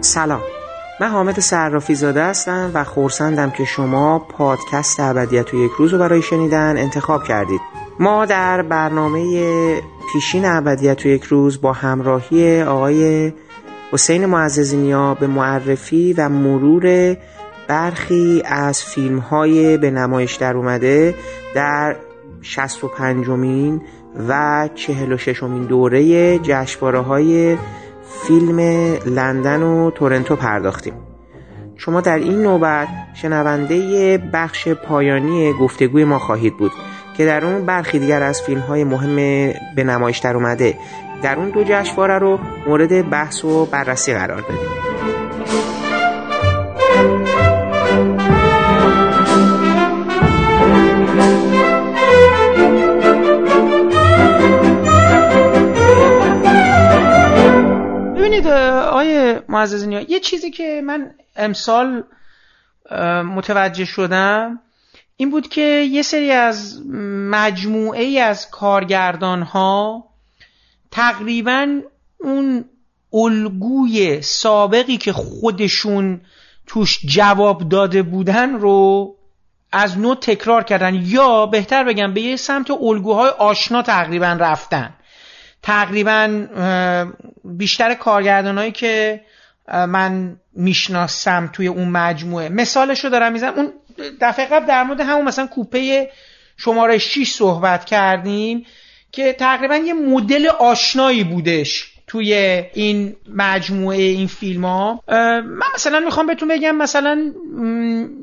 سلام من حامد صرافی زاده هستم و خورسندم که شما پادکست ابدیت و یک روز رو برای شنیدن انتخاب کردید. ما در برنامه پیشین ابدیت و یک روز با همراهی آقای حسین معززینیا به معرفی و مرور برخی از فیلم های به نمایش در اومده در 65 مین و 46 مین دوره جشنواره های فیلم لندن و تورنتو پرداختیم. شما در این نوبت شنونده بخش پایانی گفتگوی ما خواهید بود که در اون برخی دیگر از فیلم های مهم به نمایش در اومده. در اون دو جشنواره رو مورد بحث و بررسی قرار دادیم. آقای معززینی یه چیزی که من امسال متوجه شدم این بود که یه سری از مجموعه ای از کارگردان ها تقریبا اون الگوی سابقی که خودشون توش جواب داده بودن رو از نو تکرار کردن یا بهتر بگم به یه سمت الگوهای آشنا تقریبا رفتن. تقریبا بیشتر کارگردانهایی که من می‌شناسم توی اون مجموعه. مثالش رو دارم می‌زنم. اون دفعه قبل در مورد همون مثلا کوپه شماره 6 صحبت کردیم که تقریبا یه مدل آشنایی بودش توی این مجموعه این فیلم ها من مثلا می‌خوام بهتون بگم مثلا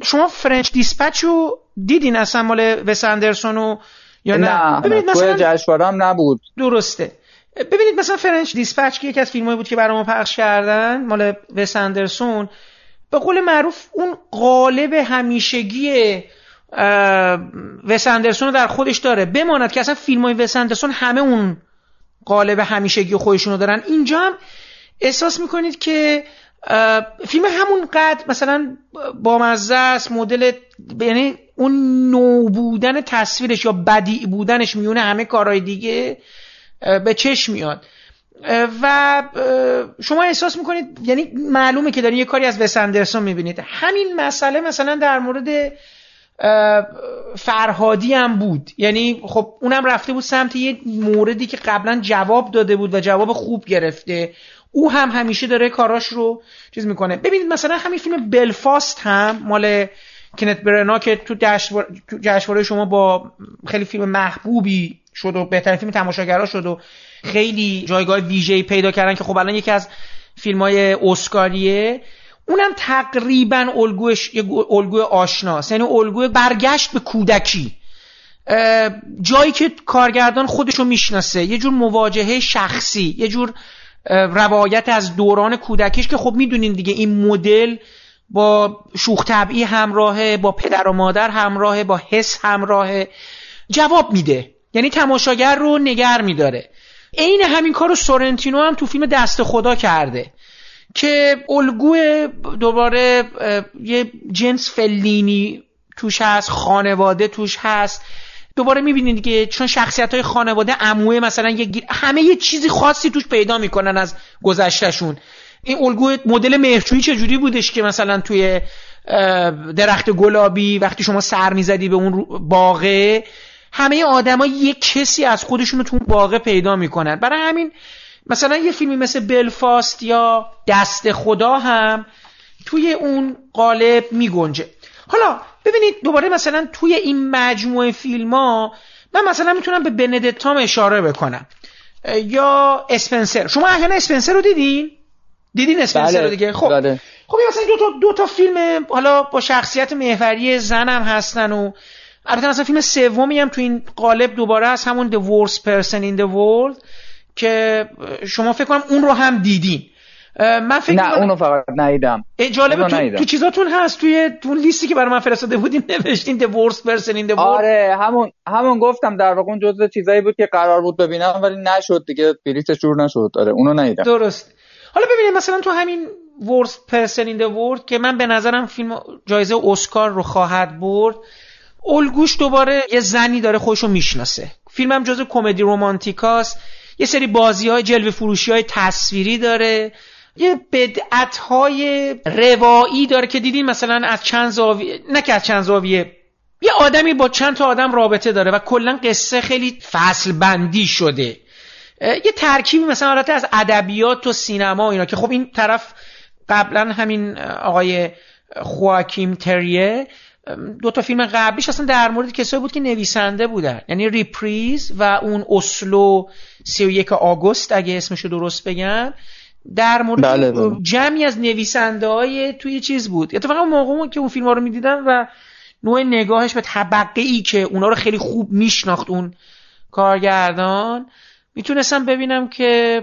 شما فرنچ دیسپچ رو دیدین اصلا مال وس اندرسون یا نه, نه؟ ببینید مثلا نبود. درسته. ببینید مثلا French Dispatch که یکی از فیلمایی بود که برای ما پخش کردن مال وس اندرسون به قول معروف اون قالب همیشگی وس اندرسون رو در خودش داره. بماند که اصلا فیلم های وس اندرسون همه اون قالب همیشگی خودشون رو دارن. اینجا هم احساس می‌کنید که فیلم همون قد مثلا با مزه است مدل یعنی اون نو بودن تصویرش یا بدی بودنش میونه همه کارهای دیگه. به چشم میاد. و شما احساس می‌کنید یعنی معلومه که دارین یه کاری از وس اندرسون می‌بینید. همین مسئله مثلا در مورد فرهادی هم بود. یعنی خب اونم رفته بود سمت یه موردی که قبلا جواب داده بود و جواب خوب گرفته. او هم همیشه داره کاراش رو چیز می‌کنه. ببینید مثلا همین فیلم بلفاست هم مال کنت برنا که تو جشنواره شما با خیلی فیلم محبوبی شد و بهترین فیلم تماشاگرها شد و خیلی جایگاه ویژه‌ای پیدا کردن که خب الان یکی از فیلم های اسکاریه. اونم تقریبا الگوش یه الگوی آشناست یعنی الگوی برگشت به کودکی. جایی که کارگردان خودشو می‌شناسه یه جور مواجهه شخصی یه جور روایت از دوران کودکیش که خب می‌دونین دیگه این مدل با شوخ طبعی همراهه با پدر و مادر همراهه با حس همراهه. جواب میده. یعنی تماشاگر رو نگر میداره. عین همین کار رو سورنتینو هم تو فیلم دست خدا کرده که الگوی دوباره یه جنس فلینی توش هست خانواده توش هست. دوباره می‌بینید که چون شخصیت های خانواده عموه مثلا یه همه یه چیزی خاصی توش پیدا می‌کنن از گذشتهشون. این الگوی مدل مهرچویی چجوری بودش که مثلا توی درخت گلابی وقتی شما سر می‌زدی به اون باغه همه آدما یک کسی از خودشون رو تو باغه پیدا می‌کنن. برای همین مثلا یه فیلمی مثل بلفاست یا دست خدا هم توی اون قالب میگنجه. حالا ببینید دوباره مثلا توی این مجموعه فیلم ها من مثلا می‌تونم به بندتام اشاره بکنم. یا اسپنسر. شما احیانا اسپنسر رو دیدین؟ دیدین اسپنسر رو دیگه؟ خب. بله. خب مثلا دو تا دو تا فیلم حالا با شخصیت محوری زنم هستن و البته مثلا فیلم سومی هم تو این قالب دوباره از همون The Worst Person in the World که شما فکر کنم اون رو هم دیدین. من فکر نه اونو فقط ندیدم. جالبه تو, تو چیزاتون هست توی تو لیستی که برای من فرستاده بودین نوشتین the worst person in the world. آره همون همون گفتم در واقع اون جزء چیزایی بود که قرار بود ببینم ولی نشد دیگه بلیتش جور نشد. آره اونو ندیدم. درست. حالا ببینید مثلا تو همین worst person in the world که من به نظرم فیلم جایزه اسکار رو خواهد برد. الگوش دوباره یه زنی داره خودشو می‌شناسه. فیلمم جزء کمدی رومانتیکاست یه سری بازی های جلوه فروشی های تصویری داره. یه بدعت های روایی داره که دیدین مثلا از چند زاویه نه که از چند زاویه. یه آدمی با چند تا آدم رابطه داره و کلا قصه خیلی فصل بندی شده یه ترکیبی مثلا حالت از ادبیات و سینما اینا که خب این طرف قبلا همین آقای خواکیم تریه دو تا فیلم قبلیش اصلا در مورد کسایی بود که نویسنده بودن. یعنی Reprise و اون اسلو 31 آگوست اگه اسمشو درست بگم در مورد بله بله. جمعی از نویسنده های توی چیز بود. اتفاقا موقع که اون فیلم ها رو می‌دیدم و نوع نگاهش به طبقه ای که اونا رو خیلی خوب میشناخت اون کارگردان می‌تونستم ببینم که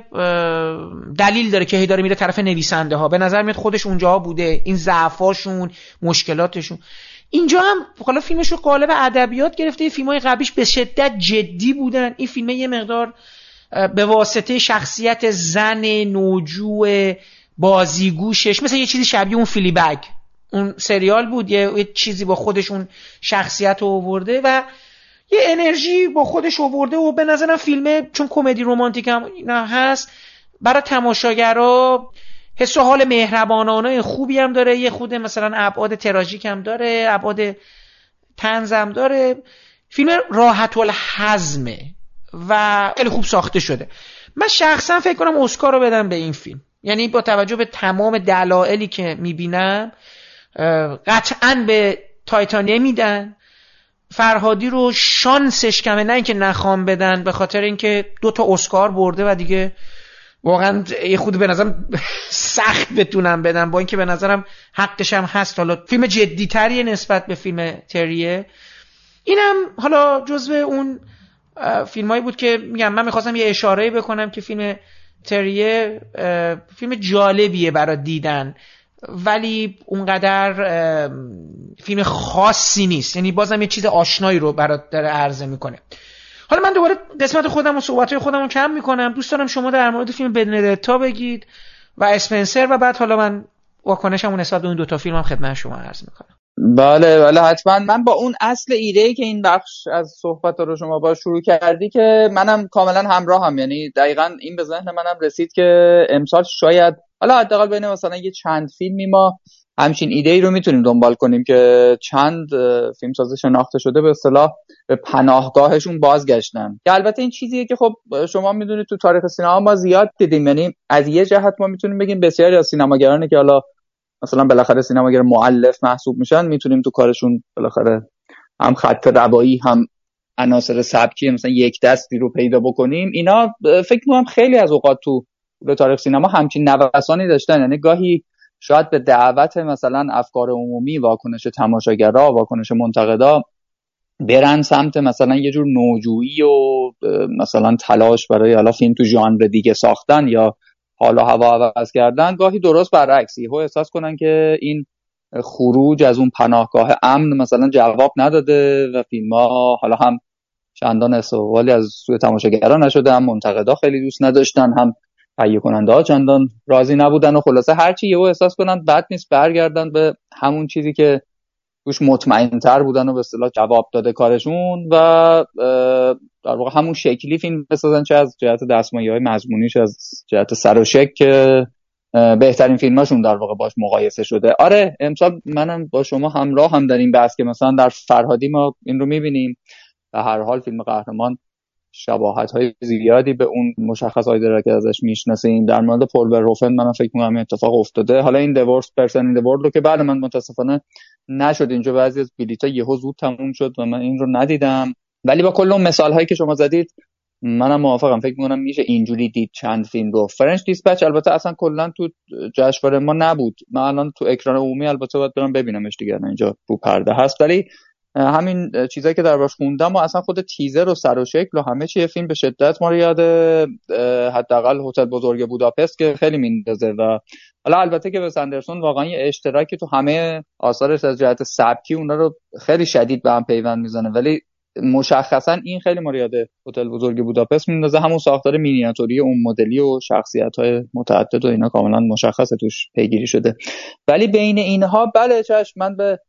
دلیل داره که هی داره میره طرف نویسنده ها به نظر میاد خودش اونجا بوده. این ضعفاشون مشکلاتشون. اینجا هم حالا فیلمش رو قالب ادبیات گرفته فیلم های قبلیش به شدت جدی بودن. این فیلم یه مقدار به واسطه شخصیت زن نوجو بازیگوشش مثل یه چیزی شبیه اون فیلی بگ اون سریال بود یه, چیزی با خودش اون شخصیت رو آورده و یه انرژی با خودش آورده و به نظرم فیلمه چون کمدی رومانتیک هم هست برای تماشاگرها حس و حال مهربانانه خوبی هم داره. یه خود مثلا ابعاد تراژیک هم داره ابعاد تنزم داره. فیلم راحت الحزمه و خیلی خوب ساخته شده. من شخصا فکر کنم اسکار رو بدم به این فیلم. یعنی با توجه به تمام دلایلی که می‌بینم قطعا به تایتانیه میدن. فرهادی رو شانسش کمه نه اینکه نخوام بدن به خاطر اینکه دو تا اسکار برده و دیگه واقعا یه خود به نظرم سخت بتونم بدم با اینکه به نظرم حقش هم هست. حالا فیلم جدیتریه نسبت به فیلم تریه. اینم حالا جزو اون فیلمایی بود که میگم من می‌خواستم یه اشاره بکنم که فیلم تریه فیلم جالبیه برای دیدن. ولی اونقدر فیلم خاصی نیست. یعنی بازم یه چیز آشنایی رو برات داره عرضه می‌کنه. حالا من دوباره قسمت خودم و صحبت خودم رو کم می‌کنم. دوست دارم شما در مورد فیلم بنردتا بگید و اسپنسر و بعد حالا من واکنشم نسبت به اون دوتا فیلم هم خدمت شما عرض می‌کنم. بله بله حتما. من با اون اصل ایده ای که این بخش از صحبت رو شما با شروع کردی که منم کاملا همراه هم یعنی دقیقا این به ذهن منم رسید که امسال شاید حالا حداقل بین مثلا یه چند فیلمی ما همچین ایده ای رو می‌تونیم دنبال کنیم که چند فیلمساز شناخته شده به اصطلاح به پناهگاهشون بازگشتن. که البته این چیزیه که خب شما می‌دونید تو تاریخ سینما ما زیاد دیدیم. یعنی از یه جهت ما می‌تونیم بگیم بسیاری از سینماگرانی که حالا مثلا بالاخره سینماگر معلف محسوب میشن می‌تونیم تو کارشون بالاخره هم خط روایی هم عناصر سبکی مثلا یک دستی رو پیدا بکنیم. اینا فکر می‌کنم خیلی از اوقات تو تاریخ سینما همچین نوسانی داشتن. یعنی گاهی شاید به دعوت مثلا افکار عمومی واکنش تماشاگرها واکنش منتقدا برن سمت مثلا یه جور نوجویی و مثلا تلاش برای حالا فیلم تو ژانر دیگه ساختن یا حالا هوا عوض کردن. گاهی درست برعکسی هو احساس کنن که این خروج از اون پناهگاه امن مثلا جواب نداده و فیلم ها حالا هم چندان استقبالی از سوی تماشاگران نشده هم منتقدا خیلی دوست نداشتن هم تهیه کننده ها چندان راضی نبودن و خلاصه هرچی یهو احساس کنن بد نیست برگردن به همون چیزی که توش مطمئن تر بودن و به اصطلاح جواب داده کارشون و در واقع همون شکلی فیلم بسازن چه از جهت دستمایه های از جهت سر و شک که بهترین فیلماشون در واقع باش مقایسه شده. آره امسال منم با شما همراه هم در این بحث که مثلا در فرهادی ما این رو می‌بینیم. و هر حال فیلم قهرمان شباهت های زیادی به اون مشخص های که ازش می‌شناسیم. در مورد پول روفن من فکر می‌کنم اتفاق افتاده. حالا این دیورس پرسن این رو که بعد من متاسفانه نشد. اینجا بعضی از بلیطا یهو زود تموم شد و من این رو ندیدم. ولی با کل اون مثال هایی که شما زدید منم موافقم. فکر می‌کنم میشه اینجوری دید چند فیلم رو. فرنچ دیسپچ البته اصلا کلا تو جشنواره ما نبود. من الان تو اکران عمومی البته باید برم ببینمش دیگه. اینجا رو پرده هست. ولی همین چیزایی که باش خوندم و اصلا خود تیزر و سر و شکل و همه چیه فیلم به شدت ما رو یاد حداقل هتل بزرگ بوداپست که خیلی میندازه و حالا البته که به سندرسون واقعا یه اشتراکی تو همه آثارش از جهت سبکی اونا رو خیلی شدید به هم پیوند می‌زنه ولی مشخصا این خیلی ما یاد هتل بزرگ بوداپست میندازه. همون ساختار مینیاتوری اون مدلی و شخصیت های متعدد و اینا کاملا مشخصه توش پیگیری شده. ولی بین اینها بله چشم من به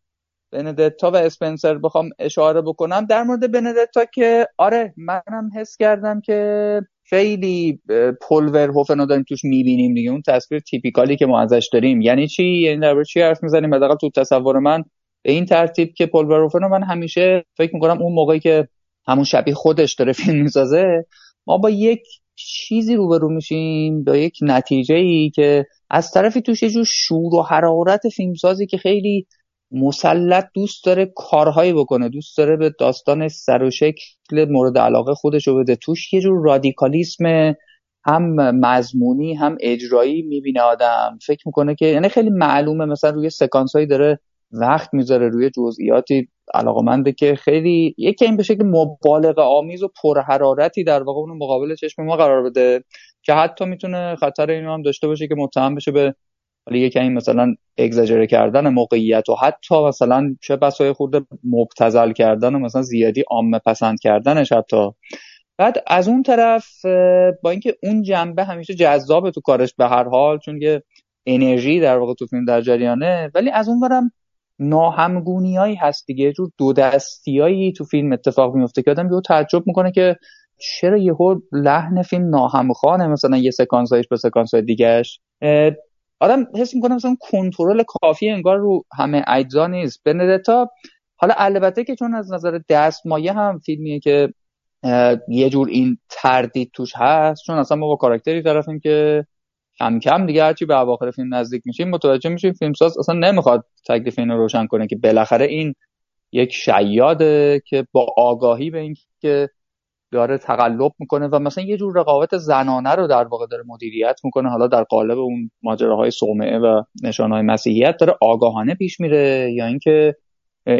بندتا و اسپنسر بخوام اشاره بکنم. در مورد بندتا که آره منم حس کردم که خیلی پولور هوفن داریم توش می‌بینیم دیگه. اون تصویر تیپیکالی که ما ازش داریم. یعنی چی؟ یعنی در چی حرف می‌زنیم؟ حداقل تو تصور من به این ترتیب که پولور هوفن من همیشه فکر می‌کنم اون موقعی که همون شبیه خودش داره فیلم می‌سازه ما با یک چیزی روبرو میشیم با یک نتیجه ای که از طرفی توش یه جور شور و حرارت فیلمسازی که خیلی مسلط دوست داره کارهایی بکنه دوست داره به داستان سر و شکل مورد علاقه خودش رو بده. توش یه جور رادیکالیسم هم مضمونی هم اجرایی می‌بینه آدم. فکر می‌کنه که یعنی خیلی معلومه مثلا روی سکانس هایی داره وقت می‌ذاره روی جزئیاتی علاقمنده که خیلی یکی این به شکل مبالغه آمیز و پرحرارتی در واقع اون مقابل چشم ما قرار بده که حتی می‌تونه خطر اینو هم داشته باشه که متهم بشه به حالا یه کمی مثلا اگزاجره کردن موقعیت و حتی مثلا چه بسای خورده مبتزل کردن و مثلا زیادی عامه پسند کردنش حتی. بعد از اون طرف با اینکه اون جنبه همیشه جذابه تو کارش به هر حال چون یه انرژی در واقع تو فیلم در جریانه ولی از اون برم ناهمگونیایی هست دیگه. جور دو دستیایی تو فیلم اتفاق میفته که آدم یهو تعجب می‌کنه که چرا یهو لحن فیلم ناهمخوانه مثلا یه سکانس به سکانس دیگهش آدم حس می‌کنه مثلا کنترل کافی انگار رو همه اجزا نیست. بندتا حالا البته که چون از نظر دستمایه هم فیلمیه که یه جور این تردید توش هست چون اصلا ما با کاراکتری طرفیم که کم کم دیگه هرچی به اواخر فیلم نزدیک میشیم متوجه میشیم فیلمساز اصلا نمی‌خواد تکلیف اینو روشن کنه که بالاخره این یک شیاده که با آگاهی به اینکه داره تقلب می‌کنه و مثلا یه جور رقابت زنانه رو در واقع داره مدیریت می‌کنه. حالا در قالب اون ماجراهای صومعه و نشانهای مسیحیت داره آگاهانه پیش میره. یا اینکه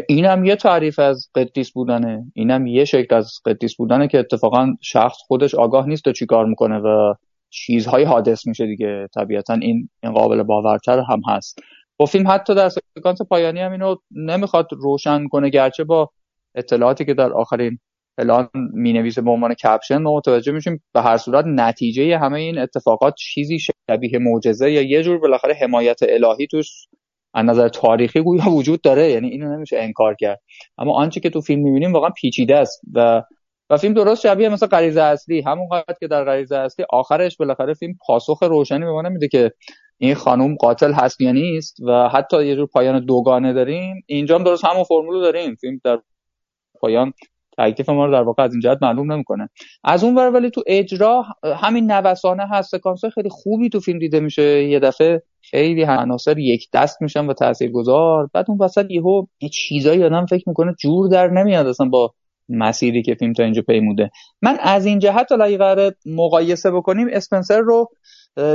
اینم یه تعریف از قدیس بودنه. اینم یه شکل از قدیس بودنه که اتفاقا شخص خودش آگاه نیست و چی کار می‌کنه و چیزهای حادث میشه دیگه. طبیعتا این این قابل باورتر هم هست. با فیلم حتی در سکانس پایانی هم اینو نمی‌خواد روشن کنه گرچه با اطلاعاتی که در آخرین الان می نویسه به عنوان کپشن ما متوجه میشیم به هر صورت نتیجه همه این اتفاقات چیزی شبیه معجزه یا یه جور بالاخره حمایت الهی توش از نظر تاریخی گویا وجود داره. یعنی اینو نمیشه انکار کرد. اما آنچه که تو فیلم می‌بینیم واقعا پیچیده است و و فیلم درست شبیه مثل غریزه اصلی. همون قدر که در غریزه اصلی آخرش بالاخره فیلم پاسخ روشنی به ما نمیده که این خانم قاتل هست یا نیست و حتی یه جور پایان دوگانه داریم. اینجا هم درست همون فرمولو داریم. فیلم در پایان تکلیف ما رو در واقع از این جهت معلوم نمی‌کنه. از اون ور ولی تو اجرا همین نوسانه هست سکانس خیلی خوبی تو فیلم دیده میشه. یه دفعه خیلی عناصر یک دست میشن و تاثیرگذار. بعد اون وسط یهو یه چیزایی آدم فکر می‌کنه جور در نمیاد اصلا با مسیری که فیلم تا اینجا پیموده. من از این جهت حالا قرار مقایسه بکنیم. اسپنسر رو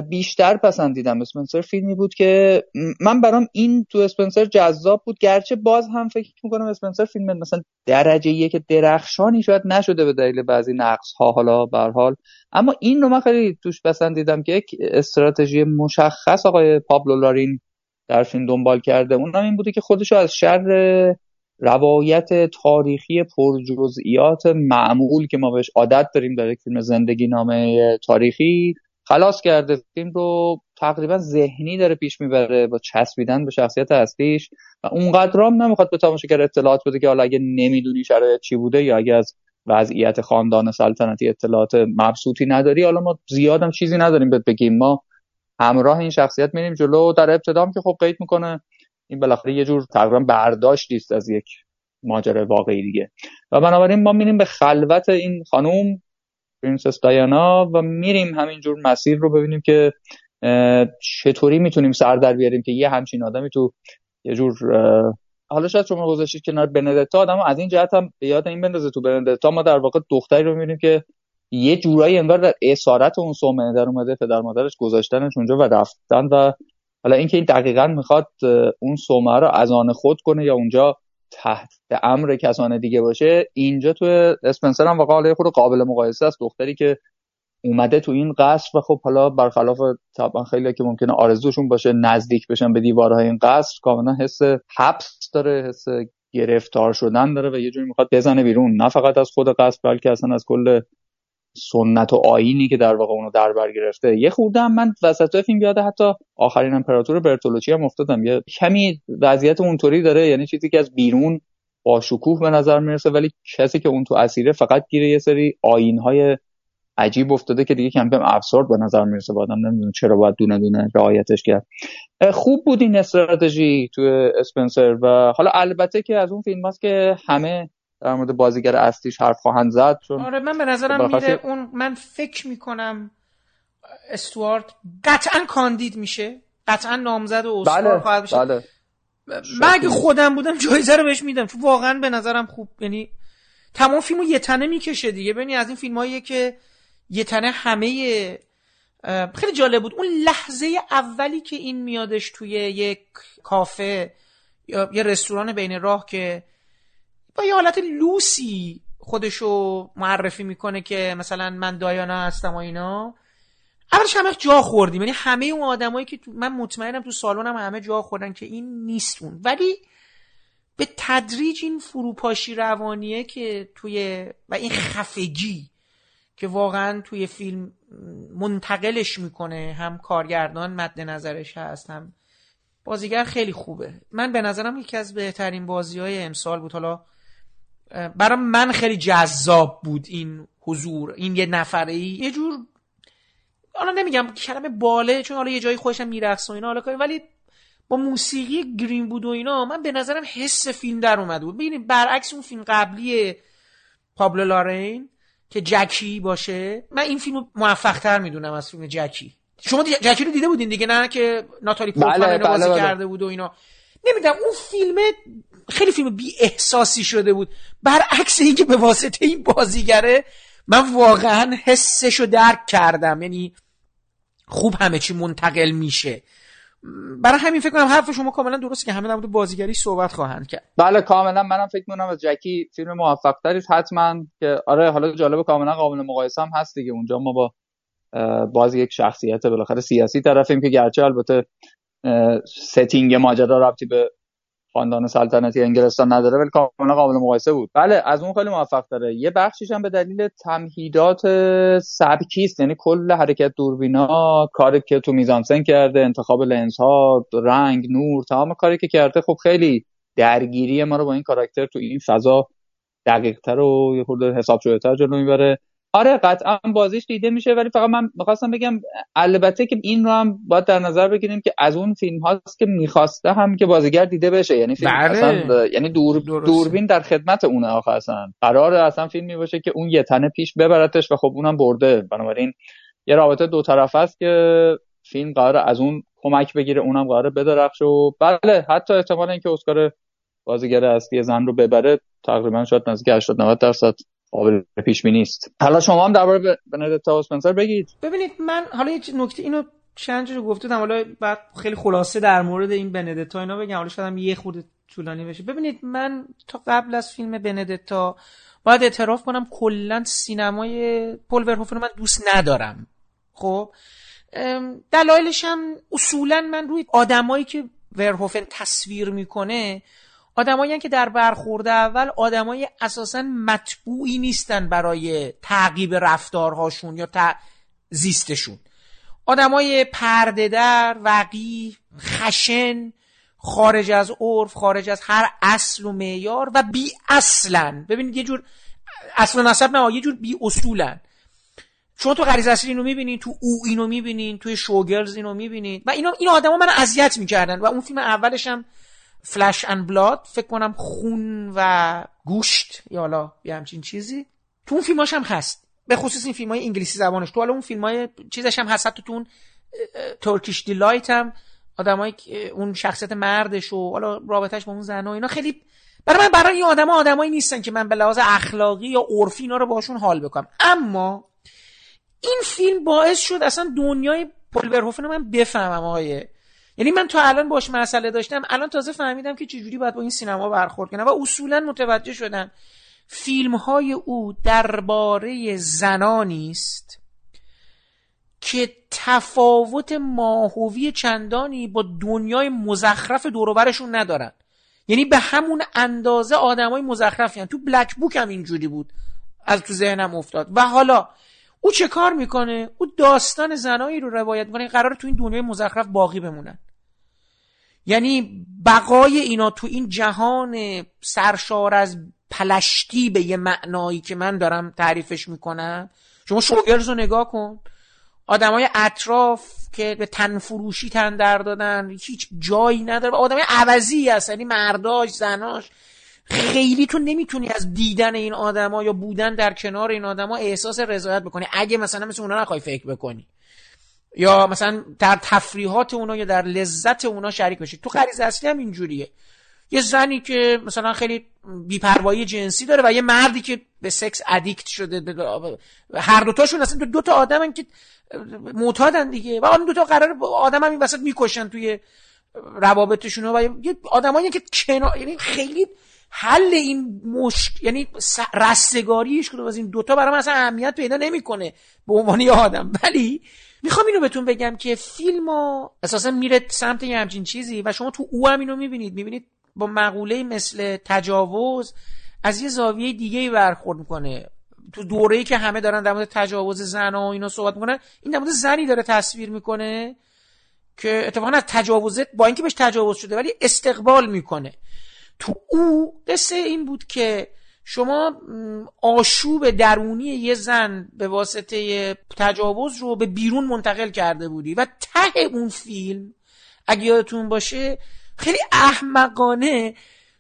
بیشتر پسندیدم. اسپنسر فیلمی بود که من برام این تو اسپنسر جذاب بود. گرچه باز هم فکر می‌کنم اسپنسر فیلم مثلا درجه یک درخشانی شاید نشده به دلیل بعضی نقص ها حالا به حال. اما این رو من خیلی توش پسندیدم که یک استراتژی مشخص آقای پابلو لارین در فیلم دنبال کرده. اونم این بوده که خودشو از شر روایت تاریخی پرجزئیات معمول که ما بهش عادت داریم در یک فیلم زندگی نامه تاریخی خلاص کرده فیلم رو تقریبا ذهنی داره پیش می‌بره با چسبیدن به شخصیت اصلیش و اونقدرام نمی‌خواد به تماشاگر اطلاعات بده که حالا اگه نمی‌دونی شرایط چی بوده یا اگه از وضعیت خاندان سلطنتی اطلاعات مبسوطی نداری حالا ما زیادم چیزی نداریم بهت بگیم. ما همراه این شخصیت میریم جلو در ابتدام که خب قید می‌کنه. این بالاخره یه جور تقریبا برداشت است از یک ماجرا واقعی دیگه. و بنابراین ما میریم به خلوت این خانوم پرنسس دایانا و میریم همینجور مسیر رو ببینیم که چطوری می‌تونیم سر در بیاریم که یه همچین آدمی تو یه جور حالا شاید شما گذاشتید کنار بندتا آدم از این جهت هم به یاد این بندازه تو بندتا. ما در واقع دختری رو می‌بینیم که یه جورایی انگار در اسارت اون سومه در اومده پدر مادرش گذاشتنش اونجا و رفتن و حالا اینکه این دقیقا می‌خواد اون سومه رو از آن خود کنه یا اونجا تحت امر کسان دیگه باشه اینجا تو اسپنسر هم واقعا خود قابل مقایسه است. دختری که اومده تو این قصر و خب حالا برخلاف طبعا خیلی که ممکنه آرزوشون باشه نزدیک بشن به دیوارهای این قصر کاملا حس حبس داره حس گرفتار شدن داره و یه جوری می‌خواد بزنه بیرون. نه فقط از خود قصر بلکه اصلا از کل سنت و آینی که در واقع اونو در بر گرفته. یه خوردم من وسط فیلم یاده حتی آخرین امپراتور برتولوچی هم افتادم. یه کمی وضعیت اونطوری داره یعنی چیزی که از بیرون با شکوه به نظر می‌رسه ولی کسی که اون تو اسیره فقط گیره یه سری آینهای عجیب افتاده که دیگه کم کم ابسورد به نظر می‌رسه. آدم نمی‌دونه چرا باید دونه دونه رعایتش کرد. خوب بود این استراتژی تو اسپنسر و حالا البته که از اون فیلم هست که همه در مورد بازیگر اصلیش حرف خواهند زد چون آره من به نظرم میره اون من فکر می‌کنم استوارت قطعا کاندید میشه. قطعا نامزد و اسکار بله، خواهد بشه بله. من اگه خودم بودم جایزه رو بهش میدم. چون واقعا به نظرم خوب یعنی تمام فیلمو یه تنه می‌کشه دیگه. ببینی از این فیلم که یه تنه همه خیلی جالب بود. اون لحظه اولی که این میادش توی یک کافه یا یه رستوران بین راه که با یه حالت لوسی خودشو معرفی می‌کنه که مثلا من دایانا هستم و اینا. اولش همه جا خوردیم. یعنی همه اون آدمایی که تو من مطمئنم تو سالن همه جا خوردن که این نیست اون. ولی به تدریج این فروپاشی روانیه که توی و این خفگی که واقعا توی فیلم منتقلش می‌کنه. هم کارگردان مد نظرش هست هم بازیگر خیلی خوبه. من به نظرم یکی از بهترین بازی های امسال بود. حالا برای من خیلی جذاب بود این حضور این یه نفره ای یه جور حالا نمیگم کلمه باله چون حالا یه جایی خوشم میرقص و اینا حالا ولی با موسیقی گرین بود و اینا من به نظرم حس فیلم در اومده بود ببینید برعکس اون فیلم قبلی پابلو لارین که جکی باشه من این فیلم موفق تر می‌دونم از فیلم جکی. شما جکی رو دیده بودین دیگه نه؟ که ناتالی پورتمن بله، بله، بازی بله. کرده بود و اینا. نمی‌دونم اون فیلم خیلی فیلم بی احساسی شده بود. برعکس اینکه به واسطه این بازیگره من واقعا حسش رو درک کردم. یعنی خوب همه چی منتقل میشه. برای همین فکر کنم حرف شما کاملا درسته که همه در بازیگری صحبت خواهند کرد. بله کاملا. منم فکر می‌کنم از جکی فیلم موفق تری حتما که آره حالا جالب کاملا قابل مقایسه هم هست دیگه. اونجا ما با بازی یک شخصیت بالاخره سیاسی طرفیم که گرچه البته ستینگ ماجرا رابطی به خاندان سلطنتی انگلستان نداره ولی کاملا قابل مقایسه بود. بله از اون خیلی موفق داره یه بخشیش هم به دلیل تمهیدات سبکی است یعنی کل حرکت دوربینا کاری که تو میزانسن کرده انتخاب لنز ها رنگ نور تمام کاری که کرده خب خیلی درگیری ما رو با این کاراکتر تو این فضا دقیقتر و یه خورده حساب شده تر جلو می‌بره. آره قطعا بازیش دیده میشه ولی فقط من می‌خواستم بگم البته که این رو هم باید در نظر بگیریم که از اون فیلم هاست که می‌خواسته هم که بازیگر دیده بشه. یعنی فیلم بله. اصلا یعنی دور دوربین در خدمت اونه آخه اصلا. قرار اصلا فیلمی باشه که اون یه تنه پیش ببرتش و خب اونم برده. بنابراین یه رابطه دو طرف است که فیلم قرار از اون کمک بگیره اونم قرار بدرخش و بله حتی احتمال اینکه اسکار بازیگر اصلی زن رو ببره تقریبا شاید نزدیک 80 90 درصد. قابل پیش بینی است حالا شما هم درباره بندتا اسپنسر بگید. ببینید من حالا یه نکته اینو چند رو گفتم حالا بعد خیلی خلاصه در مورد این بندتا اینا بگم. حالا شاید هم یه خورده طولانی بشه. ببینید من تا قبل از فیلم بندتا باید اعتراف کنم کلا سینمای پل ورهوفن من دوست ندارم. خب؟ دلایلش هم اصولا من روی آدمایی که ورهوفن تصویر می‌کنه آدمایی که در برخورد اول آدمای اساسا مطبوعی نیستن برای تعقیب رفتارهاشون یا زیستشون. آدمای پرده در وقی خشن خارج از عرف خارج از هر اصل و معیار و بی اصلن ببینید یه جور اصل و نسب نه یه جور بی اصولن. شما تو غریزه اصلی اینو می‌بینین تو او اینو می‌بینین توی Showgirls اینو می‌بینین. و اینا این آدما من اذیت می‌کردن. و اون فیلم اولش هم Flesh and Blood فکر کنم خون و گوشت یا حالا یه همچین چیزی. تو اون فیلماش هم هست. به خصوص این فیلم های انگلیسی زبانش. تو حالا اون فیلم های چیزش هم هست. تو اون Turkish Delight هم آدمای اون شخصیت مردش و حالا رابطش با اون زن و اینا خیلی برای من برای این آدما آدمایی نیستن که من به لحاظ اخلاقی یا عرفی اینا رو باشون حال بکنم. اما این فیلم باعث شد اصلا دنیای پل من بفهمم آقای یعنی من تا الان باش مسئله داشتم الان تازه فهمیدم که چجوری باید با این سینما برخورد کنم و اصولا متوجه شدم فیلم های او درباره زنانی است که تفاوت ماهوی چندانی با دنیای مزخرف دوروبرشون ندارن. یعنی به همون اندازه آدمای مزخرفی هن. تو بلک بوک هم اینجوری بود از تو ذهنم افتاد. و حالا او چه کار می‌کنه؟ او داستان زنایی رو روایت می‌کنه. قرار تو این دنیای مزخرف باقی بمونن. یعنی بقای اینا تو این جهان سرشار از پلشتی به یه معنایی که من دارم تعریفش می‌کنم. شما شوگرز رو نگاه کن. آدمای اطراف که به تنفروشی تن در دادن هیچ جایی نداره. آدمای عوضی هست یعنی مرداش زناش. خیلی تو نمی‌تونی از دیدن این آدما یا بودن در کنار این آدما احساس رضایت بکنی. اگه مثلا مثل اونا نخوای فکر بکنی. یا مثلا در تفریحات اونا یا در لذت اونا شریک بشی. تو غریزه اصلی هم اینجوریه. یه زنی که مثلا خیلی بیپروایی جنسی داره و یه مردی که به سکس ادیکت شده هر دوتاشون اصلا دو تا آدمن که معتادن دیگه. و اون دو تا قرار آدم هم این وسط می‌کشن توی روابطشون و یه آدمایی که کنار یعنی خیلی حل این مشک یعنی رستگاریش کدوم از این دوتا برای اصلا اهمیت پیدا نمی‌کنه به عنوان یه آدم. ولی می‌خوام اینو بهتون بگم که فیلم ها اساسا میره سمت یه همچین چیزی و شما تو او هم اینو می‌بینید. می‌بینید با مقوله مثل تجاوز از یه زاویه دیگه برخورد می‌کنه. تو دوره‌ای که همه دارن در مورد تجاوز زن و اینا صحبت می‌کنن این در مورد زنی داره تصویر می‌کنه که اتفاقا از تجاوزت با اینکه بهش تجاوز شده ولی استقبال می‌کنه. تو او قصه این بود که شما آشوب درونی یه زن به واسطه تجاوز رو به بیرون منتقل کرده بودی و ته اون فیلم اگه یادتون باشه خیلی احمقانه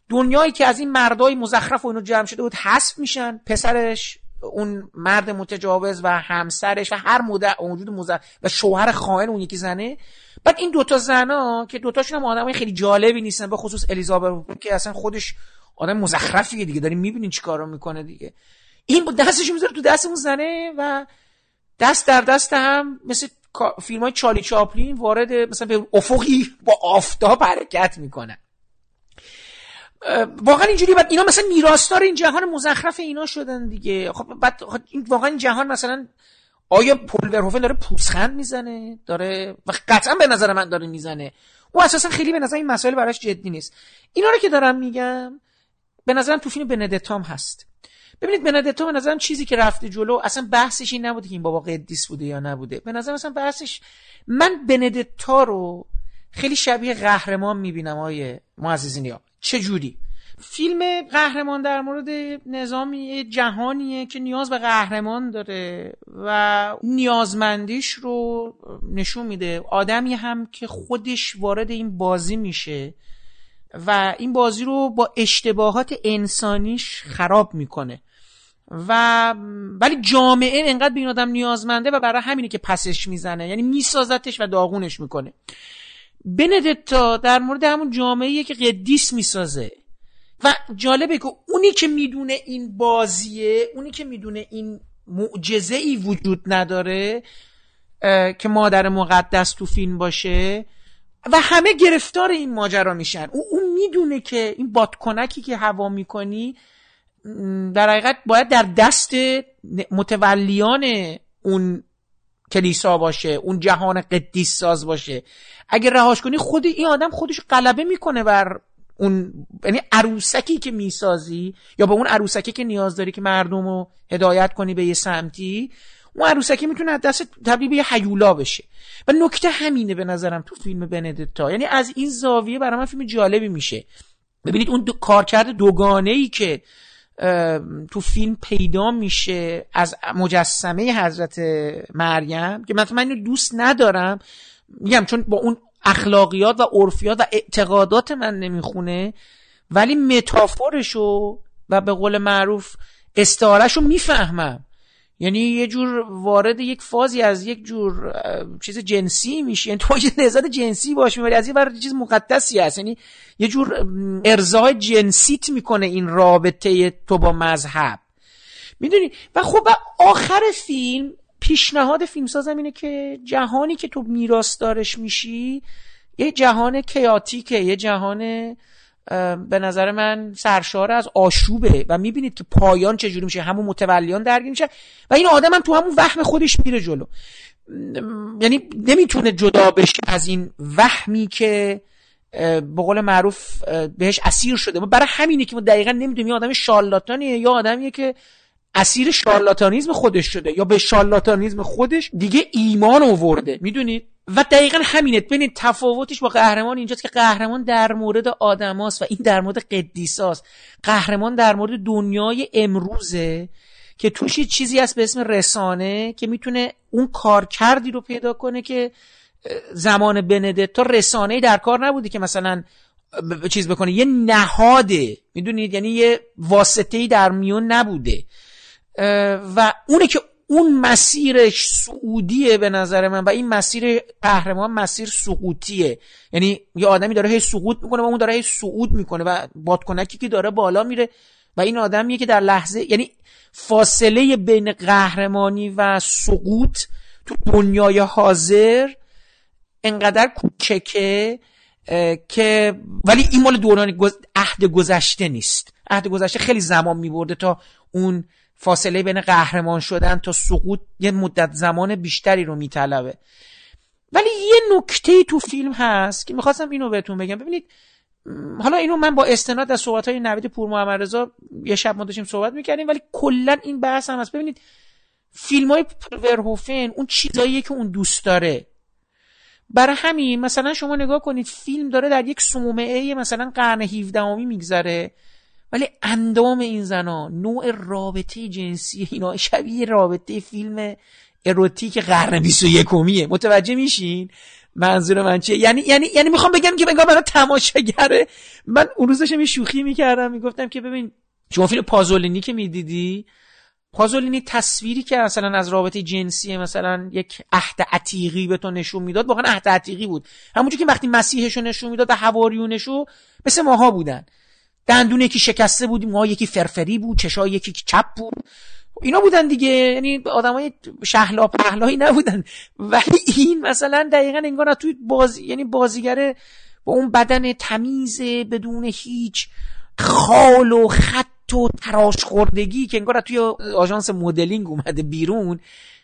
دنیایی که از این مردای مزخرف و اینو جمع شده بود حذف میشن. پسرش اون مرد متجاوز و همسرش و هر مدع موجود مزخرف و شوهر خائن اون یکی زنه. بعد این دوتا زنا که دوتاشون هم آدمای خیلی جالبی نیستن به خصوص الیزابت که اصلا خودش آدم مزخرفیه دیگه داریم می‌بینین چیکارا می‌کنه دیگه. این دستش می‌ذاره تو دست اون زنه و دست در دست هم مثل فیلم های چالی چاپلین وارد مثلا به افقی با آفتاب حرکت می‌کنن واقعا اینجوری بعد اینا مثلا میراستار این جهان مزخرف اینا شدن دیگه. خب بعد خب این واقعا این جهان مثلا آیا پول ورهوفن داره پوسخند می‌زنه؟ داره و قطعا به نظر من داره می‌زنه. او اساسا خیلی به نظر این مسائل براش جدی نیست. اینا رو که دارم میگم به نظرم تو فیلم بندتام هست. ببینید بندتا به نظرم چیزی که رفته جلو اصلا بحثش این نبوده که این بابا قدیس بوده یا نبوده. به نظرم اصلا بحثش من بندتا رو خیلی شبیه قهرمان می‌بینم آیه معززینیا. چه جوری فیلم قهرمان در مورد نظامی جهانیه که نیاز به قهرمان داره و نیازمندیش رو نشون میده. آدمی هم که خودش وارد این بازی میشه و این بازی رو با اشتباهات انسانیش خراب می‌کنه. و ولی جامعه انقدر به این آدم نیازمنده و برای همینه که پسش می‌زنه. یعنی میسازتش و داغونش می‌کنه. بندتا در مورد همون جامعه که قدیس می‌سازه. و جالبه که اونی که می‌دونه این بازیه اونی که می‌دونه این معجزه ای وجود نداره که مادر مقدس تو فیلم باشه و همه گرفتار این ماجرا میشن. او اون می‌دونه که این بادکنکی که هوا می‌کنی در حقیقت باید در دست متولیان اون کلیسا باشه اون جهان قدیس ساز باشه. اگه رهاش کنی خود این آدم خودش غلبه می‌کنه بر اون یعنی عروسکی که می‌سازی یا با اون عروسکی که نیاز داری که مردم رو هدایت کنی به یه سمتی اون عروسکی می‌تونه از دست تبدیل به یه حیولا بشه. و نکته همینه به نظرم تو فیلم بندتا یعنی از این زاویه برای من فیلم جالبی میشه. ببینید اون دو کارکرد دوگانه ای که تو فیلم پیدا میشه از مجسمه حضرت مریم که مثلا من اینو دوست ندارم میگم چون با اون اخلاقیات و عرفیات و اعتقادات من نمی‌خونه ولی متافورشو و به قول معروف استعارهشو می‌فهمم. یعنی یه جور وارد یک فازی از یک جور چیز جنسی میشه یعنی تو یه جنسی باش می‌بری از یه بر چیز مقدسی هست. یعنی یه جور ارزای جنسیت می‌کنه این رابطه تو با مذهب. می‌دونی؟ و خب آخر فیلم پیشنهاد فیلمسازم اینه که جهانی که تو میراستارش میشی یه جهان کیاتیکه یه جهان به نظر من سرشار از آشوبه و می‌بینید تو پایان چجوری میشه همون متولیان درگیر میشه و این آدم هم تو همون وهم خودش میره جلو. یعنی نمی‌تونه جدا بشه از این وهمی که به قول معروف بهش اسیر شده. برای همینه که ما دقیقا نمی‌دونیم یه آدم شارلاتانیه یا آدمیه که اسیر شارلاتانیزم خودش شده یا به شارلاتانیزم خودش دیگه ایمان آورده. می‌دونید؟ و دقیقا همینه. ببینید تفاوتش با قهرمان اینجاست که قهرمان در مورد آدماست و این در مورد قدیساست قهرمان در مورد دنیای امروزه که توش چیزی هست به اسم رسانه که می‌تونه اون کار کردی رو پیدا کنه که زمان بندتا رسانه در کار نبودی که مثلا چیز بکنه. یه نهاده. می‌دونید؟ یعنی یه واسطه در میون نبوده. و اونه که اون مسیرش سعودیه به نظر من و این مسیر قهرمان مسیر سقوطیه. یعنی یه آدمی داره هی سقوط می‌کنه و اون داره هی صعود می‌کنه و بادکنکی که داره بالا میره و این آدمیه که در لحظه یعنی فاصله بین قهرمانی و سقوط تو دنیای حاضر انقدر کوچکه که ولی این مال دوران عهد گذشته نیست. عهد گذشته خیلی زمان میبرده تا اون فاصله بین قهرمان شدن تا سقوط یه مدت زمان بیشتری رو میطلبه. ولی یه نکته تو فیلم هست که می‌خواستم اینو بهتون بگم. ببینید حالا اینو من با استناد از صحبت های نوید پور محمد رضا یه شب ما داشتیم صحبت می‌کردیم ولی کلا این بحث هم هست. ببینید فیلم های ورهوفن اون چیزاییه که اون دوست داره. برای همین مثلا شما نگاه کنید فیلم داره در یک صومعه مثلا قرن 17 میگذره. ولی اندام این زنا نوع رابطه جنسی اینا شبیه رابطه فیلم اروتیک قرن 21 متوجه میشین؟ منظور من چیه؟ یعنی یعنی یعنی می‌خوام بگم که بگم برای تماشاگره. من اون روز داشتم شوخی می‌کردم می‌گفتم که ببین شما فیلم پازولینی که می‌دیدی پازولینی تصویری که مثلا از رابطه جنسی مثلا یک عهد عتیقی به تو نشون می‌داد واقعا عهد عتیقی بود. همونجوری که وقتی مسیحشو نشون می‌داد و حواریونشو مثل ماها بودن. دندون یکی شکسته بود ما یکی فرفری بود چشای یکی چپ بود. اینا بودن دیگه یعنی آدمای شهلا پهلایی نبودن. ولی این مثلا دقیقا انگار توی بازی یعنی بازیگر با اون بدن تمیز بدون هیچ خال و خط و تراش خوردگی که انگار توی آژانس مدلینگ اومده بیرون.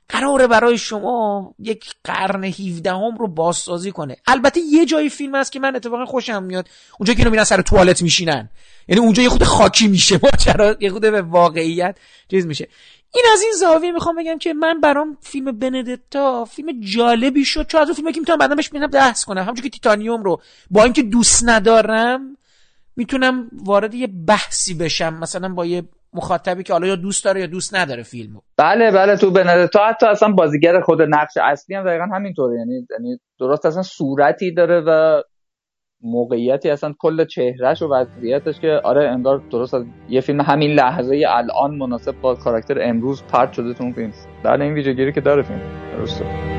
قراره برای شما یک قرن 17 هم رو بازسازی کنه. البته یه جای فیلم هست که من اتفاقا خوشم میاد. اونجا که اینو میرن سر توالت میشینن. یعنی اونجا یه خود خاکی میشه. ماجرا یه خود به واقعیت چیز میشه. این از این زاویه می‌خوام بگم که من برام فیلم بندتا فیلم جالبی شد. چون از اون فیلمی که می‌تونم بعدا بهش ببینم بحث کنم. همونجوری که تیتانیوم رو با اینکه دوست ندارم می‌تونم وارد یه بحثی بشم. مثلا با یه مخاطبی که حالا یا دوست داره یا دوست نداره فیلمو. بله بله تو بندتا حتی اصلا بازیگر خود نقش اصلی هم دقیقا همینطوره. یعنی یعنی درست اصلا صورتی داره و موقعیتی اصلا کل چهرهش و وضعیتش که آره انگار درست از یه فیلم همین لحظه الان مناسب با کاراکتر امروز پرت شده تو اون فیلم. در این ویژگیری که داره فیلم. درسته.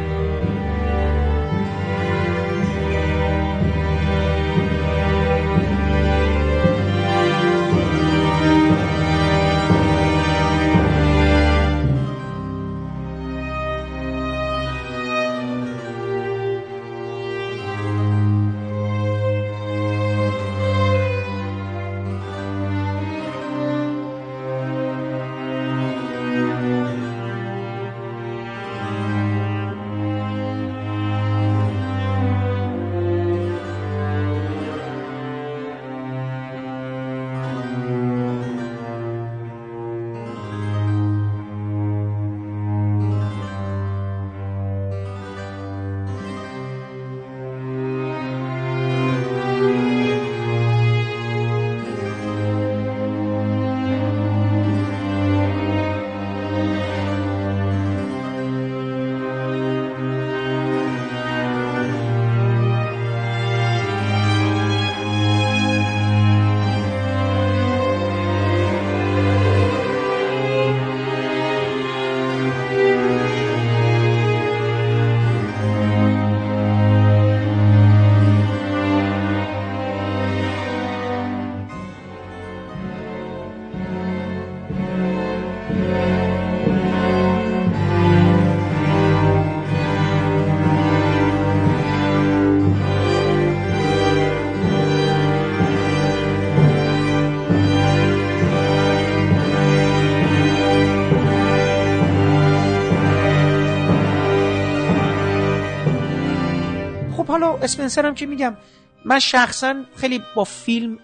اسپنسر هم که میگم من شخصا خیلی با فیلم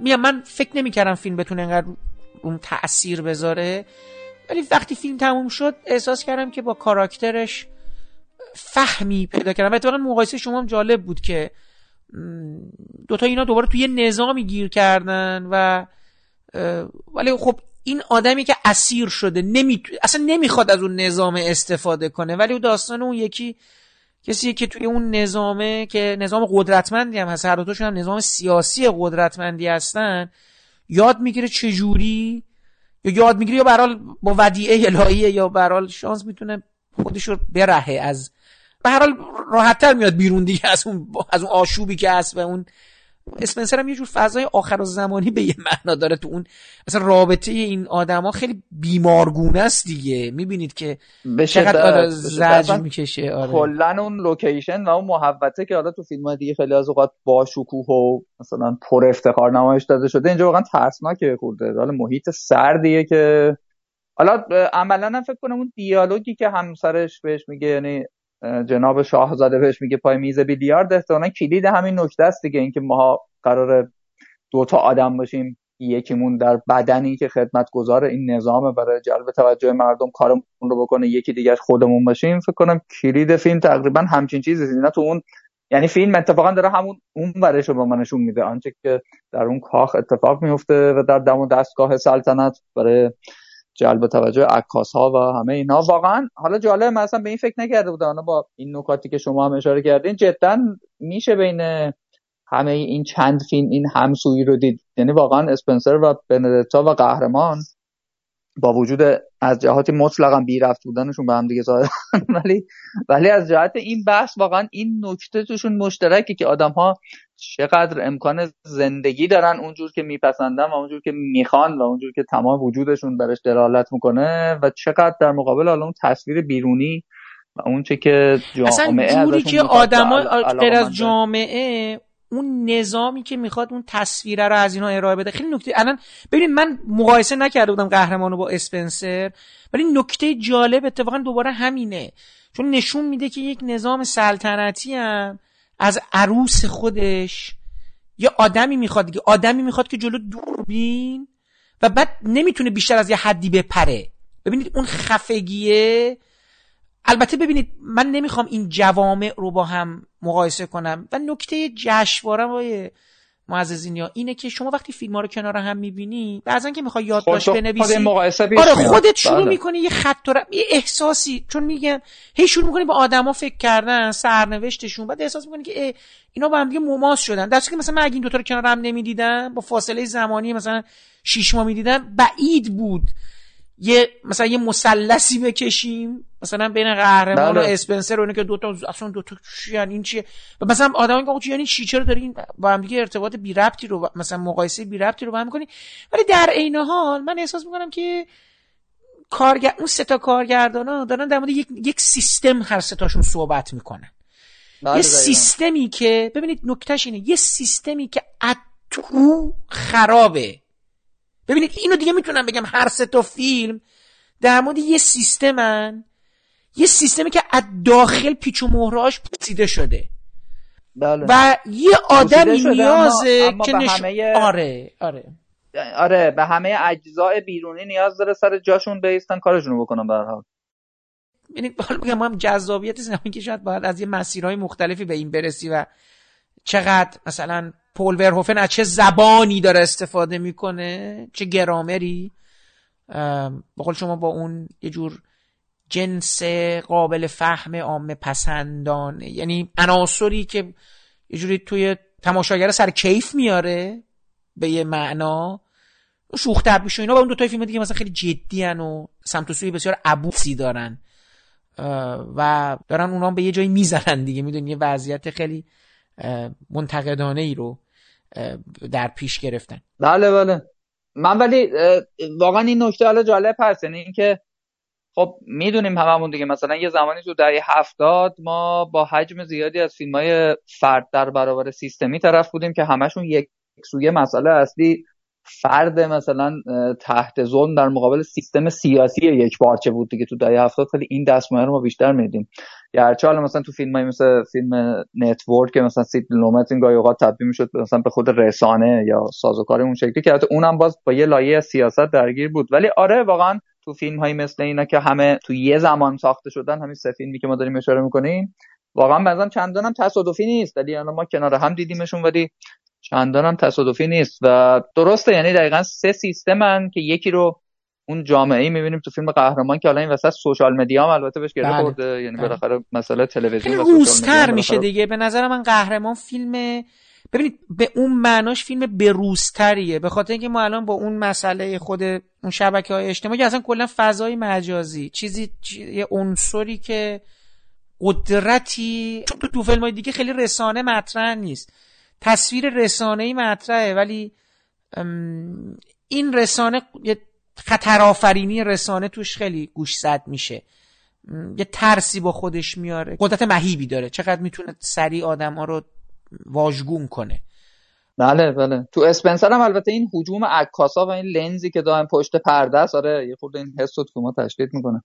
میگم من فکر نمی‌کردم فیلم بتونه انقدر اون تاثیر بذاره ولی وقتی فیلم تموم شد احساس کردم که با کاراکترش فهمی پیدا کردم. و اتفاقا مقایسه شما هم جالب بود که دوتا اینا دوباره توی یه نظامی گیر کردن و ولی خب این آدمی که اسیر شده نمی... اصلا نمی‌خواد از اون نظام استفاده کنه ولی داستان اون یکی کسی که توی اون نظامه که نظام قدرتمندی هم هست هر دوتاشون هم نظام سیاسی قدرتمندی هستن یاد می‌گیره چجوری؟ یا یاد می‌گیره یا برحال با ودیعه الهیه یا برحال شانس می‌تونه خودش رو برهه از به هر حال راحتتر میاد بیرون دیگه از اون از اون آشوبی که هست و اون اسپنسر هم یه جور فضای آخر و زمانی به یه معنا داره تو اون مثلا رابطه این آدما خیلی بیمارگونه است دیگه. می‌بینید که چقدر زج می‌کشه آره. کلا اون لوکیشن و اون محوطه که حالا تو فیلم دیگه خیلی از اوقات با شکوه و مثلا پر افتخار نمایش داده شده اینجا واقعا ترسناکه خورده. حالا محیط سردیه که حالا عملا هم فکر کنم اون دیالوگی که همسرش بهش میگه یعنی جناب شاهزاده بهش میگه پای میز بیلیارد احتمالاً کلید همین نکته است دیگه اینکه ما قرار دو تا آدم باشیم یکیمون در بدنی که خدمت گذار این نظام برای جلب توجه مردم کارمون رو بکنه یکی دیگه خودمون باشیم. فکر کنم کلید فیلم تقریبا همچین چیزی نه تو اون یعنی فیلم اتفاقا داره همون اون ورش رو به ما نشون میده. آنچه که در اون کاخ اتفاق میفته و در دم و دستگاه سلطنت برای جلب توجه عکاس ها و همه اینها. واقعا حالا جالب مثلا به این فکر نکرده بودم. با این نکاتی که شما هم اشاره کردین جدا میشه بین همه این چند فیلم این همسویی رو دید. یعنی واقعا اسپنسر و بندتا و قهرمان با وجود از جهات مطلقا بی رفت بودنشون به هم دیگه ولی ولی از جهت این بحث واقعا این نکته توشون مشترکه که آدم ها چقدر امکان زندگی دارن اونجور که میپسندن و اونجور که می‌خوان و اونجور که تمام وجودشون برش دلالت می‌کنه و چقدر در مقابل حالا اون تصویر بیرونی و اونچه که جامعه اصلا جوری که آدما غیر از جامعه اون نظامی که می‌خواد اون تصویره رو از اینا ارائه بده. خیلی نکته الان ببینید من مقایسه نکرده بودم قهرمانو با اسپنسر ولی نکته جالب اتفاقا دوباره همینه. چون نشون میده که یک نظام سلطنتی هم از عروس خودش یه آدمی می‌خواد دیگه. آدمی می‌خواد که جلو دوربین و بعد نمی‌تونه بیشتر از یه حدی بپره. ببینید اون خفگیه. البته ببینید من نمی‌خوام این جوامع رو با هم مقایسه کنم. و نکته جشنواره وای معززین یا اینه که شما وقتی فیلم ها رو کنار هم می‌بینی بعضا که می‌خوای یادداشت بنویسی آره خودت شروع بله. می‌کنی یه خط و یه احساسی چون میگن هی شروع می‌کنی با آدما فکر کردن سرنوشتشون بعد احساس می‌کنی که اینا با هم دیگه مماس شدن. در که مثلا من اگه این دوتا رو کنار هم نمی‌دیدم با فاصله زمانی مثلا شیش ماه می‌دیدم بعید بود. یه مثلا یه مثلثی بکشیم مثلا بین قهرمان بله. و اسپنسر و اینه که دوتا اصلا دوتا یعنی این چیه؟ و مثلا آدم که یعنی چی؟ چرا داری با هم دیگه ارتباط بی ربطی رو مثلا مقایسه بی ربطی رو با هم می‌کنی؟ ولی در عین حال من احساس می‌کنم که کارگر اون سه تا کارگردانا دارن در مورد یک, یک سیستم هر سه تاشون صحبت می‌کنن. بله، یه سیستمی که ببینید نکتهش اینه یه سیستمی که اتو خرابه. ببینید اینو دیگه می‌تونم بگم هر سه تا فیلم در مورد یه سیستمن. یه سیستمی که از داخل پیچ و مهرهاش پوسیده شده. بله. و یه آدمی نیازه که نش... آره آره. آره به همه اجزای بیرونی نیاز داره سر جاشون بیستن کارشون رو بکنن به هر حال. یعنی حالا میگم هم جذابیت سینمایی که شاید باید از یه مسیرهای مختلفی به این برسی و چقدر مثلا پول ورهوفن از چه زبانی داره استفاده می‌کنه؟ چه گرامری؟ بقول شما با اون یه جور جنس قابل فهم عام پسندانه یعنی عناصری که یه جوری توی تماشاگر سر کیف میاره به یه معنا. شوخ طبعی اینا با اون دو تا فیلم دیگه مثلا خیلی جدی و سمت و سوی بسیار عبوسی دارن. و دارن اونا به یه جایی می‌زنن دیگه. می‌دونی یه وضعیت خیلی منتقدانه ای رو در پیش گرفتن. بله بله. من ولی واقعا این نکته حالا جالب هست. یعنی اینکه خب می‌دونیم هممون دیگه. مثلا یه زمانی تو دهه هفتاد ما با حجم زیادی از فیلم های فرد در برابر سیستمی طرف بودیم که همشون یک سویه مسئله اصلی فرد مثلا تحت ظلم در مقابل سیستم سیاسی یکپارچه بود دیگه تو دهه هفتاد. خیلی این دستمایه رو ما بیشتر می‌دیدیم گرچه حالا مثلا تو فیلم های مثل فیلم Network که مثلا سیدنی لومت این گاهی اوقات تبدیل می‌شد مثلا به خود رسانه یا سازوکار اون شکلی که اونم باز با یه لایه سیاست درگیر بود. ولی آره واقعا تو فیلم های مثل اینا که همه تو یه زمان ساخته شدن همین سه فیلمی که ما داریم اشاره می‌کنیم واقعا بنظرم چندان هم تصادفی نیست. ولی ما کنار هم دیدیمشون ولی هم تصادفی نیست. و درسته یعنی دقیقا سه سیستمن که یکی رو اون جامعه ای می‌بینیم تو فیلم قهرمان که حالا این وسط سوشال مدیا هم البته بهش گره بله. خورده یعنی بله. بالاخره مسئله تلویزیون و مدیا میشه دیگه به نظر من قهرمان فیلم ببینید به اون معناش فیلم بروزتریه به خاطر اینکه ما الان با اون مسئله خود اون شبکه های اجتماعی اصلا کلا فضای مجازی چیزی چی- یه عنصری که قدرتی چون تو, تو فیلم های دیگه خیلی رسانه مطرح نیست تصویر رسانه ای مطرحه ولی این رسانه یه خطرآفرینی رسانه توش خیلی گوش زد میشه. یه ترسی با خودش میاره. قدرت مهیبی داره. چقدر می‌تونه سریع آدم ها رو واژگون کنه. بله بله. تو اسپنسر هم البته این حجوم عکاسا و این لنزی که دائم پشت پرده است آره یه خورده این حس رو تو ما تشدید می‌کنه.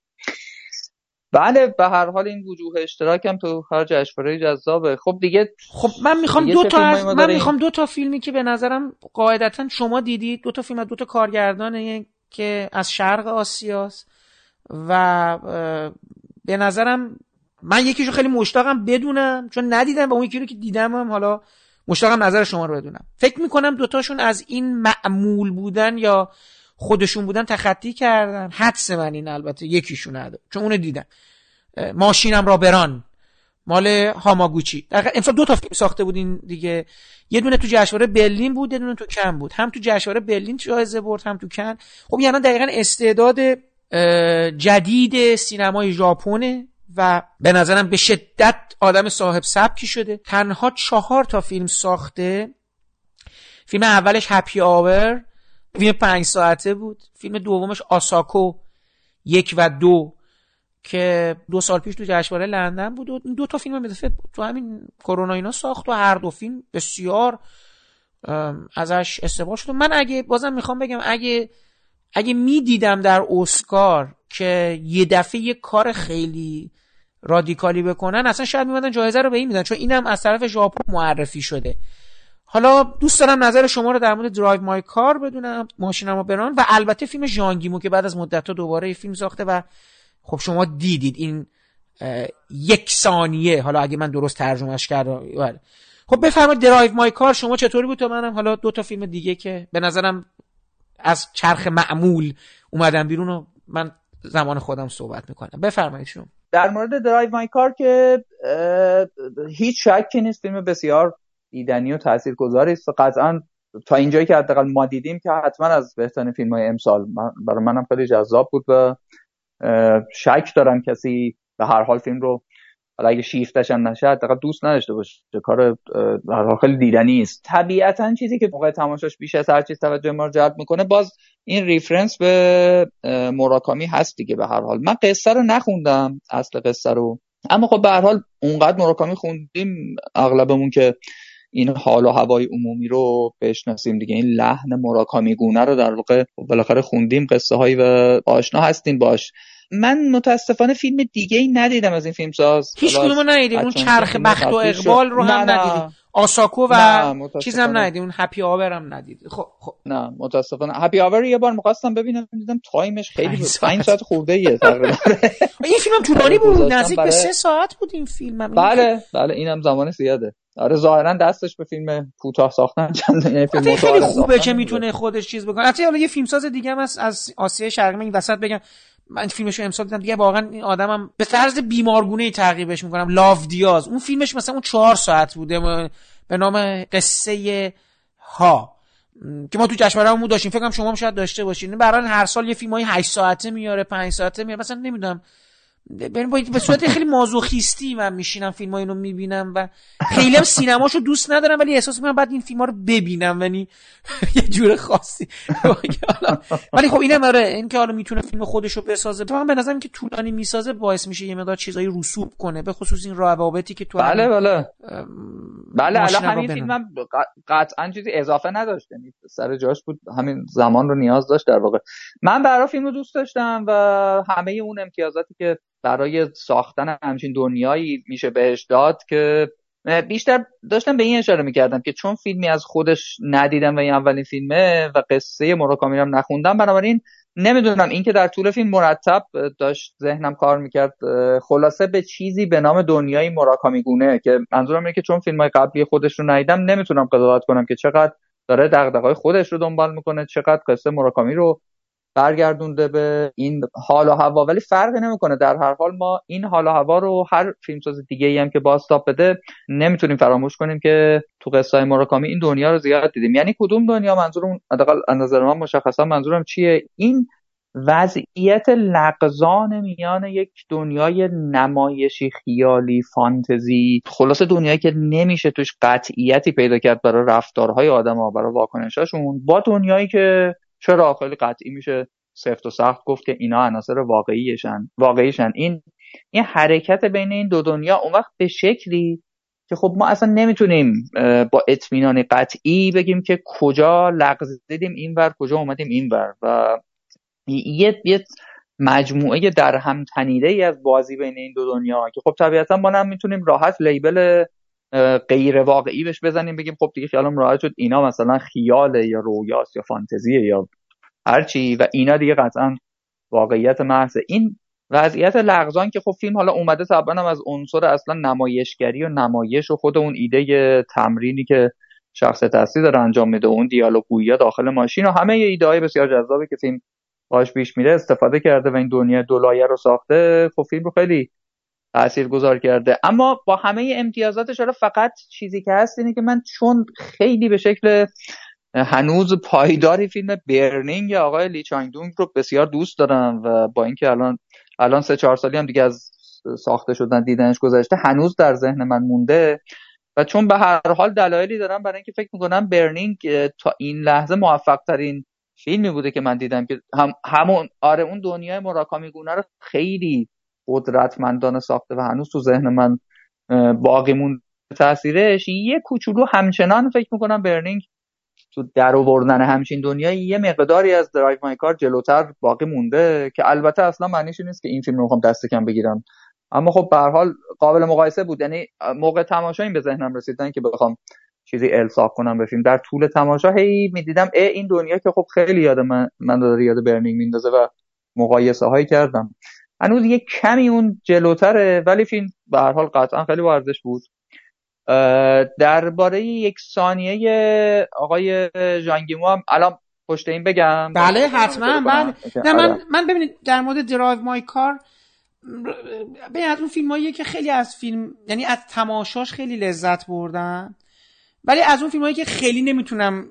بله به هر حال این وجوه اشتراک هم تو هر جشنواره جذابه. خب دیگه خب من می‌خوام دو تا از من؟ می‌خوام دو تا فیلمی که به نظرم قاعدتا شما دیدید دو تا فیلم دو تا کارگردانه که از شرق آسیاست و به نظرم من یکیشو خیلی مشتاقم بدونم چون ندیدم و اون یکی رو که دیدم هم حالا مشتاقم نظر شما رو بدونم. فکر می‌کنم دوتاشون از این معمول بودن یا خودشون بودن تخطی کردن. حدس من این البته یکیشون نداره چون اونو دیدم. ماشینم را بران. مال هاماگوچی. در امسال دو تا فیلم ساخته بود این دیگه. یه دونه تو جشنواره برلین بود یه دونه تو کن بود. هم تو جشنواره برلین جایزه برد هم تو کن. خب یعنی دقیقا استعداد جدید سینمای ژاپنه و به نظرم به شدت آدم صاحب سبکی شده. تنها چهار تا فیلم ساخته. فیلم اولش هپی آور فیلم پنج ساعته بود. فیلم دومش آساکو یک و دو. که دو سال پیش تو جشنواره لندن بود و دو تا فیلم اضافه تو همین کرونا اینا ساخت و هر دو فیلم بسیار ازش استقبال شد. من اگه بازم می‌خوام بگم اگه اگه می‌دیدم در اسکار که یه دفعه یه کار خیلی رادیکالی بکنن اصلا شاید میمدن جایزه رو به این میدن چون اینم از طرف ژاپن معرفی شده. حالا دوست دارم نظر شما رو در مورد Drive My Car بدونم ماشینمو بران. و البته فیلم ژانگ ییمو که بعد از مدت دوباره یه فیلم ساخته و خب شما دیدید این یک ثانیه حالا اگه من درست ترجمهش کردم بله. خب بفرمایید Drive My Car شما چطوری بود؟ تا منم حالا دو تا فیلم دیگه که به نظرم از چرخ معمول اومدن بیرون و من زمان خودم صحبت می‌کنم. بفرمایید شما. در مورد Drive My Car که هیچ شکی نیست فیلم بسیار دیدنی و تاثیرگذاری است. قطعا تا اینجایی که حداقل ما دیدیم که حتما از بهترین فیلم های امسال برای منم خیلی جذاب بود و شک دارم کسی به هر حال فیلم رو حالا اگه شیفتش هم نشه حداقل دوست نداشته باشه. کار حال خیلی دیدنی است طبیعتا چیزی که موقع تماشاش بیش از هر چیز توجه ما رو جلب می‌کنه باز این ریفرنس به موراکامی هست دیگه به هر حال. من قصه رو نخوندم اصل قصه رو. اما خب به هر حال اونقدر موراکامی خوندیم اغلبمون که این حال و هوای عمومی رو بشناسیم دیگه. این لحن موراکامی گونه رو در واقع بالاخره خوندیم قصه هایی و آشنا هستیم باش. من متاسفانه فیلم دیگه ای ندیدم از این فیلم ساز هیچ کدومو ندیدیم. اون چرخ بخت و. اقبال رو هم. ندیدیم. آساکو و. چیزم ندیدیم اون Happy Hour هم ندید خب خب. نه متاسفانه. Happy Hour یه بار می‌خواستم ببینم دیدم time ش خیلی بود. ساعت. 5 ساعت خورده ایه تقریبا. این فیلم طولانی بود. نزدیک به برای- سه ساعت بود این فیلم. بله بله اینم زمان زیاده. آره ظاهرا دستش به فیلم کوتاه ساختن چند یعنی فیلم خیلی خوبه که. می‌تونه خودش چیز بکنه. البته حالا یه فیلمساز دیگه هم از آسیای شرقی. من این وسط بگم من فیلمشو امسال دیدم. دیگه واقعا این آدمم به طرز بیمارگونه ای تعقیبش می‌کنم. لاو دیاز اون فیلمش مثلا اون چهار ساعت بوده. به نام قصه ها که ما تو جشنواره داشتیم. فکر کنم شما هم شاید داشته باشین. برای هر سال یه فیلم های 8 ساعته میاره 5 ساعته میاره. مثلا نمی‌دونم. به صورت خیلی مازوخیستی من میشینم فیلم اینو می‌بینم و خیلی هم سینماشو دوست ندارم ولی احساس می‌کنم بعد این فیلم ها رو ببینم یعنی یه جور خاصی. ولی خب اینم آره این که حالا می‌تونه فیلم خودشو بسازه. تو به نظرم که طولانی می‌سازه باعث میشه یه مقدار چیزایی رسوب کنه به خصوص این روابطی که تو بله بله. بله الان رو همین. فیلم ق- قطعا چیزی اضافه نداشت یعنی سر جاش بود همین زمان رو نیاز داشت در واقع. من برای فیلم رو دوست داشتم و همه اون امتیازاتی که برای ساختن همچین دنیایی میشه بهش داد که بیشتر داشتم به این اشاره می‌کردم که چون فیلمی از خودش ندیدم و این اولین فیلمه و قصه مراکامی هم نخوندم بنابراین نمی‌دونم اینکه در طول فیلم مرتب داشت ذهنم کار می‌کرد. خلاصه به چیزی به نام دنیای مراکامی گونه که منظورم اینه که چون فیلم های قبلی خودش رو ندیدم نمی‌تونم قضاوت کنم که چقدر داره دغدغه‌های خودش رو دنبال می‌کنه چقدر قصه مراکامی رو برگردونده به این حال و هوا. ولی فرقی نمی‌کنه. در هر حال ما این حال و هوا رو هر فیلمساز دیگه ای هم که باستاب بده نمی‌تونیم فراموش کنیم که تو قصه های مراکامی این دنیا رو زیاد دیدیم. یعنی کدوم دنیا منظورم حداقل نظر من مشخصا منظورم چیه؟ این وضعیت لغزان میان یک دنیای نمایشی خیالی فانتزی خلاصه دنیایی که نمیشه توش قطعیتی پیدا کرد برای رفتارهای آدم ها برای واکنشاشون. با دنیایی که چرا خیلی قطعی میشه سفت و سخت گفت که اینا عناصر واقعیشن. واقعیشن. این این حرکت بین این دو دنیا اون وقت به شکلی که خب ما اصلا نمی‌تونیم با اطمینان قطعی بگیم که کجا لغزیدیم اینور کجا اومدیم اینور و یه یه مجموعه در هم تنیده ای از بازی بین این دو دنیا که خب طبیعتا ما هم می‌تونیم راحت لیبل غیر واقعی بهش بزنیم بگیم خب دیگه خیالم راحت شد. اینا مثلا خیاله یا رویاست یا فانتزیه یا هرچی و اینا دیگه قطعا واقعیت محضه این وضعیت لغزان که خب فیلم حالا اومده طبعا هم از عنصر اصلا نمایشگری و نمایش و خود اون ایده تمرینی که شخص تصویر داره انجام میده اون دیالوگ داخل ماشین و همه ایده های بسیار جذابی که فیلم باش پیش میره استفاده کرده و این دنیا دولایه رو ساخته خب فیلم رو خیلی تأثیر گذار کرده. اما با همه امتیازاتش حالا فقط چیزی که هست اینه که من چون خیلی به شکل هنوز پایداری فیلم برنینگ آقای لی چانگ دونگ رو بسیار دوست دارم و با اینکه الان الان سه چهار سالی هم دیگه از ساخته شدن دیدنش گذشته هنوز در ذهن من مونده. و چون به هر حال دلایلی دارم برای اینکه فکر می‌کنم برنینگ تا این لحظه موفق ترین فیلمی بوده که من دیدم که هم همون آره اون دنیای مراکامی گونه رو خیلی قدرتمندانه ساخته و هنوز تو ذهن من باقی مون تاثیرش یه کوچولو همچنان فکر می‌کنم Burning تو در آوردن همچین دنیای یه مقداری از Drive My Car جلوتر باقی مونده که البته اصلا معنیش نیست که این فیلم رو می‌خوام دست کم بگیرم. اما خب به حال قابل مقایسه بود. یعنی موقع تماشا این به ذهنم رسیدن که بخوام چیزی الصاق کنم به فیلم. در طول تماشا هی می‌دیدم ای این دنیا که خب خیلی یاد من من داره یاد Burning میندازه و مقایسه هایی کردم. هنوز یه کمی اون جلوتره ولی فیلم به هر حال قطعا خیلی ورزش بود. درباره یک ثانیه آقای ژانگیمو هم الان پشت این بگم. بله حتما. من نه من آره. من ببینید در مورد درایو مای کار ببین از اون فیلم که خیلی از فیلم یعنی از تماشاش خیلی لذت بردم ولی از اون فیلم که خیلی نمی‌تونم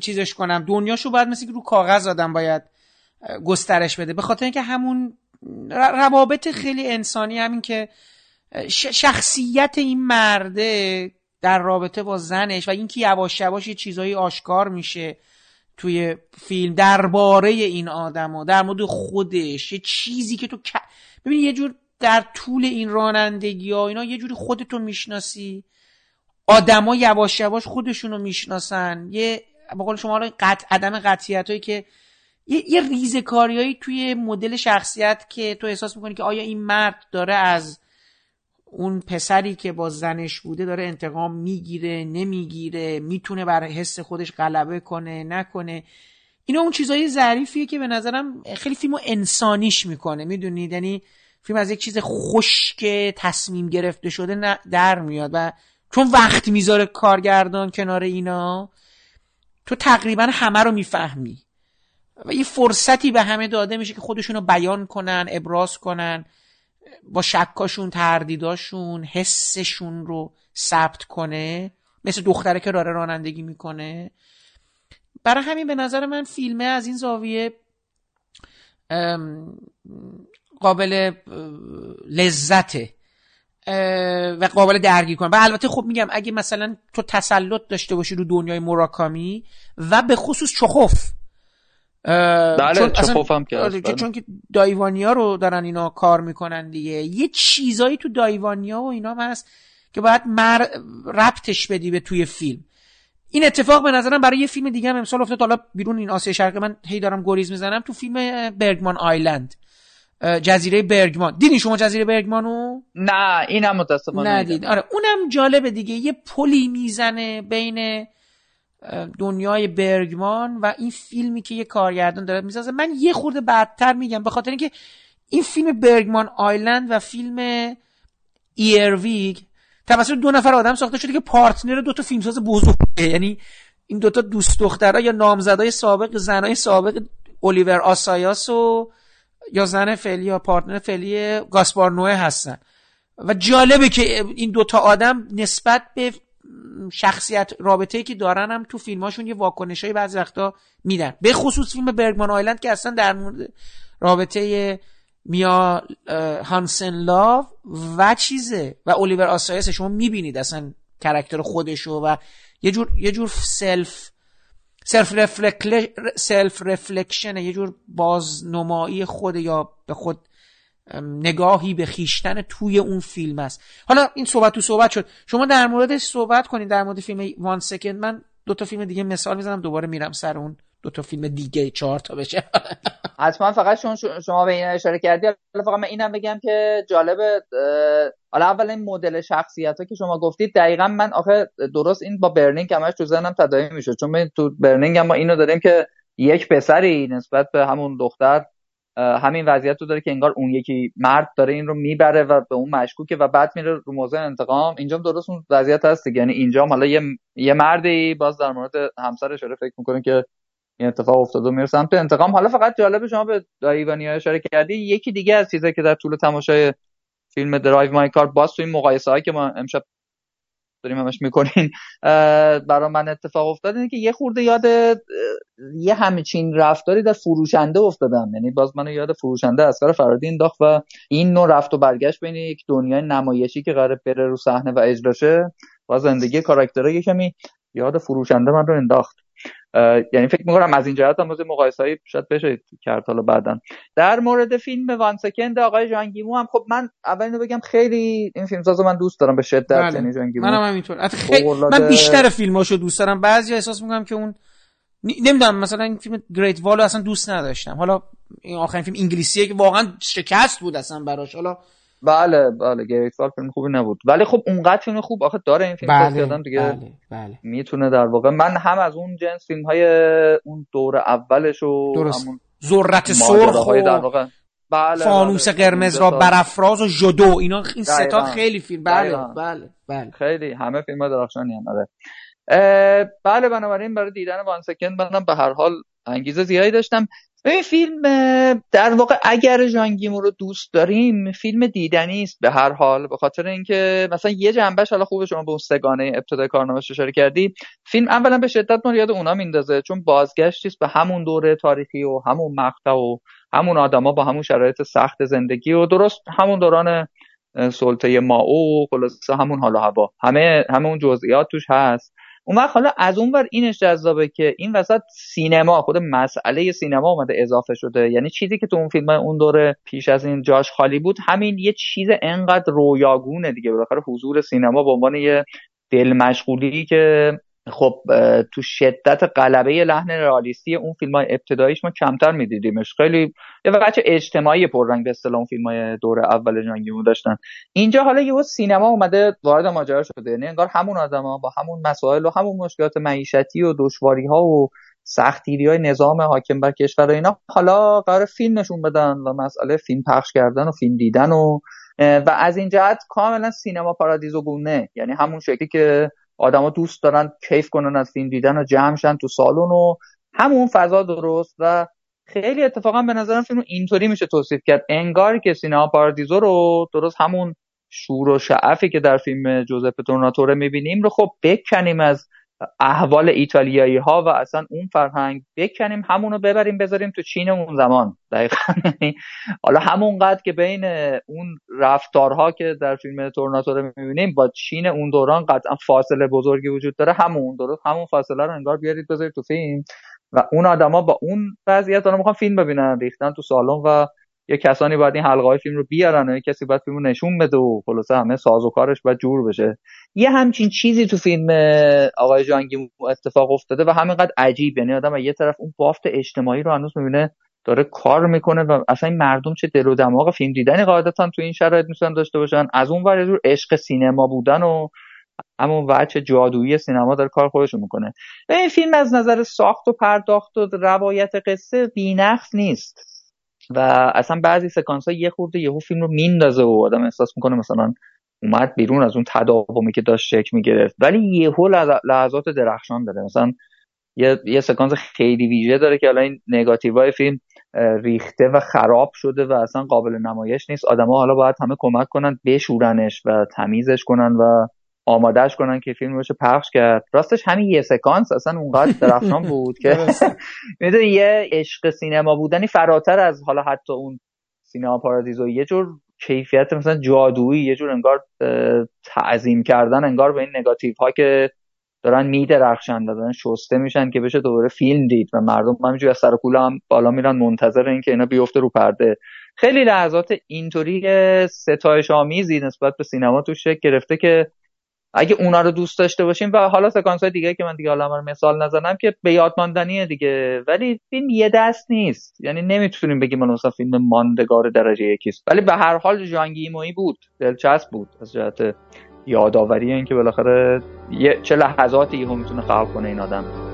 چیزش کنم. دنیاشو باید مثل که رو کاغذ آدم باید گسترش بده. به خاطر اینکه همون روابط خیلی انسانی همین که شخصیت این مرده در رابطه با زنش و اینکه یواش یواش یه چیزایی آشکار میشه توی فیلم درباره این آدم و در مورد خودش یه چیزی که تو ببین یه جور در طول این رانندگی ها اینا یه جوری خودتو می‌شناسی. آدما یواش یواش خودشونو می‌شناسن. یه بقول شما قطع عدم قطعیت هایی که یه, یه ریزکاریایی توی مدل شخصیت که تو احساس می‌کنی که آیا این مرد داره از اون پسری که با زنش بوده داره انتقام می‌گیره نمی‌گیره می‌تونه بر حس خودش غلبه کنه نکنه؟ اینا اون چیزای ظریفیه که به نظرم خیلی فیلمو انسانیش می‌کنه می‌دونید یعنی فیلم از یک چیز خشک تصمیم گرفته شده در میاد و چون وقت می‌ذاره کارگردان کنار اینا تو تقریبا همه رو می‌فهمی. و یه فرصتی به همه داده میشه که خودشونو بیان کنن ابراز کنن با شکاشون تردیداشون حسشون رو ثبت کنه. مثل دختره که راره رانندگی می‌کنه. برای همین به نظر من فیلمه از این زاویه قابل لذته و قابل درگیر کنه و البته خب میگم اگه مثلا تو تسلط داشته باشی رو دنیای مراکامی و به خصوص چخوف بله چون که آره، بله. چون که دایوانیا رو دارن اینا کار می‌کنن دیگه یه چیزایی تو دایوانیا و اینا هست که باید مر ربطش بدی به توی فیلم. این اتفاق به نظرم برای یه فیلم دیگه هم امسال افتاد. حالا بیرون این آسیا شرقی من هی دارم گریز می‌زنم تو فیلم برگمان آیلند. جزیره برگمان. دیدین شما جزیره برگمانو؟ نه اینم متاسفانه ندید. آره اونم جالبه دیگه. یه پلی می‌زنه بین دنیای برگمان و این فیلمی که یه کارگردان داره می‌سازه. من یه خورده بدتر میگم به خاطر اینکه این فیلم Bergman Island و فیلم Earwig توسط دو نفر آدم ساخته شده که partner دو تا فیلمساز بزرگه. یعنی این دوتا دوست دخترها یا نامزدای سابق زنای سابق الیویه آسایاس و یا زن فعلی یا partner فعلی گاسپار نوئه هستن. و جالبه که این دوتا آدم نسبت به شخصیت رابطه که دارن هم تو فیلماشون یه واکنش های بعضی وقتا میدن. به خصوص فیلم Bergman Island که اصلا در مورد رابطه میا هانسن لاو و چیزه و الیویه آسایاس شما می‌بینید اصلا character خودشو و یه جور یه جور self self reflection یه جور بازنمایی خود یا به خود نگاهی به خیشتن توی اون فیلم است. حالا این صحبت تو صحبت شد. شما در موردش صحبت کنید در مورد فیلم One Second من دو تا فیلم دیگه مثال می‌زنم. دوباره میرم سر اون دو تا فیلم دیگه. چهار تا بشه. حتما فقط شما شما به این اشاره کردی. حالا فقط من اینم بگم که جالبه حالا اول این مدل شخصیت ها که شما گفتید دقیقا من آخه درست این با برنینگ همش تو ذهنم تداعی میشه چون تو برنینگ هم ما اینو داریم که یک پسری نسبت به همون دختر همین وضعیت رو داره که انگار اون یکی مرد داره این رو می‌بره و به اون مشکوکه و بعد میره رو موضوع انتقام. اینجا درست اون وضعیت هست یعنی اینجا حالا یه یه مردی باز در مورد همسرش اشاره فکر می‌کنه که این اتفاق افتاده و میره سمت انتقام. حالا فقط جالب شما به دایوانی اشاره کردی. یکی دیگه از چیزایی که در طول تماشای فیلم Drive My Car باز تو این مقایسه هایی که ما امشب داریم همش می‌کنین. برای من اتفاق افتاد اینه که یه خورده یاد یه همچین رفتاری در فروشنده افتادم. یعنی باز منو یاد فروشنده اصغر فرهادی انداخت و این نوع رفت و برگشت بین یک دنیای نمایشی که قرار بره رو صحنه و اجراشه با زندگی کاراکترها یه کمی یاد فروشنده من رو انداخت. یعنی فکر می‌کنم از این جهت هم مقایسه هایی شاید بشه کرد حالا بعدا. در مورد فیلم وان سکند آقای جانگیمو هم خب من اول اینو بگم خیلی این فیلم سازو من دوست دارم به شدت بله. یعنی جانگیمو. منم همینطور خیلی... من بیشتر فیلماشو دوست دارم. بعضی احساس می‌کنم که اون نمی‌دونم مثلا این فیلم گریت والو اصلا دوست نداشتم. حالا این آخرین فیلم انگلیسیه که واقعا شکست بود اصلا براش. حالا بله بله گریت وال فیلم خوبی نبود. ولی خب اونقدر فیلم خوب آخه داره این فیلم بله، دیگه بله، بله. می‌تونه در واقع من هم از اون جنس فیلم های اون دور اولش و درست. ذرت سرخ و در واقع. بله فانوس بله. قرمز را برافراز و جدو. اینا این ستا خیلی فیلم. بله بله بله. خیلی همه فیلم درخشانی هم آره. بله بنابراین برای دیدن وان سکند منم به هر حال انگیزه زیادی داشتم. این فیلم در واقع اگر ژانگیمو رو دوست داریم فیلم دیدنی است به هر حال. به خاطر اینکه مثلا یه جنبش حالا خوبه شما به اون سگانه ابتدای کارنامه‌اش اشاره کردی فیلم اولا به شدت ما یاد اونا میندازه چون بازگشتی است به همون دوره تاریخی و همون مقطع و همون آدما با همون شرایط سخت زندگی و درست همون دوران سلطه ماو و خلاصه همون حال و هوا. همه همون جزئیات توش هست. اون وقت حالا از اون ور اینش جذابه که این وسط سینما خود مسئله سینما اومده اضافه شده. یعنی چیزی که تو اون فیلم اون دوره پیش از این جاش خالی بود همین یه چیز انقدر رویاگونه دیگه. بالاخره حضور سینما به عنوان یه دل مشغولی که خب تو شدت قلبه لحن رئالیستی اون فیلم های ابتداییش ما کمتر میدیدیمش. خیلی یه بچه اجتماعی پررنگ به اصطلاح اون فیلم های دور اول جنگیمون داشتن. اینجا حالا یه سینما اومده وارد ماجرا شده. یعنی انگار همون آدما با همون مسائل و همون مشکلات معیشتی و دشواری ها و سختگیری های نظام حاکم بر کشور و اینا حالا قرار فیلم نشون بدن و مسئله فیلم پخش کردن و فیلم دیدن و و از این جهت کاملا سینما پارادیزو گونه. یعنی همون شکلی که آدما دوست دارن کیف کنن از فیلم دیدن و جمع شن تو سالن و همون فضا درست و خیلی اتفاقا به نظرم فیلم اینطوری میشه توصیف کرد. انگار که سینما پاردیزو رو درست همون شور و شعفی که در فیلم جوزپ تورناتوره می‌بینیم رو خب بکنیم از احوال ایتالیایی ها و اصلا اون فرهنگ بکنیم همونو ببریم بذاریم تو چین اون زمان. دقیقا. حالا همونقدر که بین اون رفتارها که در فیلم تورناتور می‌بینیم با چین اون دوران قطعا فاصله بزرگی وجود داره. همون درست همون فاصله رو انگار بیارید بذارید تو فیلم. و اون آدما با اون وضعیت دارن می‌خوان فیلم ببینن ریختن تو سالن و یه کسانی باید این حلقه های فیلم رو بیارن و یه کسی باید فیلم رو نشون بده و خلاصه همه ساز و کارش باید جور بشه. یه همچین چیزی تو فیلم آقای جانگی اتفاق افتاده و همینقدر عجیب یعنی آدم یه طرف اون بافت اجتماعی رو هنوز می‌بینه داره کار می‌کنه و اصلا این مردم چه دل و دماغ فیلم دیدنی قاعدتا تو این شرایط می‌تونن داشته باشن. از اون ور جور عشق سینما بودن و همون وجه جادویی سینما داره کار خودش می‌کنه. و این فیلم از نظر ساخت و پرداخت و روایت قصه بینقص نیست. و اصلا بعضی سکانس ها یه خورده یهو فیلم رو میندازه و آدم احساس می‌کنه مثلا اومد بیرون از اون تداومی که داشت شکل می‌گرفت. ولی یهو لحظات درخشان داره. مثلا یه, یه سکانس خیلی ویژه داره که الان این نگاتیوهای فیلم ریخته و خراب شده و اصلا قابل نمایش نیست. آدما حالا باید همه کمک کنن بشورنش و تمیزش کنن و آمادهش کنن که فیلم روش پخش کرد. راستش همین یه سکانس اصلا اونقدر درخشان بود که می‌دونی یه عشق سینما بودنی فراتر از حالا حتی اون سینما پارادیزو یه جور کیفیت مثلا جادویی یه جور انگار تعظیم کردن انگار به این نگاتیو ها که دارن میدرخشن و دارن شسته میشن که بشه دوباره فیلم دید و مردم همینجوری از سر هم بالا میرن. منتظر اینکه اینا بیفته رو پرده. خیلی لحظات اینطوری ستایش آمیزی نسبت به سینما تو شکل گرفته که اگه اونا رو دوست داشته باشیم و حالا سکانس های دیگه که من دیگه حالا مثال نزنم که به یاد ماندنیه دیگه. ولی فیلم یه دست نیست. یعنی نمی‌تونیم بگیم من مثلا فیلم ماندگار درجه یکیست ولی به هر حال جانگیمویی بود. دلچسب بود. از جهت یادآوری اینکه بالاخره یه چه لحظاتی هم می‌تونه خلق کنه این آدم.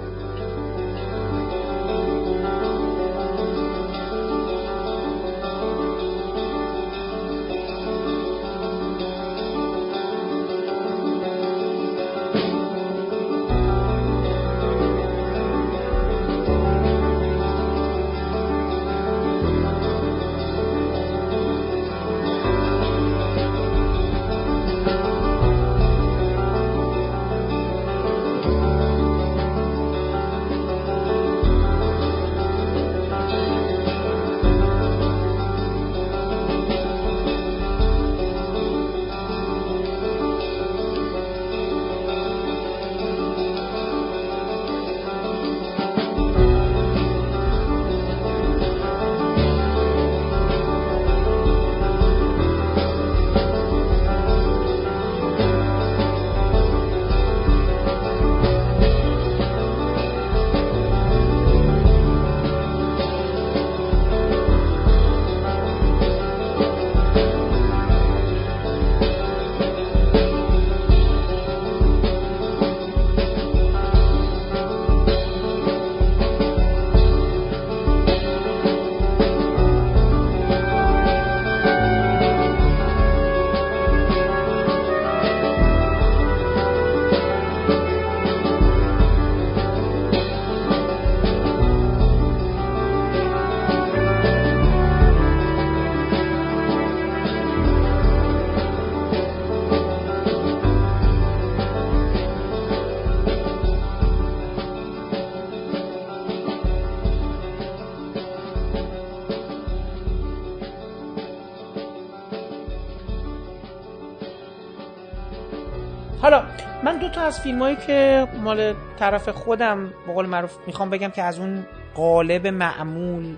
از فیلمایی که مال طرف خودم به قول معروف می‌خوام بگم که از اون قالب معمول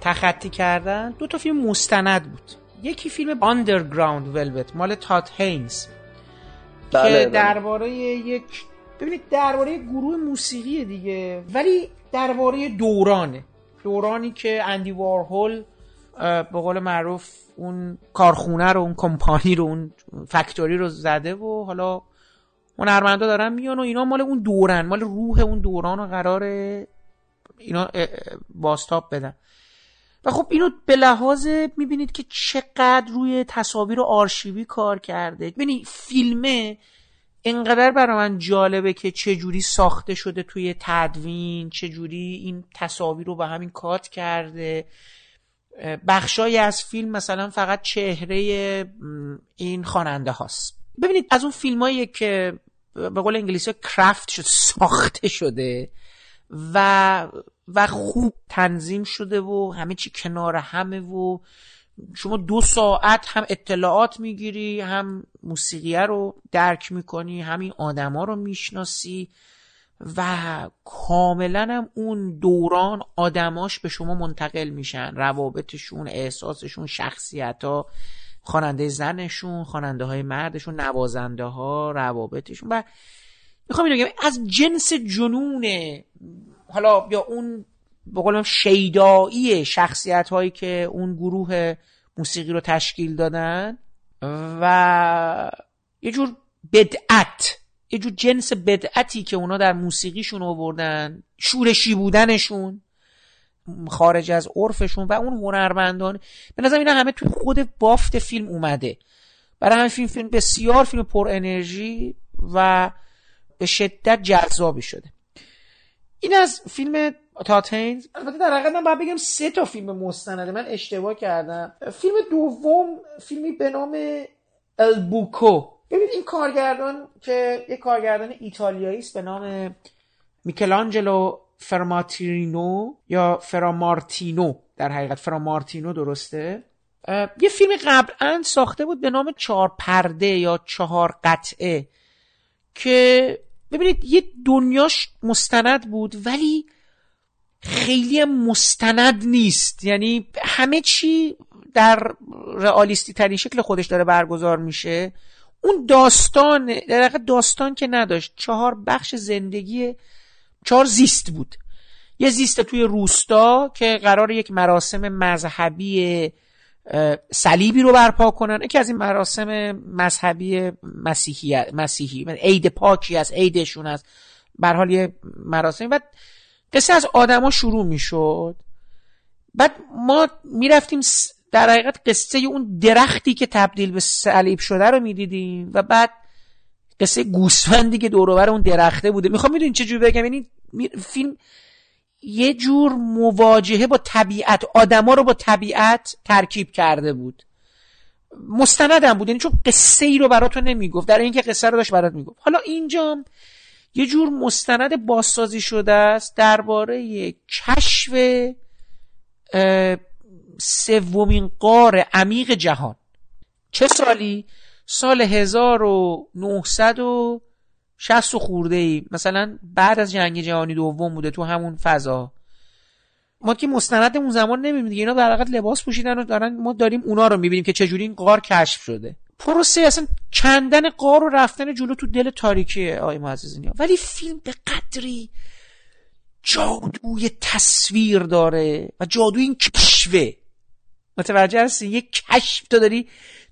تخطی کردن دو تا فیلم مستند بود یکی فیلم Underground Velvet مال تات هینز که بله، بله. درباره یک ببینید درباره گروه موسیقی دیگه ولی درباره دورانه دورانی که اندی وارهول به قول معروف اون کارخونه رو اون کمپانی رو اون فکتوری رو زده و حالا هنرمندا دارن میان و اینا مال اون دورن مال روح اون دوران و قرار اینا باستاب بدن. و خب اینو به لحاظ می‌بینید که چقدر روی تصاویر آرشیوی کار کرده. ببینید فیلمه انقدر برای من جالبه که چه جوری ساخته شده توی تدوین چه جوری این تصاویر رو به همین کات کرده. بخشای از فیلم مثلا فقط چهره این خواننده هاست. ببینید از اون فیلمایی که به قول انگلیسی کرافت شده ساخته شده و و خوب تنظیم شده و همه چی کنار همه و شما دو ساعت هم اطلاعات می‌گیری هم موسیقیه رو درک می‌کنی همین آدما رو می‌شناسی و کاملا هم اون دوران آدماش به شما منتقل میشن روابطشون احساسشون شخصیت ها خواننده زنشون خواننده های مردشون نوازنده ها روابطشون. و می‌خوام اینو بگم از جنس جنون حالا یا اون به قولم شیدایی شخصیت هایی که اون گروه موسیقی رو تشکیل دادن و یه جور بدعت یه جور جنس بدعتی که اونا در موسیقیشون آوردن شورشی بودنشون. خارج از عرفشون و اون هنرمندان. به نظر اینا همه تو خود بافت فیلم اومده. برای همین فیلم فیلم بسیار فیلم پر انرژی و به شدت جذابی شده. این از فیلم تاتینز. البته در حقیقت من باید بگم سه تا فیلم مستنده. من اشتباه کردم. فیلم دوم فیلمی به نام البوکو. ببینید این کارگردان که یک کارگردان ایتالیایی است به نام میکلانجلو فرماتینو یا فرامارتینو در حقیقت فرامارتینو درسته؟ یه فیلم قبلا ساخته بود به نام چهار پرده یا چهار قطعه که ببینید یه دنیاش مستند بود ولی خیلی مستند نیست. یعنی همه چی در رئالیستی ترین شکل خودش داره برگزار میشه. اون داستان در داستان که نداشت چهار بخش زندگی چهار زیست بود. یه زیست توی روستا که قرار یک مراسم مذهبی صلیبی رو برپا کنن. یکی از این مراسم مذهبی مسیحی مسیحی عید پاکی از عیدشون از بر حال یه مراسم. بعد قصه از آدما شروع می‌شد. بعد ما می‌رفتیم در حقیقت قصه اون درختی که تبدیل به صلیب شده رو می‌دیدیم. و بعد قصه گوسفندی که دور اون درخته بوده. می‌خوام می‌دونین چه جوری بگم؟ یعنی فیلم یه جور مواجهه با طبیعت آدما رو با طبیعت ترکیب کرده بود. مستندم بود یعنی چون قصه ای رو براتون نمی‌گفت در اینکه قصه رو داشت برات می‌گفت. حالا اینجا یه جور مستند بازسازی شده است درباره کشف سومین قار عمیق جهان. چه سالی؟ سال 1900 و شست و خورده ای مثلا بعد از جنگ جهانی دوم بوده تو همون فضا. ما که مستند اون زمان نمی‌بینیم دیگه. اینا در حقیقت لباس پوشیدن و دارن ما داریم اونا رو می‌بینیم که چجوری این قار کشف شده. پروسه اصلا کندن قار و رفتن جلو تو دل تاریکی آقای معززینی ولی فیلم به قدری جادوی تصویر داره و جادوی این کشفه متوجه هستی؟ یک کشف تو داری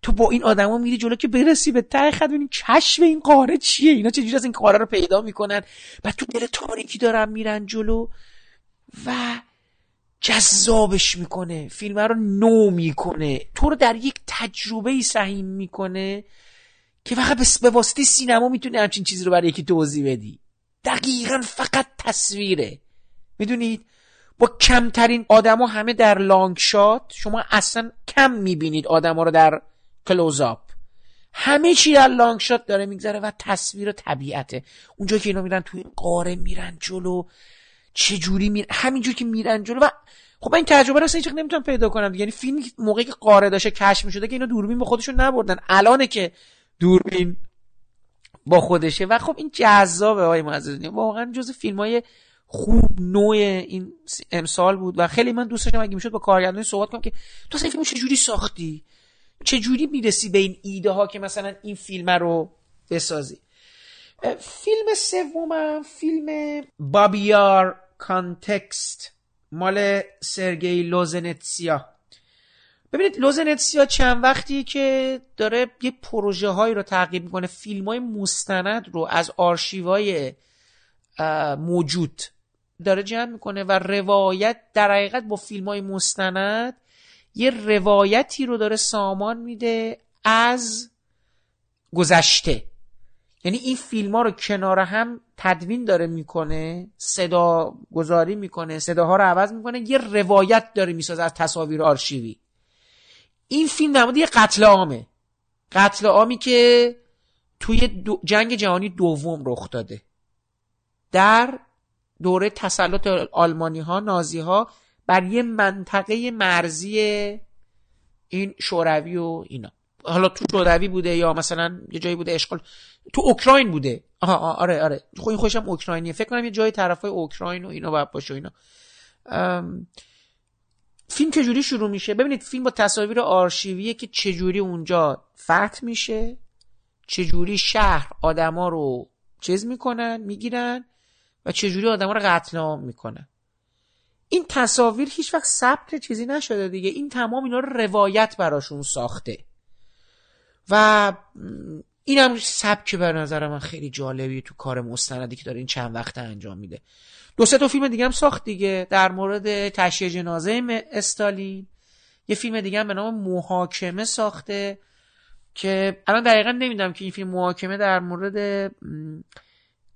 تو با این آدما میری جلو که برسی به ته خط ببینی کشف این قاره چیه؟ اینا چجوری از این قاره رو پیدا می‌کنن؟ و تو دل تاریکی دارن میرن جلو و جذابش می‌کنه. فیلم رو نو می‌کنه. تو رو در یک تجربه سهیم می‌کنه که فقط به واسطه سینما می‌تونه همچین چیزی رو برای یکی توضیح بدی. دقیقا فقط تصویره. می‌دونید؟ با کمترین آدما همه در لانگ شات شما اصلا کم می‌بینید آدما رو در کلوزاپ همه چی در لانگ شات داره میگذره و تصویر طبیعته. اونجا که اینا میرن توی این قاره میرن جلو. چه جوری میرن همینجور که میرن جلو. و خب این تجربه رو هیچ نمی‌تونم پیدا کنم یعنی فیلم موقعی که قاره داشته کشف می‌شده که اینا دوربین با خودشون نبردن. الانه که دوربین با خودشه. و خب این جذابه آقای معززی. واقعا جز فیلم های خوب نوع این امسال بود. و خیلی من دوست داشتم اگه می‌شد با کارگردانی صحبت کنم که تو اصلا فیلمو چجوری ساختی؟ چجوری می‌رسی به این ایده ها که مثلا این فیلم رو بسازی؟ فیلم سومم فیلم بابیار کانتکست مال سرگئی لوزنتسیا. ببینید لوزنتسیا چند وقتی که داره یه پروژه هایی رو تعقیب می‌کنه فیلم های مستند رو از آرشیوهای موجود داره جمع می‌کنه و روایت در حقیقت با فیلم های مستند یه روایتی رو داره سامان میده از گذشته. یعنی این فیلم ها رو کنار هم تدوین داره می‌کنه صدا گذاری می‌کنه صداها رو عوض می‌کنه یه روایت داره می‌سازه از تصاویر آرشیوی. این فیلم در یه قتل عامه. قتل عامی که توی جنگ جهانی دوم رخ داده. در دوره تسلط آلمانی ها نازی ها بر یه منطقه مرزی این شوروی و اینا. حالا تو شوروی بوده یا مثلا یه جایی بوده اشغال تو اوکراین بوده. آها آره آره. خب این خوشم اوکراینیه. فکر کنم یه جای طرفای اوکراین و اینا باید باشه و اینا. فیلم چجوری شروع میشه؟ ببینید فیلم با تصاویر آرشیویه که چجوری اونجا فتح میشه چجوری شهر آدما رو چیز می‌کنن می‌گیرن و چجوری آدما رو قتل عام می‌کنن. این تصاویر هیچ وقت ثبت چیزی نشده دیگه. این تمام اینا رو روایت براشون ساخته. و اینم سبک به نظر من خیلی جالبیه تو کار مستندی که داره این چند وقته انجام میده. دو سه تا فیلم دیگه هم ساخت دیگه. در مورد تشییع جنازه استالین. یه فیلم دیگه هم به نام محاکمه ساخته که الان دقیقا نمی‌دونم که این فیلم محاکمه در مورد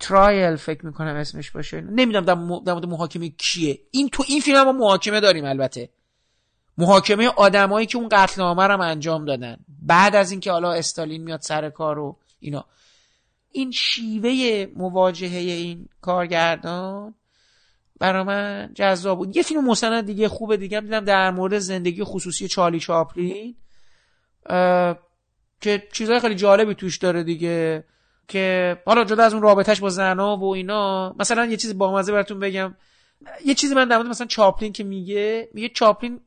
ترایل فکر می‌کنم اسمش باشه. نمی‌دونم در مورد محاکمه کیه. این تو این فیلم هم محاکمه داریم البته. محاکمه آدمایی که اون قتل رو هم انجام دادن. بعد از اینکه حالا استالین میاد سر کار و اینا. این شیوه مواجهه این کارگردان برا من جذاب بود. یه فیلم مستند دیگه خوبه دیگه هم دیدم در مورد زندگی خصوصی چارلی چاپلین. که چیزهای خیلی جالبی توش داره دیگه. که حالا جدا از اون رابطهش با زنا و اینا مثلا یه چیز بامزه براتون بگم. یه چیزی من در مورد مثلا چاپلین که میگه میگه چاپلین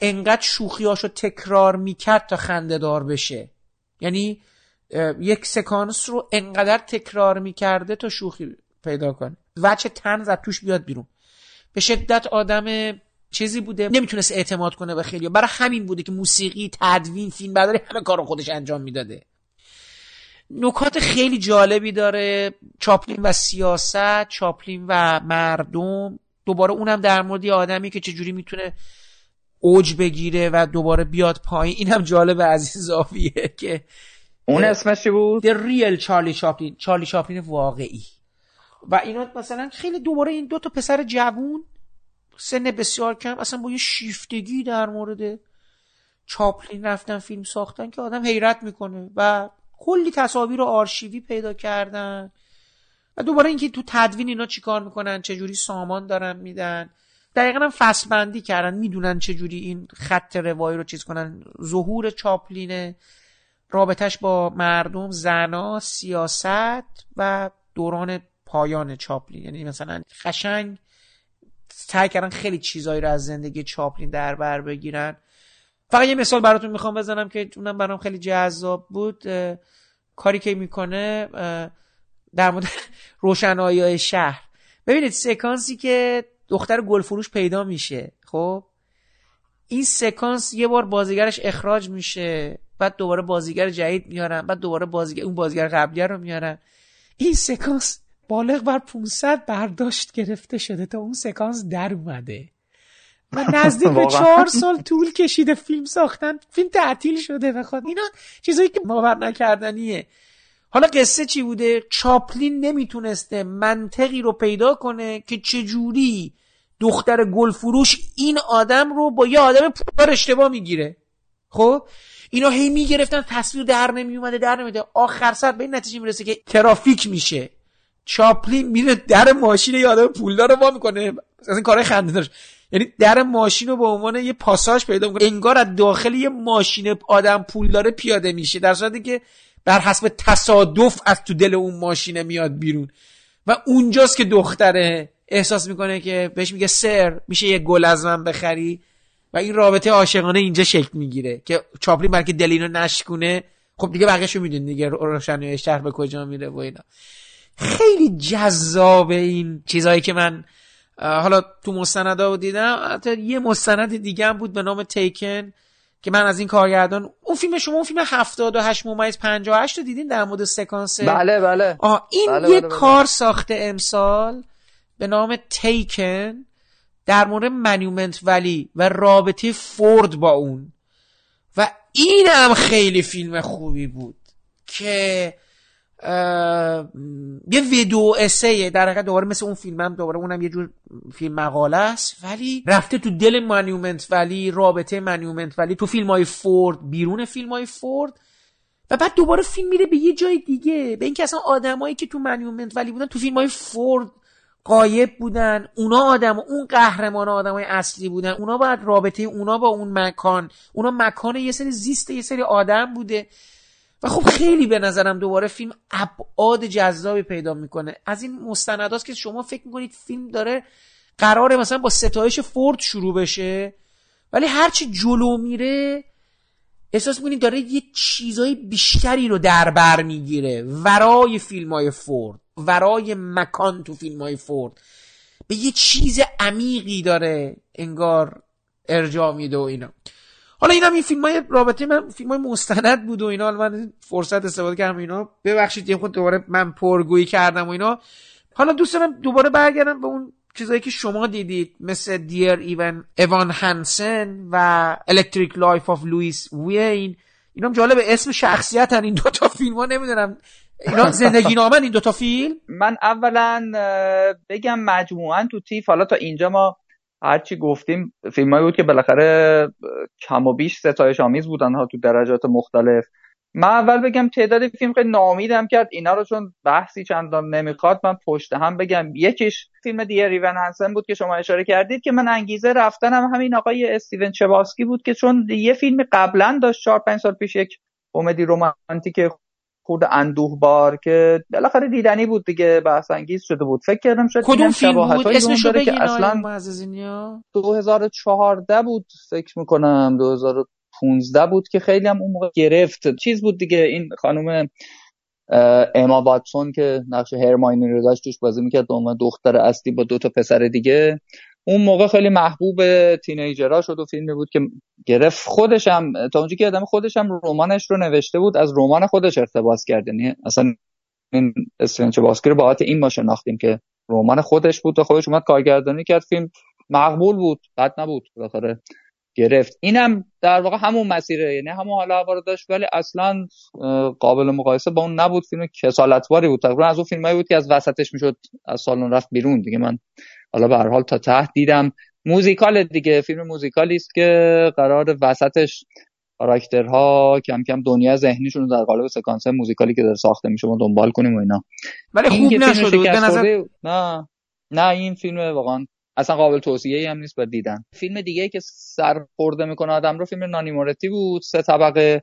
انقدر شوخیاشو تکرار می‌کرد تا خنده دار بشه. یعنی یک سکانس رو انقدر تکرار می‌کرده تا شوخی پیدا کنه. وچه تن زد توش بیاد بیرون. به شدت آدم چیزی بوده نمی‌تونست اعتماد کنه به خیلی. برای همین بوده که موسیقی تدوین فیلم برداری همه کارو خودش انجام می‌داده. نکات خیلی جالبی داره. چاپلین و سیاست چاپلین و مردم. دوباره اونم در مورد آدمی که چجوری می‌تونه اوج بگیره و دوباره بیاد پایین. اینم جالب عزیز زاویه که اون اسمش چی بود؟ The ریل چارلی چاپلین چارلی چاپلین واقعی. و اینا مثلا خیلی دوباره این دو تا پسر جوون سن بسیار کم اصلا با یه شیفتگی در مورد چاپلین رفتن فیلم ساختن که آدم حیرت می‌کنه. و کلی تصاویر آرشیوی پیدا کردن. و دوباره اینکه تو تدوین اینا چیکار می‌کنن چجوری سامان دارن میدن. دقیقا هم فصل بندی کردن می‌دونن چجوری این خط روایی رو چیز کنن. ظهور چاپلینه رابطش با مردم زنا سیاست و دوران پایان چاپلین. یعنی مثلا خشنگ سعی کردن خیلی چیزایی رو از زندگی چاپلین در بر بگیرن. فقط یه مثال براتون می‌خوام بزنم که اونم برام خیلی جذاب بود کاری که می‌کنه در مورد روشنایی شهر. ببینید سکانسی که دختر گلفروش پیدا میشه خب؟ این سکانس یه بار بازیگرش اخراج میشه بعد دوباره بازیگر جدید میارن بعد دوباره بازیگر اون بازیگر قبلی رو میارن. این سکانس بالغ بر 500 برداشت گرفته شده تا اون سکانس در اومده. و نزدیک به چهار سال طول کشیده فیلم ساختن. فیلم تعطیل شده بخواد اینا چیزایی که باور نکردنیه. حالا قصه چی بوده؟ چاپلین نمی‌تونسته منطقی رو پیدا کنه که چجوری دختر گلفروش این آدم رو با یه آدم پولدار اشتباه می‌گیره. خب؟ اینا هی می‌گرفتن تصویر در نمیومده در نمیده. آخر سر به این نتیجه می‌رسه که ترافیک میشه. چاپلین میره در ماشین یه آدم پولدار رو وا می‌کنه. از این کارهای خنده داشت یعنی در ماشین رو به عنوان یه پاساژ پیدا می‌کنه. انگار از داخل یه ماشین آدم پولدار پیاده میشه در صورتی که بر حسب تصادف از تو دل اون ماشینه میاد بیرون. و اونجاست که دختره احساس می‌کنه که بهش میگه سر میشه یه گل از من بخری. و این رابطه عاشقانه اینجا شکل می‌گیره که چاپلین برکه دلینو نشکونه. خب دیگه بقیه‌شو میدون دیگه روشنی شهر به کجا میره و اینا. خیلی جذاب این چیزهایی که من حالا تو مستندا دیدم حتی یه مستند دیگه هم بود به نام تیکن که من از این کارگردان اون فیلم شما اون فیلم 78 ممیز 58 رو دیدین در مورد سکانس؟ بله بله. آه این بله یه بله بله. کار ساخته امسال به نام Taking در مورد Monument Valley و رابطه فورد با اون. و این هم خیلی فیلم خوبی بود که یه video essay ه در حقیقت دوباره مثل اون فیلم هم دوباره اونم یه جور فیلم مقاله است. ولی رفته تو دل Monument Valley رابطه Monument Valley تو فیلم های فورد بیرون فیلم های فورد. و بعد دوباره فیلم میره به یه جای دیگه به اینکه اصلا آدمایی که تو Monument Valley بودن تو فیلم های فورد غایب بودن. اونا آدم اون قهرمان آدمای اصلی بودن. اونا باید رابطه اونا با اون مکان اونا مکان یه سری زیست یه سری آدم بوده. و خب خیلی به نظرم دوباره فیلم ابعاد جذابی پیدا می‌کنه. از این مستنداست که شما فکر می‌کنید فیلم داره قراره مثلا با ستایش فورد شروع بشه ولی هرچی جلو میره احساس می‌کنید داره یه چیزای بیشتری رو در بر می‌گیره. ورای فیلم های فورد ورای مکان تو فیلم های فورد. به یه چیز عمیقی داره انگار ارجاع میده و اینا. حالا اینم این فیلم های رابطه من فیلم های مستند بود و اینا. من فرصت استفاده کردم اینا. ببخشید یه خود دوباره من پرگویی کردم و اینا. حالا دوست دارم دوباره برگردم به اون چیزایی که شما دیدید. مثل Dear Evan Evan Hansen و Electrical Life of Louis Wain اینا جالب اسم شخصیت هن این دوتا فیلم ها. نمی‌دونم. اینا زندگی نامن این دوتا فیلم؟ من اولا بگم مجموعا تو TIFF. حالا تا اینجا ما هرچی گفتیم فیلم بود که بالاخره کم و بیش ستایش آمیز بودن ها تو درجات مختلف. من اول بگم تعداد فیلم خیلی نامیدم کرد. اینا رو چون بحثی چندان نمی‌خواد من پشت هم بگم. یکیش فیلم دیگه ریون هنسن بود که شما اشاره کردید که من انگیزه رفتنم همین آقای استیون چباسکی بود که چون یه فیلم قبلا داشت چهار پنج سال پیش یک کمدی رومانتیک خود اندوه بار که بالاخره دیدنی بود دیگه بحث انگیز شده بود. فکر کردم شاید کدوم فیلم بود؟ اسمش رو که اصلا 2014 بود فکر می‌کنم 2015 بود که خیلی هم اون موقع گرفت. چیز بود دیگه این خانم اما واتسون که نقش هرماینی رو داشت توش بازی می‌کرد به دختر اصلی با دو تا پسر دیگه. اون موقع خیلی محبوب تینیجرها شد و فیلمی بود که گرفت. خودشم تا اونجا که آدم خودشم رمانش رو نوشته بود از رمان خودش ارتباط کرد. یعنی اصلا این استرنچ باسکی رو با این ما شناختیم که رمان خودش بود و خودش اومد کارگردانی کرد. فیلم مقبول بود بد نبود بالاخره گرفت. اینم در واقع همون مسیره. یعنی همون حالا هوا داشت ولی اصلا قابل مقایسه با اون نبود. فیلم کسالتواری بود. تقریبا از اون فیلمایی بود که از وسطش می‌شد از سالن رفت بیرون. دیگه من حالا به هر حال تا ته دیدم. موزیکال دیگه فیلم موزیکالی است که قرار وسطش کاراکترها کم کم دنیا ذهنیشون رو در قالب سکانس موزیکالی که داره ساخته میشه ما دنبال کنیم و اینا. ولی خوب نشده بود به نظر نه. نه این فیلم واقعا اصلا قابل توصیه ای هم نیست باید دیدن فیلم دیگه که سر خورده می‌کنه آدم رو فیلم نانی مورتی بود سه طبقه.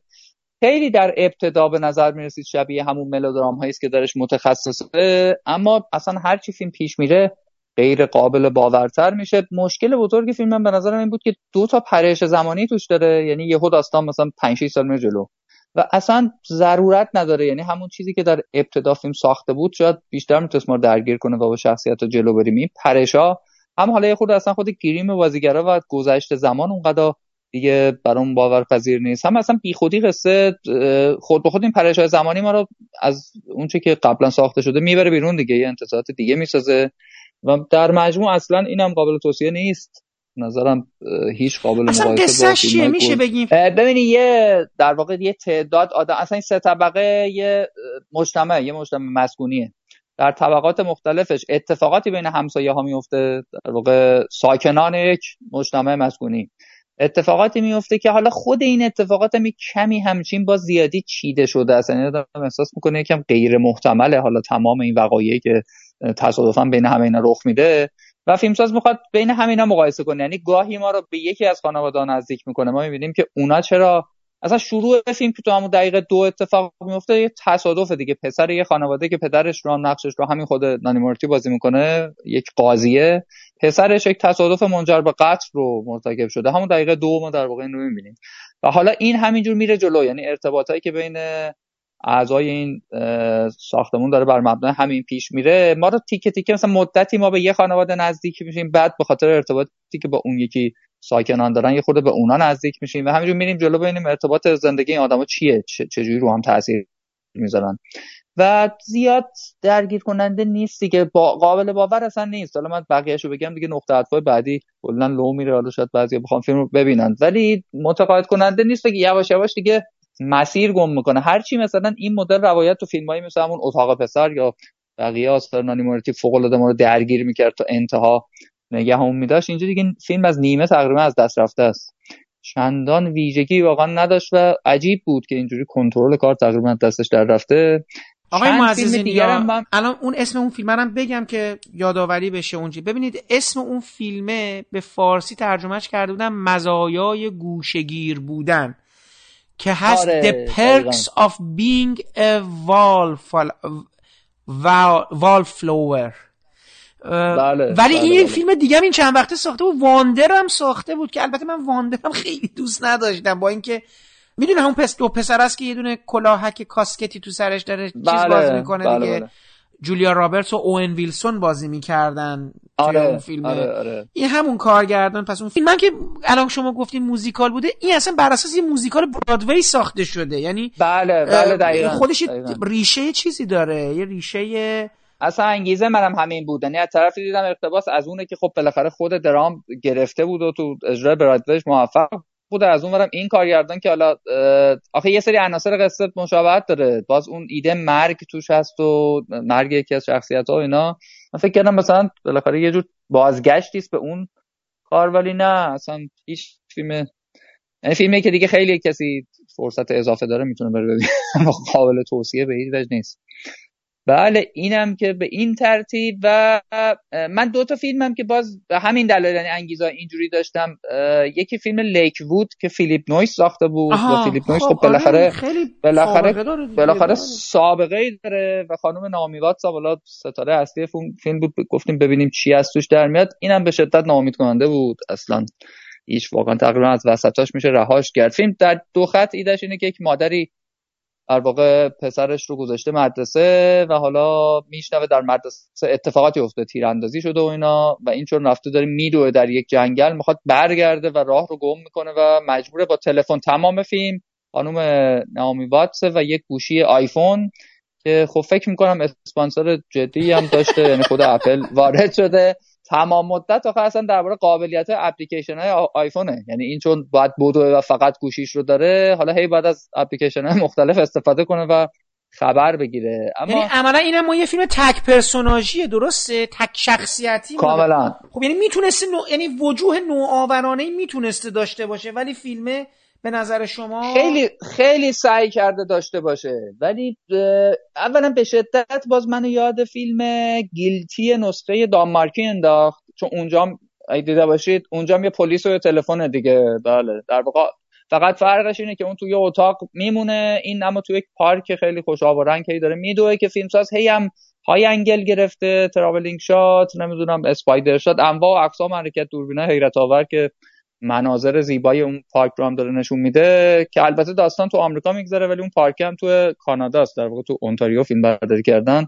خیلی در ابتدا به نظر می‌رسید شبیه همون ملودرام هایی است که درش متخصصه اما اصلا هر چی فیلم پیش میره غیر قابل باورتر میشه. مشکل بزرگ فیلم من به نظرم این بود که دو تا پرش زمانی توش داره. یعنی یهو داستان مثلا 5 6 سال میره جلو. و اصلا ضرورت نداره. یعنی همون چیزی که در ابتدا فیلم ساخته بود شاید بیشتر می‌تونست ما درگیر کنه و با شخصیت رو جلو بریم. این پرشا هم حالا یه خود اصلا خود گریم بازیگرا و گذشته زمان اونقدر دیگه برام باورپذیر نیست. هم اصلا بیخودی قصه خود به خود این پرش زمانی ما رو از اونچه که قبلا ساخته شده می‌بره بیرون دیگه. یه انتظارات دیگه می‌سازه. و در مجموع اصلا اینم قابل توصیه نیست. نظرم هیچ قابل اصلا مقایسه با میشه بگیم؟ ببینی یه در واقع یه تعداد آدم اصلا این سه طبقه یه مجتمع یه مجتمع مسکونیه. در طبقات مختلفش اتفاقاتی بین همسایه ها میفته در واقع ساکنان یک مجتمع مسکونی. اتفاقاتی میفته که حالا خود این اتفاقات می کمی همچین با زیادی چیده شده است. یعنی احساس می‌کنه یکم غیر محتمله حالا تمام این وقایعی که تصادفا بین همه اینا رخ میده و فیلمساز می‌خواد بین همینا مقایسه کنه. یعنی گاهی ما رو به یکی از خانواده نزدیک می‌کنه. ما می‌بینیم که اونا چرا اصلا شروع فیلم که تو همون دقیقه دو اتفاق میفته یه تصادف دیگه. پسر یه خانواده که پدرش رو هم نقشش رو همین خود نانی مورتی بازی می‌کنه یک قاضیه. پسرش یک تصادف منجر به قتل رو مرتکب شده. همون دقیقه دو ما در واقع این رو می‌بینیم. و حالا این همینجور میره جلو. یعنی ارتباطایی که بین اعضای این ساختمون داره بر مبنای همین پیش میره. ما رو تیکه تیکه مثلا مدتی ما به یه خانواده نزدیک میشیم بعد به خاطر ارتباطی که با اون یکی ساکنان دارن یه خورده به اونا نزدیک میشیم و همینجور میریم جلو ببینیم ارتباط زندگی این آدما چیه چجوری رو هم تاثیر می‌ذارن. و زیاد درگیر کننده نیست دیگه با قابل باور اصلا نیست. حالا من بقیه‌شو بگم دیگه نقطه عطف بعدی کلا لو میره حالا شاید بعضی بخوام فیلم رو ببینن. ولی متقاعد کننده نیست که یواش یواش دیگه مسیر گم می‌کنه. هرچی مثلا این مدل روایت تو فیلمایی مثل همون اتاق پسر یا بقیه آستار نانی مورتی فوق العاده ما رو درگیر می‌کرد تا انتها نگهمون میداشت. اینجا دیگه فیلم از نیمه تقریبا از دست رفته است. چندان ویژگی واقعا نداشت و عجیب بود که اینجوری کنترل کار تقریبا دستش در رفته. آقای معززین الان اون اسم اون فیلم هم بگم که یادآوری بشه اونجا. ببینید اسم اون فیلمه به فارسی ترجمهش کرده بودن مزایای گوشگیر بودن. که هست آره، The Perks of Being a Wallflower بله، ولی این بله. فیلم دیگه این چند وقته ساخته بود. واندر هم ساخته بود که البته من واندر هم خیلی دوست نداشتم با اینکه می‌دونی همون پس دو پسر است که یه دونه کلاهک کاسکتی تو سرش داره چیز بله، باز می‌کنه دیگه. جولیا رابرتس و اوون ویلسون بازی می‌کردن آره اون فیلم آره آره. این همون کارگردان پس اون فیلم من که الان شما گفتین موزیکال بوده این اصلا بر اساس یه موزیکال برادوی ساخته شده یعنی بله بله دقیقا خودش دقیقا. ریشه چیزی داره یه ریشه اصلا انگیزه منم همین بود یعنی از طرفی دیدم اقتباس از اونه که خب بالاخره خود درام گرفته بود و تو اجرای برادویش موفق بود از اون برم این کارگردان که حالا آخه یه سری عناصر قصه مشابهت داره. باز اون ایده مرگ توش هست و مرگ یکی از شخصیت ها و اینا. من فکر کردم مثلا بالاخره یه جور بازگشتی است به اون کار ولی نه اصلا هیچ فیلم یعنی فیلمی که دیگه خیلی کسی فرصت اضافه داره می‌تونه بره ببینه. قابل توصیه به هیچ وجه نیست. بله اینم که به این ترتیب و من دو تا فیلمم که باز به همین دلایل یعنی انگیزا اینجوری داشتم یکی فیلم Lakewood که فیلیپ نویس ساخته بود و فیلیپ نویس. خب بالاخره بالاخره بالاخره سابقه ای داره و خانم نائومی واتس بالا ستاره اصلی فیلم بود گفتیم ببینیم چی از توش در میاد. اینم به شدت ناامید کننده بود. اصلا هیچ واقعا تقریبا از وسطاش میشه رهاش کرد. فیلم در دو خط ایدهش اینه که یک مادری در واقع پسرش رو گذاشته مدرسه و حالا میشنوه در مدرسه اتفاقاتی افتاده تیراندازی شده و اینا و این چون رفته داره میدوه در یک جنگل می‌خواد برگرده و راه رو گم می‌کنه و مجبوره با تلفن تمام فیلم خانم نامی واتس و یک گوشی آیفون که خب فکر می‌کنم اسپانسر جدی هم داشته یعنی خود اپل وارد شده. تمام مدت آخه اصلا درباره قابلیت اپلیکیشن های آیفونه. یعنی این چون باید بودوه و فقط گوشیش رو داره حالا هی باید از اپلیکیشن های مختلف استفاده کنه و خبر بگیره. اما یعنی عملا اینم ما یه فیلم تک پرسوناژیه درسته؟ تک شخصیتی کاملا. خب یعنی می‌تونسته نو... یعنی وجوه نوآورانه می‌تونسته داشته باشه ولی فیلمه به نظر شما؟ خیلی خیلی سعی کرده داشته باشه. ولی اولا به شدت باز منو یاد فیلم Guilty نسخه دانمارکی انداخت. چون اونجا دیده باشید اونجا یه پلیس و یه تلفن دیگه. بله. در واقع فقط فرقش اینه که اون توی اتاق میمونه. این اما توی یک پارک خیلی خوش آب و رنگ داره. میدوه که فیلمساز هی هم high angle گرفته traveling shot نمی‌دونم spider shot انواع و اقسام حرکت دوربینه حیرت آور که مناظر زیبای اون پارک رو هم داره نشون میده که البته داستان تو آمریکا میگذره ولی اون پارک هم تو کانادا است. در واقع تو اونتاریو فیلم برداری کردن.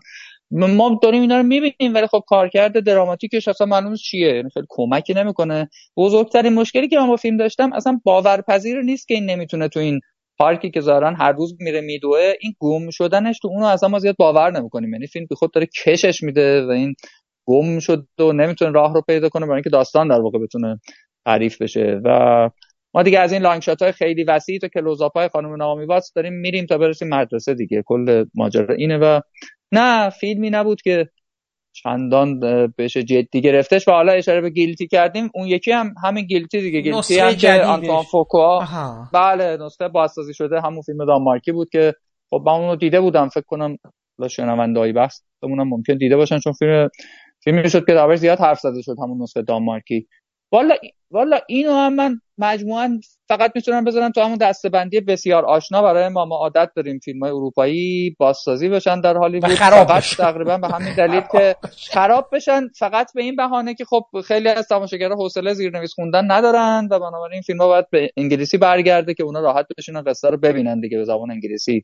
ما داریم اینا رو می‌بینیم ولی خب کارکرد دراماتیکش اصلا معلوم چیه. یعنی خیلی کمکی نمی‌کنه. بزرگترین مشکلی که من با فیلم داشتم اصلا باورپذیر نیست که این نمی‌تونه تو این پارکی که ظاهرا هر روز میره میدوه این گم شدنش تو اونو اصلا ما زیاد باور نمی‌کنیم. یعنی فیلم خود داره کشش میده و این گم شد و نمی‌تونه راه رو پیدا کنه برای اینکه داستان در واقع بتونه تعریف بشه. و ما دیگه از این لانگ شات های خیلی وسیع تو کلوزاپ های خانم نائومی واتس داریم میریم تا برسیم مدرسه دیگه. کل ماجرا اینه و نه فیلمی نبود که چندان بهش جدی گرفتش. و حالا اشاره به Guilty کردیم. اون یکی هم همین Guilty دیگه. Guilty هم که آنتوان فوکو بله نسخه بازسازی شده. همون فیلم دانمارکی بود که خب من اونو دیده بودم. فکر کنم لا شنوندهایی بحث بمونم ممکن دیده باشن چون فیلم فیلمی شد که دربارش زیاد حرف زده شد همون نسخه دانمارکی. والا والا اینو هم من مجموعا فقط می‌تونم بذارم تو همون دستبندی بسیار آشنا برای ما ما عادت داریم فیلم های اروپایی بازسازی بشن در حالی بود فقط تقریبا به همین دلیل که خراب بشن فقط به این بهانه که خب خیلی از تماشاگرها حوصله زیرنویس خوندن ندارن و بنابراین این فیلم ها باید به انگلیسی برگرده که اونا راحت بشینن قصه رو ببینن دیگه به زبان انگلیسی.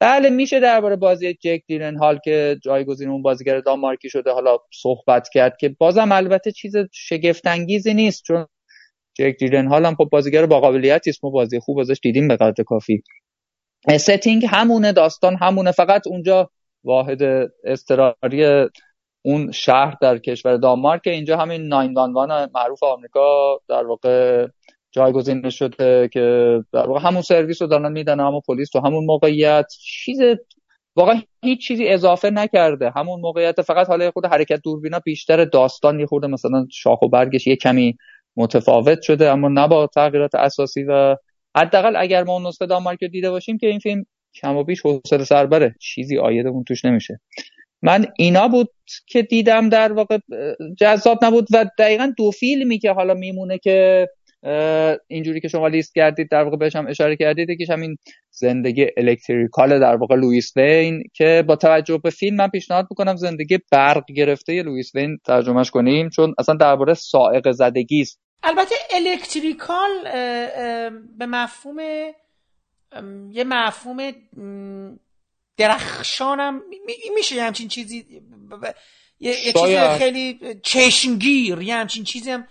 بله میشه درباره بازی جیک جیلنهال که جایگزین اون بازیگر دانمارکی شده حالا صحبت کرد که بازم البته چیز شگفت انگیزی نیست چون جیک جیلنهال هم خب بازیگر با قابلیتی است بازی خوب ازش دیدیم به قدر کافی. setting همونه داستان همونه فقط اونجا واحد اضطراری اون شهر در کشور دانمارک اینجا همین 911 معروف آمریکا در واقع جایگزین شده که در واقع همون سرویس رو دارن میدن همون پلیس تو همون موقعیت. چیز واقعا هیچ چیزی اضافه نکرده. همون موقعیت فقط حالا خود حرکت دوربینا بیشتر داستان یه خورده مثلا شاخ و برگش یه کمی متفاوت شده اما نه با تغییرات اساسی و حداقل اگر ما اون نسخه دانمارک دیده باشیم که این فیلم کم و بیش حوصله سربره چیزی اون توش نمیشه. من اینا بود که دیدم در واقع جذاب نبود و دقیقا دو فیلمی که حالا میمونه که اینجوری که شما لیست کردید در واقع بهش هم اشاره کردید یکیش همین زندگی Electrical در واقع لوئیس وین که با توجه به فیلم من پیشنهاد می‌کنم زندگی برق گرفته لوئیس وین ترجمهش کنیم چون اصلا درباره صاعقه زدگی است. البته electrical به مفهوم یه مفهوم درخشانم میشه همچین چیزی یه, چیزی خیلی چشمگیر یه همچین چیزی هم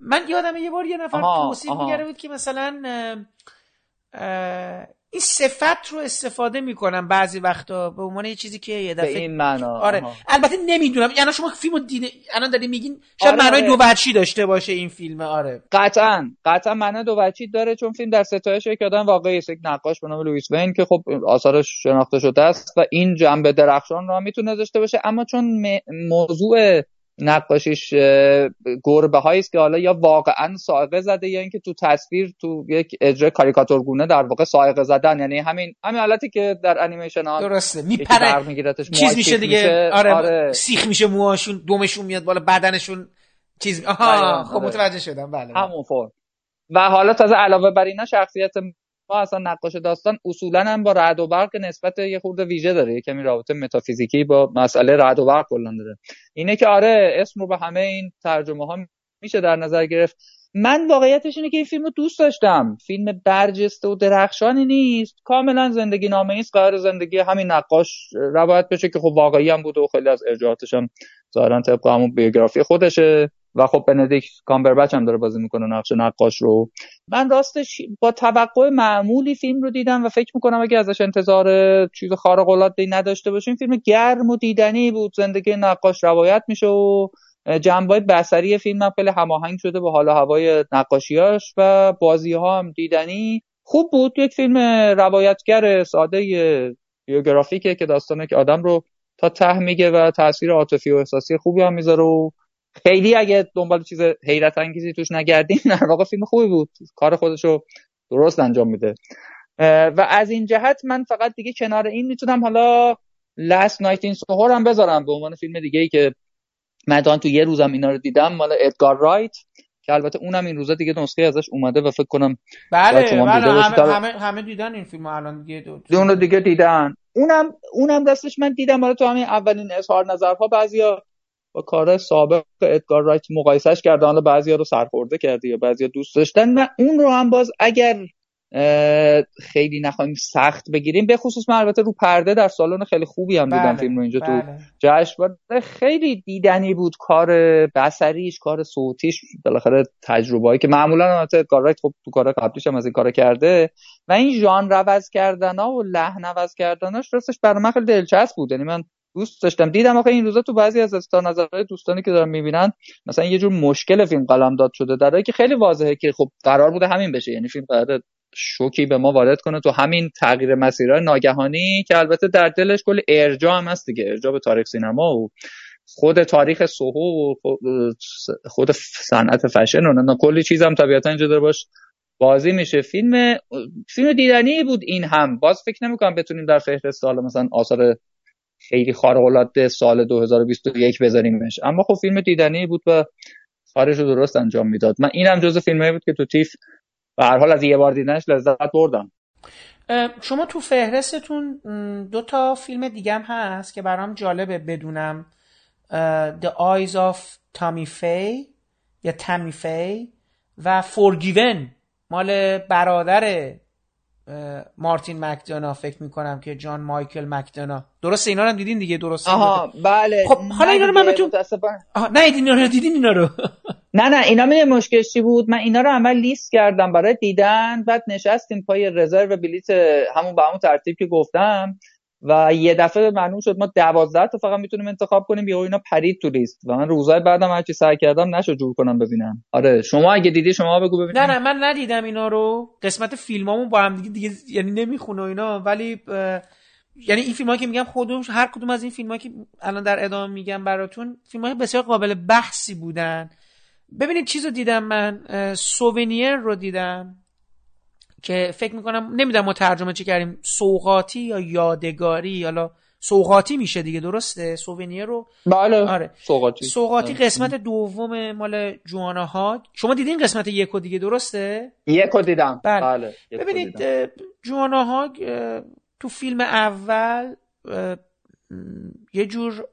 من یادم یه بار یه نفر توصیف میگره بود که مثلا این صفت رو استفاده می‌کنم بعضی وقتا به عنوان یه چیزی که یه دفعه به این معنا آره. البته نمی‌دونم. یعنی شما فیلمو دیده الان دارین میگین شاید آره معنای آره. دو بچی داشته باشه این فیلم آره. قطعا قطعا معنای دو بچی داره چون فیلم در ستایش یک آدم واقعی است. یک نقاش به نام لوئیس وین که خب آثارش شناخته شده است و این جنبه درخشان رو می‌تونه داشته باشه. اما چون موضوع نقاشیش گربه هایی است که حالا یا واقعا سائقه زده یا اینکه تو تصویر تو یک اجرای کاریکاتورگونه در واقع سائقه زدن. یعنی همین همین حالتی که در انیمیشن ها درسته. میپره. چیز میشه دیگه. میشه. آره, آره, سیخ میشه موهاشون دومشون میاد بالا بدنشون چیز آها خب آره. متوجه شدم. بله, بله. همون فرم. و حالا تازه علاوه بر اینا شخصیت ما اصلا نقاش داستان اصولا هم با رعد و برق نسبت یه خورده ویژه داره یه کمی رابطه متافیزیکی با مسئله رعد و برق کلا داره. اینه که آره اسم رو به همه این ترجمه ها میشه در نظر گرفت. من واقعیتش اینه که این فیلم رو دوست داشتم. فیلم برجسته و درخشانی نیست. کاملا زندگی نامه ایست قرار زندگی همین نقاش روایت بشه که خب واقعی هم بوده و خیلی از ارجاعاتش هم ظاهرا طبق همون بیوگرافی خودشه. و خب بندیکت کامبربچ هم داره بازی می‌کنه نقش نقاش رو. من راستش با توقع معمولی فیلم رو دیدم و فکر می‌کنم اگه ازش انتظار چیز خارق العاده نداشته باشیم فیلم گرم و دیدنی بود. زندگی نقاش روایت میشه و جنبه بصری فیلم هم خیلی هماهنگ شده با حال هوای نقاشیاش و بازی ها هم دیدنی خوب بود. یک فیلم روایتگر ساده بیوگرافیکه که داستانه که آدم رو تا ته میگه و تاثیر عاطفی و احساسی خوبی هم می‌ذاره و خیلی اگه دنبال چیز حیرت انگیزی توش نگردیم در واقع فیلم خوبی بود. کار خودشو درست انجام میده. و از این جهت من فقط دیگه کنار این می‌تونم حالا Last Night in Soho هم بذارم به عنوان فیلم دیگه ای که من تو یه روزم اینا رو دیدم مال ادگار رایت که البته اونم این روزا دیگه نسخه ازش اومده و فکر کنم بله بله همه, همه, همه دیدن این فیلم الان دیگه دو اون رو دیگه دیدن. اونم اونم دستش من دیدم. حالا تو همین اولین اظهار نظرها بعضیا با کار سابق ادگار رایت مقایسش کرده. حالا بعضیا رو سرخورده کرده یا بعضیا دوست داشتن. من اون رو هم باز اگر خیلی نخواهیم سخت بگیریم به خصوص من البته رو پرده در سالن خیلی خوبی هم دیدم بله، فیلم رو اینجا بله. تو جشن خیلی دیدنی بود کار بسریش کار صوتیش بالاخره تجربه که معمولا البته رایت خب تو کار قبلیش هم از این کار کرده. و این ژانر عوض کردن ها و لحن عوض کردناش راستش برای من خیلی دلچسب بود. یعنی من دوست داشتم. دیدم آخه این روزا تو بعضی از اظهار نظرهای دوستانی که دارن می‌بینن مثلا یه جور مشکل فیلم قلم داد شده. در که خیلی واضحه که خب قرار بوده همین بشه. یعنی فیلم قرار شوکی به ما وارد کنه تو همین تغییر مسیرهای ناگهانی که البته در دلش کل ارجاع هم هست دیگه. ارجاع به تاریخ سینما و خود تاریخ سوهو و خود صنعت فشن و کلی چیز هم طبیعتا اینجا داره باش بازی میشه. فیلم فیلم دیدنی بود این هم. باز فکر نمی‌کنم بتونیم در فهرست حالا مثلا آثار خیلی خارق العاده سال 2021 بذاریمش. اما خب فیلم دیدنی بود و کارش رو درست انجام می‌داد. من اینم جز فیلمایی بود که تو تیف و هر حال از یه بار دیدنش لذت بردم. شما تو فهرستتون دو تا فیلم دیگه هم هست که برام جالبه بدونم. The Eyes of Tommy Faye یا فی و Forgiven مال برادر مارتین مکدونا فکر می‌کنم که جان مایکل مکدونا. درسته اینا رو دیدین دیگه درسته. آها بله. خب حالا اینا رو من بهتون نه اینا رو دیدین اینا رو. نه نه اینا می مشکلش چی بود؟ من اینا رو عمل لیست کردم برای دیدن بعد نشستیم پای رزرو بلیت همون به همون ترتیب که گفتم. و یه دفعه معلوم شد ما دوازده تا فقط می‌تونیم انتخاب کنیم یا اینا پرید تو لیست. و من روزای بعدم هرچی سعی کردم نشد جور کنم ببینم. آره شما اگه دیدی شما بگو ببینم. نه نه من ندیدم اینا رو. قسمت فیلمامون با هم دیگه, دیگه یعنی نمی‌خونه اینا. ولی یعنی این فیلم که میگم خودم هر کدوم از این فیلم که الان در ادامه میگم براتون فیلم بسیار قابل بحثی بودن. ببینید چیز دیدم من سوونیر رو دیدم. که فکر می‌کنم نمی‌دونم ما ترجمه چی کردیم سوقاتی یا یادگاری؟ حالا سوقاتی میشه دیگه درسته؟ سوونیر رو؟ بله آره. سوقاتی سوقاتی آره. قسمت دوم مال جوانا ها. شما دیدین قسمت یک و دیگه درسته؟ یک دیدم. بله, بله. ببینید جوانا ها تو فیلم اول یه جور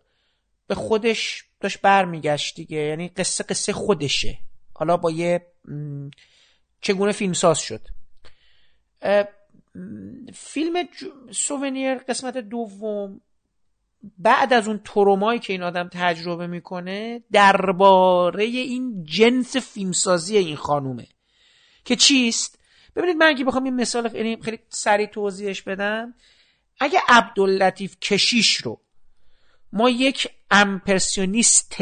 به خودش داشت برمیگشت دیگه یعنی قصه قصه خودشه. حالا با یه چگونه فیلم ساز شد. فیلم سوونیر قسمت دوم بعد از اون ترومایی که این آدم تجربه می‌کنه درباره این جنس فیلمسازی این خانومه. که چیست؟ ببینید من اگه بخوام این مثال خیلی سریع توضیحش بدم. اگه عبداللطیف کشیش رو ما یک امپرسیونیست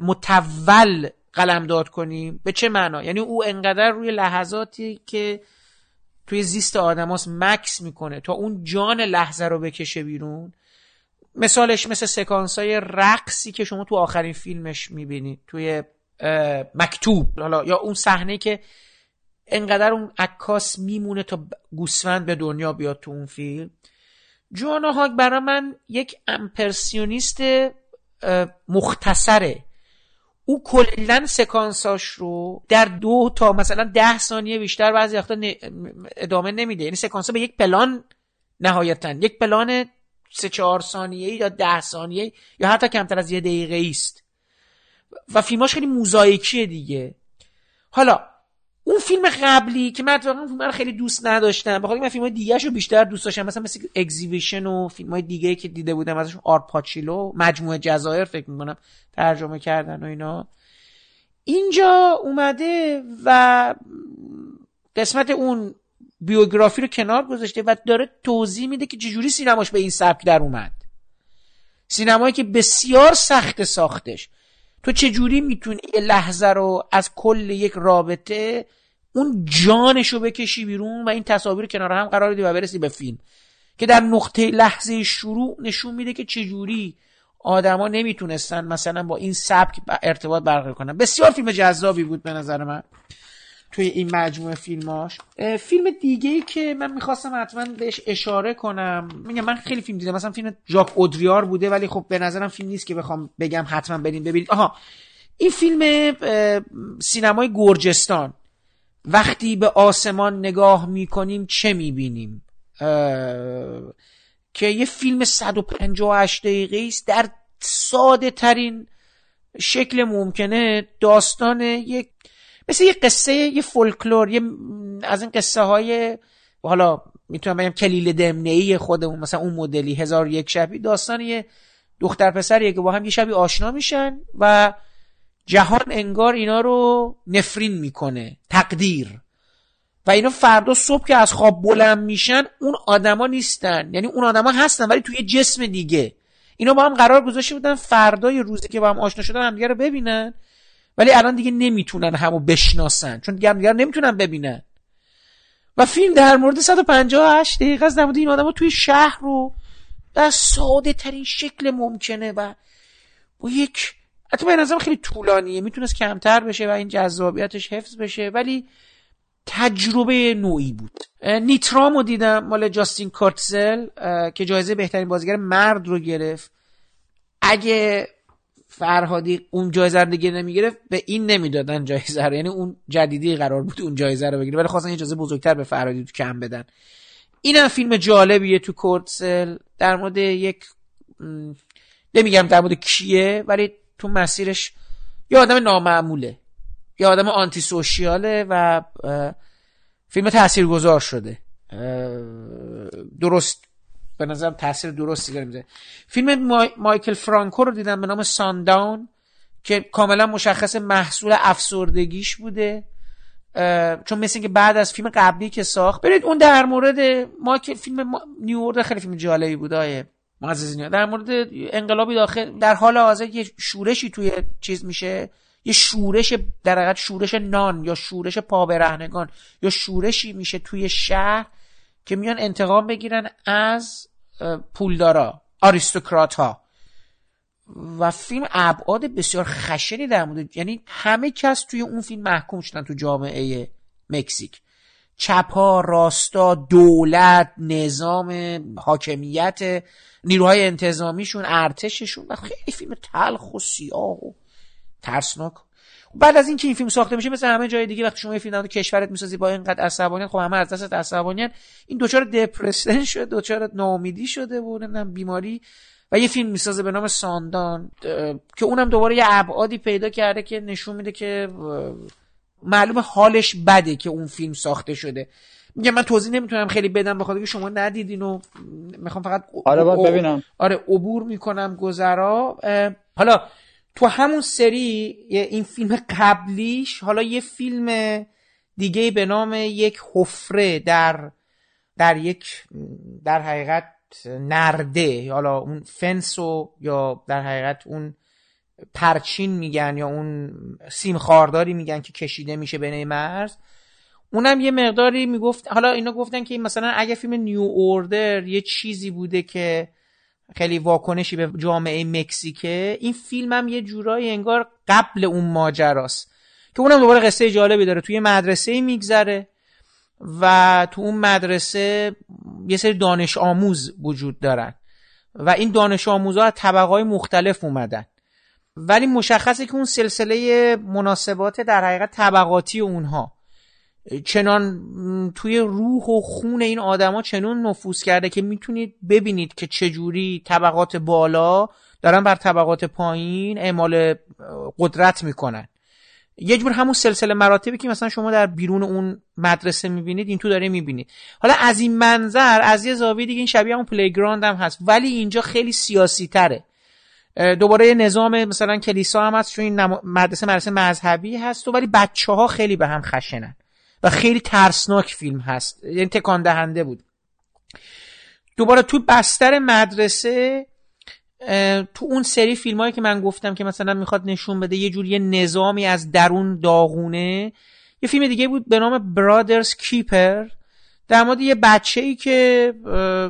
متول قلمداد کنیم به چه معنا؟ یعنی او انقدر روی لحظاتی که توی زیست آدماس مکس می‌کنه تا اون جان لحظه رو بکشه بیرون. مثالش مثل سکانس های رقصی که شما تو آخرین فیلمش می‌بینید توی مکتوب. حالا یا اون صحنه که انقدر اون عکاس میمونه تا گوسفند به دنیا بیاد تو اون فیلم. جوانا هاگ برای من یک امپرسیونیست مختصره. او کلا سکانساش رو در دو تا مثلا ده ثانیه بیشتر بعضی وقتا ادامه نمیده. یعنی سکانس به یک پلان نهایتا. یک پلان سه چهار ثانیه یا ده ثانیه یا حتی کمتر از یه دقیقه است. و فیلماش خیلی موزاییکیه دیگه. حالا اون فیلم قبلی که من اتفاقا فیلم رو خیلی دوست نداشتم بخاطر من فیلم های دیگه رو بیشتر دوست داشتم. مثلا مثل اگزیبیشن و فیلم های دیگه که دیده بودم ازشون آرپاچیلو مجموعه جزایر فکر می‌کنم ترجمه کردن و اینا. اینجا اومده و قسمت اون بیوگرافی رو کنار گذاشته و داره توضیح میده که چجوری سینماش به این سبک در اومد. سینمایی که بسیار سخت ساختش. تو چجوری می‌تونی یه لحظه رو از کل یک رابطه اون جانش رو بکشی بیرون و این تصاویر کنار هم قرار بدی و برسی به فیلم؟ که در نقطه لحظه شروع نشون میده که چجوری آدما نمی‌تونستن مثلا با این سبک ارتباط برقرار کنن. بسیار فیلم جذابی بود به نظر من. توی این مجموعه فیلماش. فیلم دیگه ای که من می‌خواستم حتما بهش اشاره کنم. میگم من خیلی فیلم دیدم. مثلا فیلم ژاک اودریار بوده ولی خب به نظرم فیلم نیست که بخوام بگم حتما بریم ببینید آها این فیلم سینمای گرجستان. وقتی به آسمان نگاه می‌کنیم چه می‌بینیم؟ که یه فیلم 158 دقیقه است. در ساده ترین شکل ممکنه داستان یک مثل یه قصه یه فولکلور یه از این قصه های حالا می‌تونم بگم کلیل دمنه ای خودمون مثلا اون مدلی هزار یک شبی داستان یه دختر پسریه که با هم یه شبی آشنا میشن و جهان انگار اینا رو نفرین می‌کنه تقدیر. و اینا فردا صبح که از خواب بلند میشن اون آدما نیستن. یعنی اون آدما هستن ولی توی جسم دیگه. اینا با هم قرار گذاشته بودن فردای روزی که با هم آشنا شدن همدیگه رو ببینن. ولی الان دیگه نمی‌تونن همو بشناسن. چون دیگه همدیگه نمی‌تونن ببینن. و فیلم در مورد 158 دقیقه از نمود این آدم توی شهر رو در ساده ترین شکل ممکنه و با یک حتی به خیلی طولانیه. می‌تونست کمتر بشه و این جذابیتش حفظ بشه ولی تجربه نوعی بود. نیترامو دیدم مال جاستین کارتزل که جایزه بهترین بازیگر مرد رو گرفت. اگه فرهادی اون جایزه رو دیگه نمی‌گرفت به این نمی‌دادن جایزه رو. یعنی اون جدیدی قرار بود اون جایزه رو بگیره ولی خواستن اجازه بزرگتر به فرهادی تو کم بدن. اینم فیلم جالبیه تو کورتسل. در مورد یک نمیگم در مورد کیه ولی تو مسیرش یه آدم نامعموله. یه آدم آنتی سوشیاله و فیلم تاثیرگذار شده. درست به نظرم تاثیر درستی داره می‌ذاره. فیلم مایکل فرانکو رو دیدم به نام سانداون که کاملا مشخص محصول افسردگیش بوده. چون مثل که بعد از فیلم قبلی که ساخت برید اون در مورد مایکل فیلم نیورد خیلی فیلم جالبی بوده معززین در مورد انقلابی داخل در حال حاضر یه شورشی توی چیز میشه. یه شورش در حقیقت شورش نان یا شورش پابرهنگان یا شورشی میشه توی شهر که میان انتقام بگیرن از پولدارا آریستوکرات ها و فیلم ابعاد بسیار خشنی در مورد یعنی همه کس توی اون فیلم محکوم شدن تو جامعه مکزیک. چپ ها راستا دولت نظام حاکمیت نیروهای انتظامیشون ارتششون و خیلی فیلم تلخ و سیاه و ترسناک. بعد از اینکه این فیلم ساخته میشه مثل همه جای دیگه وقتی شما یه فیلم کشورت می‌سازی با اینقدر عصبانیت خب همه از دست عصبانیت. این دوچار دپرشن شده دوچار ناامیدی شده و نمی‌دونم بیماری. و یه فیلم می‌سازه به نام ساندان که اونم دوباره یه ابعادی پیدا کرده که نشون میده که معلوم حالش بده که اون فیلم ساخته شده. میگم من توضیح نمی‌تونم خیلی بدم بخاطر که شما ندیدین و می‌خوام فقط آره باید ببینم. آره عبور می‌کنم گذرا. حالا تو همون سری این فیلم قبلیش حالا یه فیلم دیگه به نام یک حفره در در یک در حقیقت نرده. حالا اون فنس یا در حقیقت اون پرچین میگن یا اون سیم خارداری میگن که کشیده میشه بین مرز. اونم یه مقداری می‌گفت حالا اینا گفتن که مثلا اگه فیلم نیو اوردر یه چیزی بوده که خیلی واکنشی به جامعه مکزیکه. این فیلم هم یه جورایی انگار قبل اون ماجراست. که اونم دوباره قصه جالبی داره. توی مدرسه میگذره و تو اون مدرسه یه سری دانش آموز وجود دارن. و این دانش آموزها از طبقه مختلف اومدن. ولی مشخصه که اون سلسله مناسبات در حقیقت طبقاتی اونها. چنان توی روح و خون این آدما چنون نفوذ کرده که می‌تونید ببینید که چجوری طبقات بالا دارن بر طبقات پایین اعمال قدرت می‌کنن. یه جور همون سلسله مراتبی که مثلا شما در بیرون اون مدرسه می‌بینید این تو داره می‌بینید. حالا از این منظر از یه زاویه دیگه این شبیه همون Playground هم هست ولی اینجا خیلی سیاسی تره دوباره نظام مثلا کلیسا هم هست چون این مدرسه مدرسه مذهبی هست و ولی بچه ها خیلی به هم خشنن. و خیلی ترسناک فیلم هست. یعنی تکان دهنده بود. دوباره تو بستر مدرسه تو اون سری فیلم هایی که من گفتم که مثلا می‌خواد نشون بده یه جوری نظامی از درون داغونه. یه فیلم دیگه بود به نام برادرز کیپر در مورد یه بچه ای که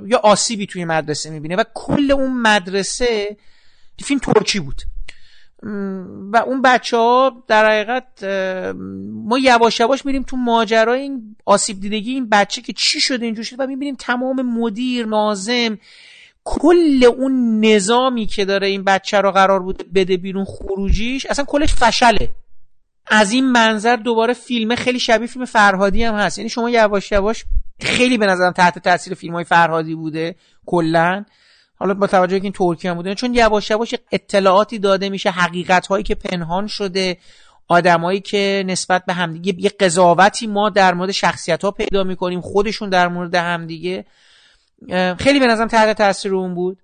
یا آسیبی توی مدرسه می‌بینه و کل اون مدرسه فیلم ترکی بود. و اون بچه ها در حقیقت ما یواش یواش میریم تو ماجرای این آسیب دیدگی این بچه که چی شده اینجور شده و می‌بینیم تمام مدیر نازم کل اون نظامی که داره این بچه رو قرار بود بده بیرون خروجیش اصلا کلش فشله. از این منظر دوباره فیلم خیلی شبیه فیلم فرهادی هم هست. یعنی شما یواش یواش خیلی به نظرم تحت تاثیر فیلم های فرهادی بوده کلا. حالا با توجه که این ترکی هم بوده چون یواش یواش اطلاعاتی داده میشه حقیقت هایی که پنهان شده آدمایی که نسبت به همدیگه یه قضاوتی ما در مورد شخصیت ها پیدا می‌کنیم خودشون در مورد همدیگه خیلی به نظرم تحت تاثیر اون بود.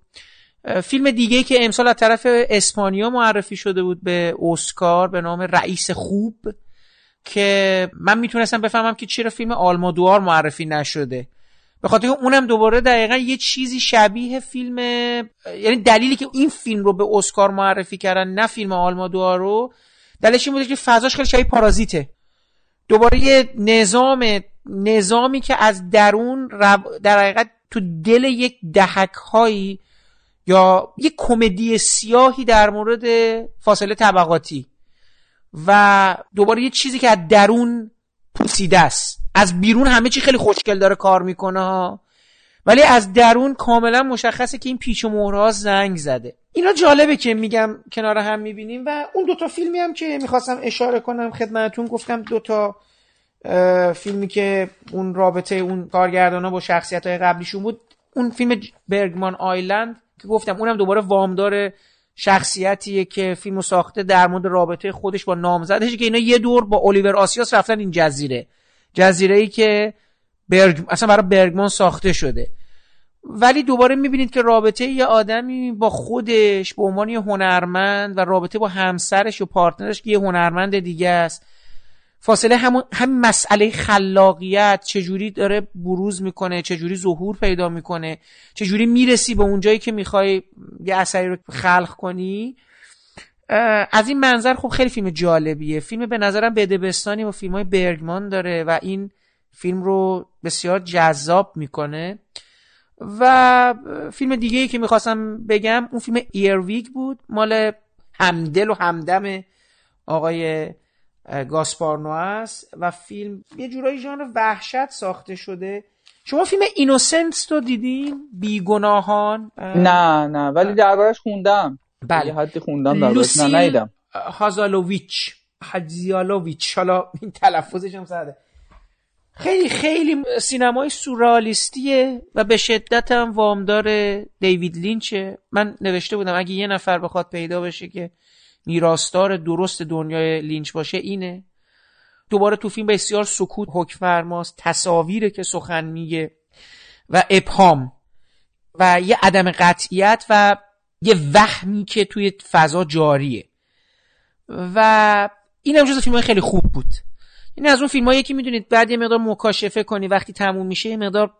فیلم دیگه که امسال از طرف اسپانیا معرفی شده بود به اسکار به نام رئیس خوب که من می‌تونستم بفهمم که چرا فیلم آلمادوار معرفی نشده. به خاطر اونم دوباره دقیقا یه چیزی شبیه فیلم یعنی دلیلی که این فیلم رو به اسکار معرفی کردن نه فیلم آلمادوار رو دلیلش این بوده که فضاش خیلی شبیه پارازیته. دوباره یه نظام نظامی که از درون در حقیقت تو دل یک دهک یا یک کمدی سیاهی در مورد فاصله طبقاتی و دوباره یه چیزی که از درون پوسیده است. از بیرون همه چی خیلی خوشگل داره کار می‌کنه ها. ولی از درون کاملا مشخصه که این پیچ و مهرها زنگ زده. اینا جالبه که میگم کنار هم می‌بینیم و اون دوتا فیلمی هم که می‌خواستم اشاره کنم خدمتون گفتم دوتا فیلمی که اون رابطه اون کارگردان ها با شخصیت های قبلیشون بود. اون فیلم برگمان آیلند که گفتم اونم دوباره وامدار شخصیتیه که فیلمو ساخته در مورد رابطه خودش با نامزدش که اینا یه دور با الیور آسیاس رفتن این جزیره. جزیره ای که برگ... اصلا برای برگمان ساخته شده. ولی دوباره می‌بینید که رابطه یه آدمی با خودش به عنوان یه هنرمند و رابطه با همسرش و پارتنرش که یه هنرمند دیگه است. فاصله همون هم مسئله خلاقیت چجوری داره بروز می‌کنه چجوری ظهور پیدا می‌کنه چجوری می‌رسی به اونجایی که می‌خوای یه اثری رو خلق کنی. از این منظر خب خیلی فیلم جالبیه. فیلم به نظرم بدبستانی و فیلم های برگمان داره و این فیلم رو بسیار جذاب می‌کنه. و فیلم دیگه ای که می‌خواستم بگم اون فیلم ایرویگ بود. مال همدل و همدم آقای گاسپارنو است و فیلم یه جورایی ژانر وحشت ساخته شده. شما فیلم اینوسنت رو دیدین؟ بیگناهان؟ نه نه ولی دربارش خوندم. بله. حدی خوندم دربارش نه نیدم هازالوویچ هازالوویچ حالا این تلفظش هم ساده خیلی خیلی سینمای سورالیستیه و به شدت هم وامدار دیوید لینچه. من نوشته بودم اگه یه نفر بخواد پیدا بشه که میراستار درست دنیای لینچ باشه اینه. دوباره تو فیلم بسیار سکوت حکم فرماست تصاویره که سخن میگه و ابهام و یه عدم قطعیت و یه وهمی که توی فضا جاریه. و این هم جز فیلم های خیلی خوب بود. این از اون فیلم هایی که می‌دونید بعد یه مقدار مکاشفه کنی وقتی تموم میشه یه مقدار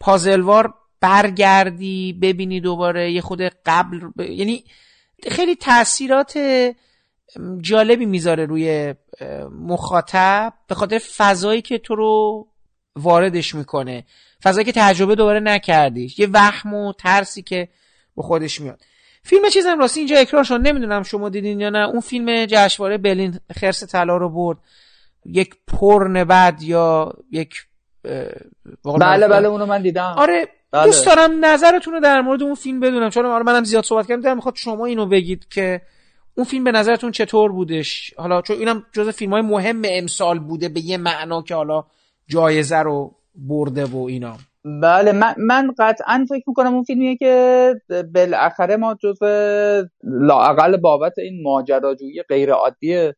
پازلوار برگردی ببینی دوباره یه خود قبل ب... یعنی خیلی تاثیرات جالبی می‌ذاره روی مخاطب به خاطر فضایی که تو رو واردش می‌کنه. فضایی که تجربه دوباره نکردیش. یه وهم و ترسی که به خودش میاد. فیلم چیزم راستی اینجا اکران شد نمی‌دونم شما دیدین یا نه. اون فیلم جشنواره برلین خرس طلا رو برد. یک پرن بعد یا یک بله بله اونو من دیدم. آره بله. دوست دارم نظرتون رو در مورد اون فیلم بدونم. چون آره منم زیاد صحبت کردم. دارم می‌خواد شما اینو بگید که اون فیلم به نظرتون چطور بودش؟ حالا چون اینم جز فیلم های مهم امسال بوده به یه معنا که حالا جایزه رو برده و اینا. بله من, من قطعا فکر می‌کنم اون فیلمیه که بالاخره ما جز لاقل بابت این ماجراجویی غیر عادی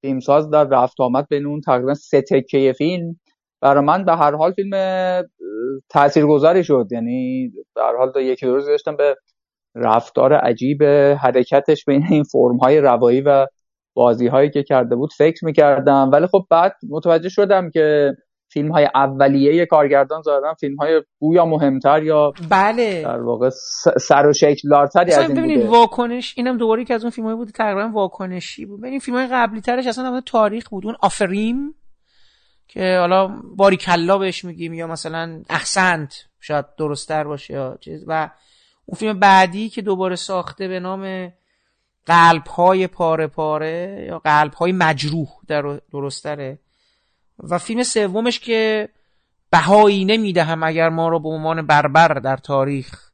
فیلمساز در رفت آمد بین اون تقریبا سه تکه فیلم برای من به هر حال فیلم تاثیرگذاری شد. یعنی به هر حال یکی دو روز داشتم به رفتار عجیب حرکتش بین این فرم های روایی و بازی هایی که کرده بود فکر می‌کردم. ولی خب بعد متوجه شدم که فیلم های اولیه کارگردان زدن فیلم های گویا مهمتر یا بله. در واقع سر و شکل لارتری از این ببینید واکنش اینم دوباره که از اون فیلم های بود تقریبا واکنشی بود. ببینید فیلم های قبلی ترش اصلا تاریخ بود. اون آفریم. که حالا باری کلا بهش میگیم یا مثلا احسنت شاید درستتر باشه یا چیز. و اون فیلم بعدی که دوباره ساخته به نام قلب های پاره پاره یا قلب های مجروح در درستره و فیلم سومش که بهایی نمی‌دهم اگر ما رو به عنوان بربر در تاریخ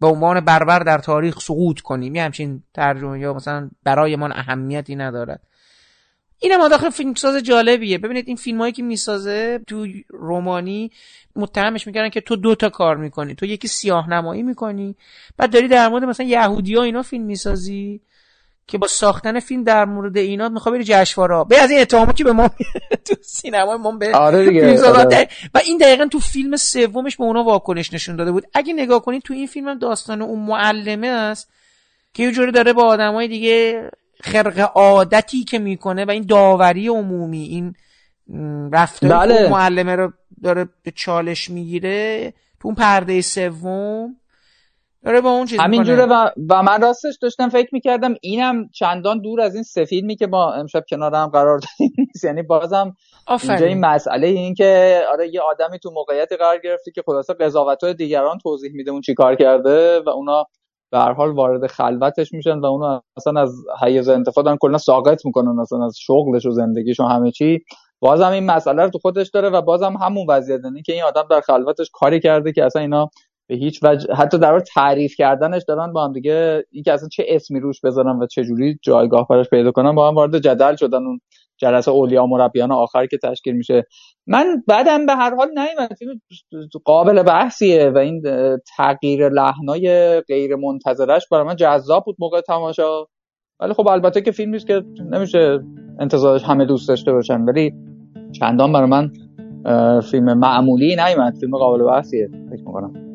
به عنوان بربر در تاریخ سقوط کنیم. یه همچین ترجمه یا مثلا برایمان اهمیتی ندارد. این هم داخل فیلمساز جالبیه. ببینید این فیلم هایی که می‌سازه تو رومانی متهمش می‌کردن که تو دو تا کار می‌کنی. تو یکی سیاه نمایی می‌کنی بعد داری در مورد مثلا یهودی ها اینا فیلم می‌سازی که با ساختن فیلم در مورد اینا می‌خواد بری جشنواره. به از این اتهاماتی که به ما تو سینما ما به آره دیگه آره. و این دقیقا تو فیلم سومش به اونا واکنش نشون داده بود. اگه نگاه کنید تو این فیلم هم داستان اون معلمه است که یه جوری داره با آدمای دیگه خرق عادتی که می‌کنه و این داوری عمومی این رفتاری بله. معلمه رو داره به چالش می‌گیره تو اون پرده سوم داره با اون چیز همینجوره و, و من راستش داشتم فکر می‌کردم اینم چندان دور از این سفیلمی که ما امشب کنار هم قرار دادیم نیست. یعنی بازم اینجا این مسئله این که آره یه آدمی تو موقعیت قرار گرفتی که خلاصه قضاوت های دیگران توضیح میده اون چی کار کرده و اونا به هر حال وارد خلوتش میشن و اونو اصلا از حیز انتفاع کلا ساقط می‌کنن اصلا از شغلش و زندگیش همه چی. بازم این مسئله رو تو خودش داره و بازم همون وضعیت یعنی که این آدم در خلوتش کاری کرده که اصلا اینا به هیچ وجه حتی در تعریف کردنش دارن با هم دیگه اینکه اصلا چه اسمی روش بذارن و چه جوری جایگاه براش پیدا کنن با هم وارد جدل شدن اون جلسه اولیا مربیان آخر که تشکیل میشه. من بعدم به هر حال نیومد. قابل بحثیه و این تغییر لحنای غیر منتظرش برای من جذاب بود موقع تماشا. ولی خب البته که فیلمی که نمیشه انتظارش همه دوست داشته باشن. ولی چندان برای من فیلم معمولی نیومد. فیلم قابل بحثیه. فکر می‌کنم.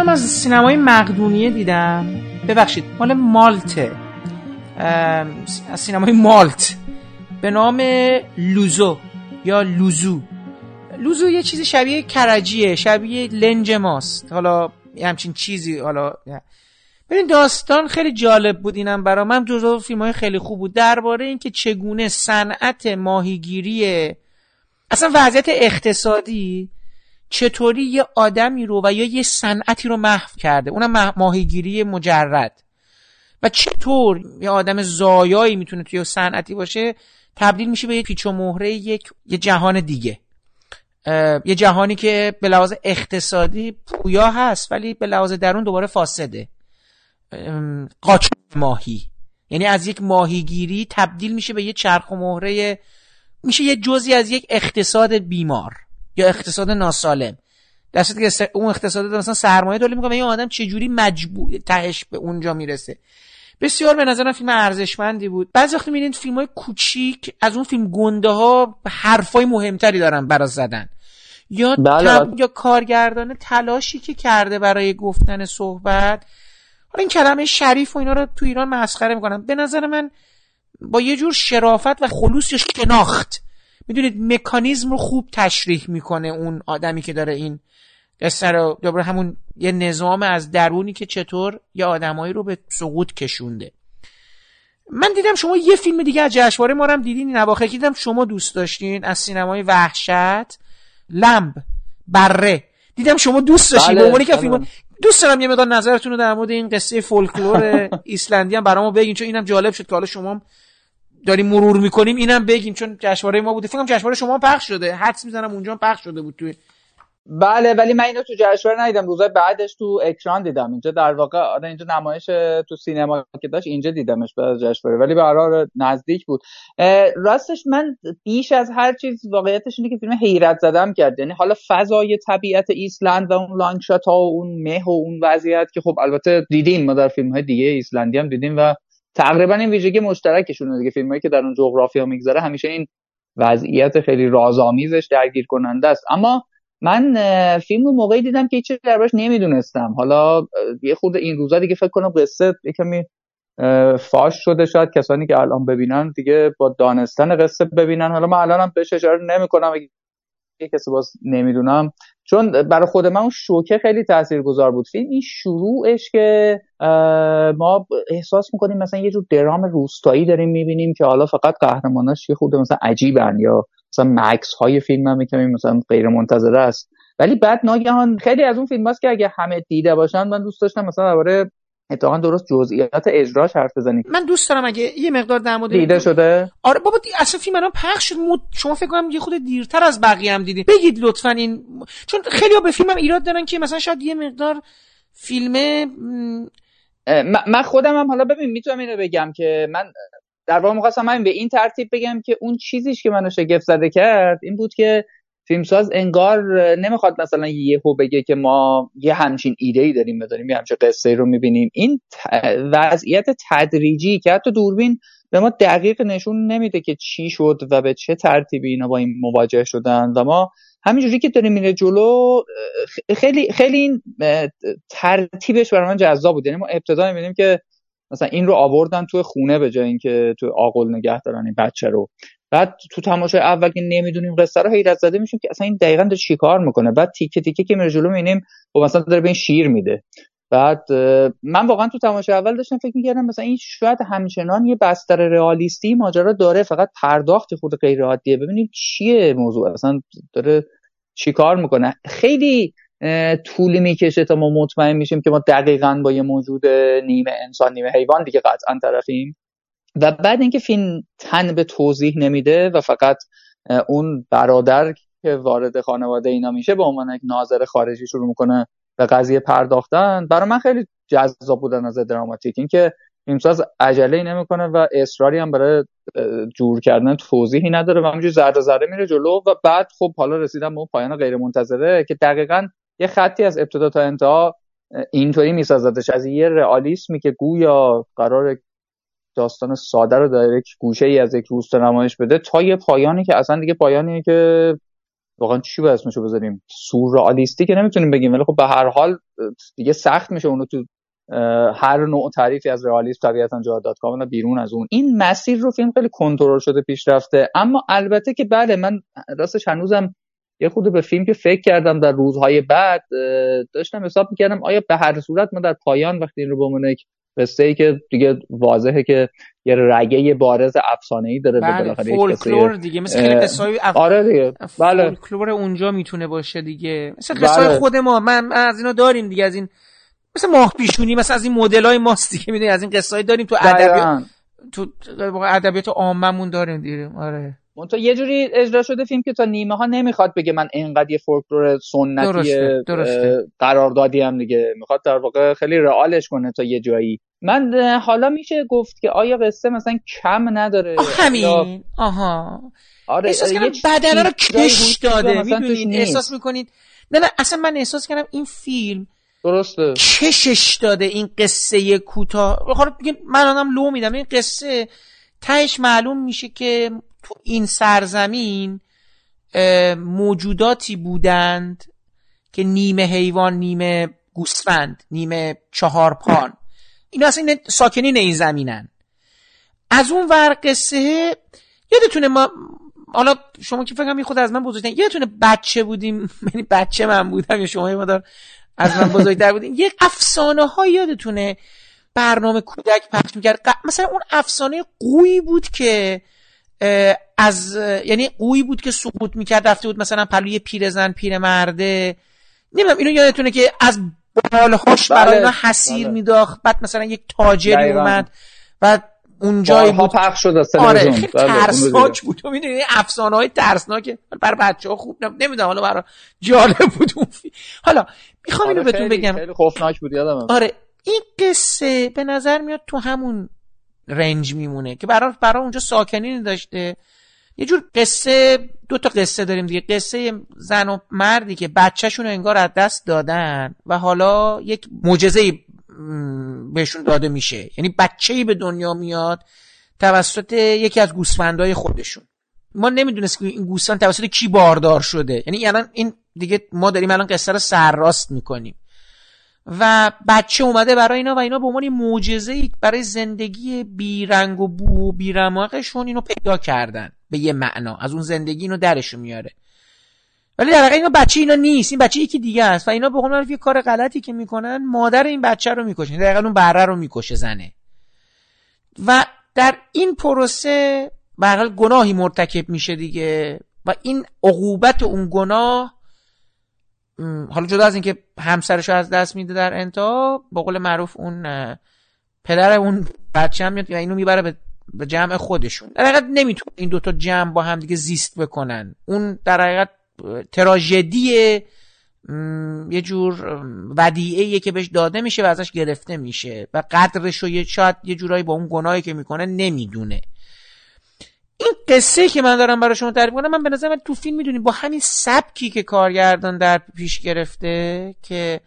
فیلمم از سینمای مقدونیه دیدم؟ ببخشید مال مالته. از سینمای مالت. به نام لوزو یا لوزو. لوزو یه چیزی شبیه کرجیه شبیه لنج ماست. حالا همچین چیزی حالا ببین داستان خیلی جالب بود اینم برا من جزو فیلم های خیلی خوب بود. درباره اینکه چگونه صنعت ماهیگیری اصلا وضعیت اقتصادی چطوری یه آدمی رو و یا یه صنعتی رو محو کرده. اونم ماهیگیری مجرد. و چطور یه آدم زایایی می‌تونه توی صنعتی باشه تبدیل میشه به یه پیچ و مهره یک یه جهان دیگه. یه جهانی که به لحاظ اقتصادی پویا هست ولی به لحاظ درون دوباره فاسده. قاچ ماهی. یعنی از یک ماهیگیری تبدیل میشه به یه چرخ و مهره میشه یه جزی از یک اقتصاد بیمار. یا اقتصاد ناسالم. در که اون اقتصاد مثلا سرمایه تولید می‌کنه یه آدم چجوری مجبور تهش به اونجا می‌رسه. بسیار به نظرم فیلم ارزشمندی بود. بعضی وقت می‌بینید فیلم های کوچیک از اون فیلم گنده ها حرفای مهمتری دارن برا زدن. یا بله. یا کارگردان تلاشی که کرده برای گفتن صحبت. حالا این کلمه شریف و اینا رو تو ایران مسخره می‌کنن به نظر من با یه جور شرافت و خلوص یا شناخت. می‌دونید مکانیزم رو خوب تشریح می‌کنه اون آدمی که داره این قصه رو. دوباره همون یه نظام از درونی که چطور یه آدمایی رو به سقوط کشونده. من دیدم شما یه فیلم دیگه از جشنواره ما هم دیدین این دیدم شما دوست داشتین از سینمای وحشت لمب بره. دیدم شما دوست داشتین بله، به که فیلم. دوست دارم یه مقدار نظرتون رو در مورد این قصه فولکلور ایسلندی هم برامو بگین چون اینم جالب شد که حالا شما داریم مرور می‌کنیم اینم بگیم چون جشنواره ما بوده. فکر جشنواره شما پخش شده. حدس می‌زنم اونجا پخش شده بود توی بله ولی من اینو تو جشنواره ندیدم. روزای بعدش تو اکران دیدم. اینجا در واقع آره اینجا نمایش تو سینما که داشت اینجا دیدمش بعد جشنواره. ولی به نزدیک بود. راستش من بیش از هر چیز واقعیتش اینه که فیلم حیرت زدم کرد. یعنی حالا فضای طبیعت ایسلند و اون لانگ شات ها و اون مه و اون وضعیت که خب البته دیدیم. ما در فیلم های دیگه ایسلندی هم دیدیم و تقریبا این ویژگی مشترکشونه دیگه. فیلمایی که در اون جغرافیا میگذره همیشه این وضعیت خیلی رازآمیزش درگیر کننده است. اما من فیلم رو موقعی دیدم که هیچ دربارش نمی‌دونستم. حالا یه خود این روزا دیگه فکر کنم قصه یه کمی فاش شده. شاید کسانی که الان ببینن دیگه با دانستن قصه ببینن. حالا من الانم بهش اشاره نمی‌کنم. یه کسی باز نمی‌دونم چون برای خود من اون شوکه خیلی تاثیرگذار بود. فیلم این شروعش که ما احساس می‌کنیم مثلا یه جور درام روستایی داریم می‌بینیم که حالا فقط قهرماناش یه خود مثلا عجیبن یا مثلا مکس های فیلم هم کمی مثلا غیر منتظره است. ولی بعد ناگهان خیلی از اون فیلم که اگه همه دیده باشن من دوست داشتم مثلا درباره اتفاقا درست جزئیات اجراش حرف بزنید من دوست دارم اگه یه مقدار در مورد دیده شده؟ آره بابا دی... اصلا فیلم الان پخش شد مود... شما فکر کنم یه خود دیرتر از بقیه هم دیدین. بگید لطفا این چون خیلی ها به فیلمم ایراد دارن که مثلا شاید یه مقدار فیلم من خودم هم حالا ببین می‌تونم اینو بگم که من در واقع می‌خواستم همین به این ترتیب بگم که اون چیزیش که منو شگفت زده کرد این بود که فیلمساز انگار نمی‌خواد مثلا یهو بگه که ما یه همچین ایده ای داریم بداریم یه همچین قصه رو می‌بینیم. این وضعیت تدریجی که حتی دوربین به ما دقیق نشون نمیده که چی شد و به چه ترتیبی اینا با این مواجه شدن و ما همینجوری که داریم میره جلو خیلی خیلی این ترتیبش برای من جذاب بود. یعنی ما ابتدا می‌بینیم که مثلا این رو آوردن تو خونه به جای اینکه تو آقل نگه دارن این بچه رو. بعد تو تماشای اول که نمی‌دونیم قصه رو حیرت زده میشیم که اصلا این دقیقا داره چیکار می‌کنه. بعد تیکه تیکه که میره جلو می‌بینیم خب مثلا داره به این شیر میده. بعد من واقعا تو تماشای اول داشتم فکر می‌کردم مثلا این شاید همچنان یه بستر رئالیستی ماجرا داره فقط پرداخت خود غیر عادیه. ببینیم چیه موضوع؟ اصلا داره چیکار می‌کنه؟ خیلی طولی می‌کشه تا ما مطمئن میشیم که ما دقیقا با یه موجود نیمه انسان نیمه حیوان دیگه قطعا طرفیم. و بعد اینکه فیلم تن به توضیح نمیده و فقط اون برادر که وارد خانواده اینا میشه به عنوان یک ناظر خارجی شروع می‌کنه به قضیه پرداختن برای من خیلی جذاب بود از دراماتیک. اینکه فیلمساز عجله نمی‌کنه و اصراری هم برای جور کردن توضیحی نداره و همینجوری ذره ذره میره جلو و بعد خب حالا رسیدم به پایان غیر منتظره که دقیقا یه خطی از ابتدا تا انتها اینطوری میسازدش. از یه رئالیسمی که گویا قرار داستان ساده رو در یک گوشه ای از یک روستا نمایش بده تا یه پایانی که اصلا دیگه پایانی که واقعا چی باید اسمشو بذاریم؟ سورئالیستی که نمی‌تونیم بگیم ولی خب به هر حال دیگه سخت میشه اونو تو هر نوع تعریفی از رئالیسم طبیعتا جا داد کاملا بیرون از اون. این مسیر رو فیلم خیلی کنترل شده پیش رفته اما البته که بله من راستش هنوزم یه خود به فیلم که فکر کردم در روزهای بعد داشتم حساب می‌کردم آیا به هر صورت ما در پایان وقتی این رو به قصه ای که دیگه واضحه که یه رگه بارز افسانه ای داره بله فولکلور دیگه مثل خیلی قصه اف... آره دیگه بله. فولکلور اونجا می‌تونه باشه دیگه. مثل قصه بله. خود ما من, از اینا داریم دیگه از این مثل ماه پیشونی مثل از این مدل های ماست دیگه می‌دونی؟ از این قصه داریم تو ادبیات تو ادبیات عاممون داریم دیگه. آره. تو یه جوری اجرا شده فیلم که تا نیمه ها نمی‌خواد بگه من اینقدر یه فولکلور سنتی درسته. درسته. قراردادی هم دیگه می‌خواد در واقع خیلی رئالش کنه تا یه جایی. من حالا میشه گفت که آیا قصه مثلا کم نداره؟ همین. یا... آها. آره احساس کنم بدن رو کش داده می‌دونید احساس می‌کنید؟ نه نه اصلا من احساس کردم این فیلم درسته. کشش داده این قصه کوتاه. خب من آنم لو میدم. این قصه تهش معلوم میشه که تو این سرزمین موجوداتی بودند که نیمه حیوان نیمه گوسفند نیمه چهارپان. اینا اصلا ساکنین این زمینن. از اون ور قصه یادتونه ما حالا شما که فکرم خود از من بزرگترین یادتونه بچه بودیم. یعنی بچه من بودم یا شما مادر از من بزرگتر بودیم. یک افسانه ها یادتونه برنامه کودک پخش می‌کرد. مثلا اون افسانه قوی بود که از یعنی قوی بود که سقوط می‌کرد رفته بود مثلا پلوی پیرزن پیرمرده نمی‌دونم اینو یادتونه که از بالهاش برای اینا بله. حسیر بله. میداخت بعد مثلا یک تاجری اومد و اونجایی بود. پخش شد آره خیلی بله، ترسناک بود. می‌دونی افسانه های ترسناک برای بچه ها خوب نمی‌دونم حالا برای جالب بود اون حالا می‌خوام اینو آره، بهتون بگم. خیلی خوفناک بود یادم آره این قصه به نظر میاد تو همون رنج میمونه که برای برای اونجا ساکنین داشته. یه جور قصه دو تا قصه داریم دیگه. قصه زن و مردی که بچهشون رو انگار از دست دادن و حالا یک معجزه بهشون داده میشه. یعنی بچه‌ای به دنیا میاد توسط یکی از گوسفندای خودشون. ما نمی‌دونست که این گوسفند توسط کی باردار شده. یعنی الان این دیگه ما داریم الان قصه رو سرراست می‌کنیم. و بچه اومده برای اینا و اینا به عنوان معجزه برای زندگی بیرنگ و بو و بیرماقشون اینو پیدا کردن به یه معنا. از اون زندگی اینو درشون میاره. ولی در واقع اینا بچه اینا نیست. این بچه یکی دیگه است و اینا به قول یه کار غلطی که می‌کنن مادر این بچه رو می‌کشن دقیقا اون بره رو می‌کشه زنه. و در این پروسه به گناهی مرتکب میشه دیگه و این عقوبت اون گناه حالا جدا از اینکه همسرش رو از دست میده در انتها با قول معروف اون پدر اون بچه هم میاد و اینو می‌بره به جمع خودشون. در حقیقت نمی‌تونه این دوتا جمع با هم دیگه زیست بکنن. اون در حقیقت تراژدی یه جور ودیعه که بهش داده میشه و ازش گرفته میشه و قدرش رو شاید یه جورایی با اون گناهی که می‌کنه نمی‌دونه. این قصه که من دارم برای شما تعریف کنم من به نظر تو فیلم می‌دونیم با همین سبکی که کارگردان در پیش گرفته که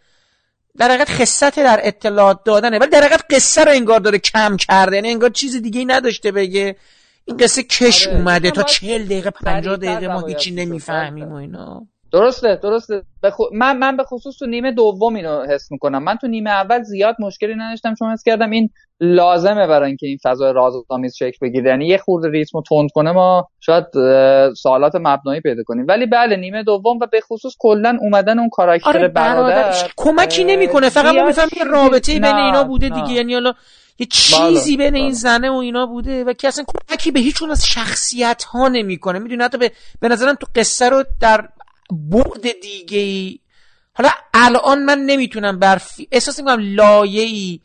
در حقیقت خصت در اطلاعات دادنه ولی در حقیقت قصه رو انگار داره کم کرده یعنی انگار چیز دیگه ای نداشته بگه. این قصه کش آره. اومده تا چهل دقیقه پنجاه دقیقه ما هیچی نمی‌فهمیم و اینا. درسته درسته. بخ... من من به خصوص تو نیمه دوم اینو حس می‌کنم. من تو نیمه اول زیاد مشکلی نداشتم چون حس کردم این لازمه برای اینکه این فضای رازآمیز شکل بگیره. یعنی یه خورده ریتمو تند کنه ما شاید سوالات مبنایی پیدا کنیم. ولی بله نیمه دوم و به خصوص کلا اومدن اون کاراکتر آره برادر کمکی نمی‌کنه. فقط ما می‌فهمیم یه رابطه بین اینا بوده دیگه. یعنی حالا یه چیزی بله، بین این بله. زنه و اینا بوده و که اصلا کمکی به هیچ از شخصیت ها نمی‌کنه. می‌دونی حتی به, به نظرم تو قصه رو در بعد دیگه ای. حالا الان من نمی‌تونم بر فی... احساس می‌کنم لایه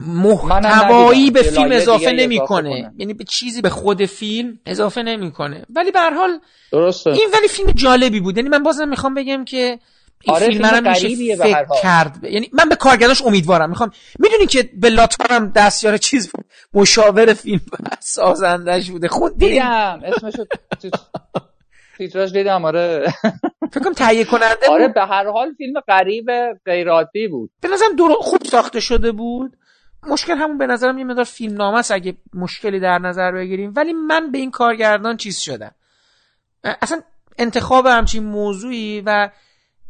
محتوایی به فیلم اضافه نمی‌کنه. یعنی به چیزی به خود فیلم اضافه نمی‌کنه. ولی به هر حال درسته. این ولی فیلم جالبی بود. یعنی من بازم می‌خوام بگم که این آره فیلم هم میشه فکر کرد. یعنی من به کارگردانش امیدوارم. می‌خوام می‌دونی که به لاتارم دستیار چیز بود؟ مشاور فیلم سازندش بوده. خود دیدم اسمشو تیتراژ دیدم آره. فکر تهیه کننده آره به هر حال فیلم غریب غیر عادی بود. به نظرم دور خوب ساخته شده بود. مشکل همون به نظرم یه مقدار فیلم نامه است اگه مشکلی در نظر بگیریم. ولی من به این کارگردان چیز شدم. اصلا انتخاب همچین موضوعی و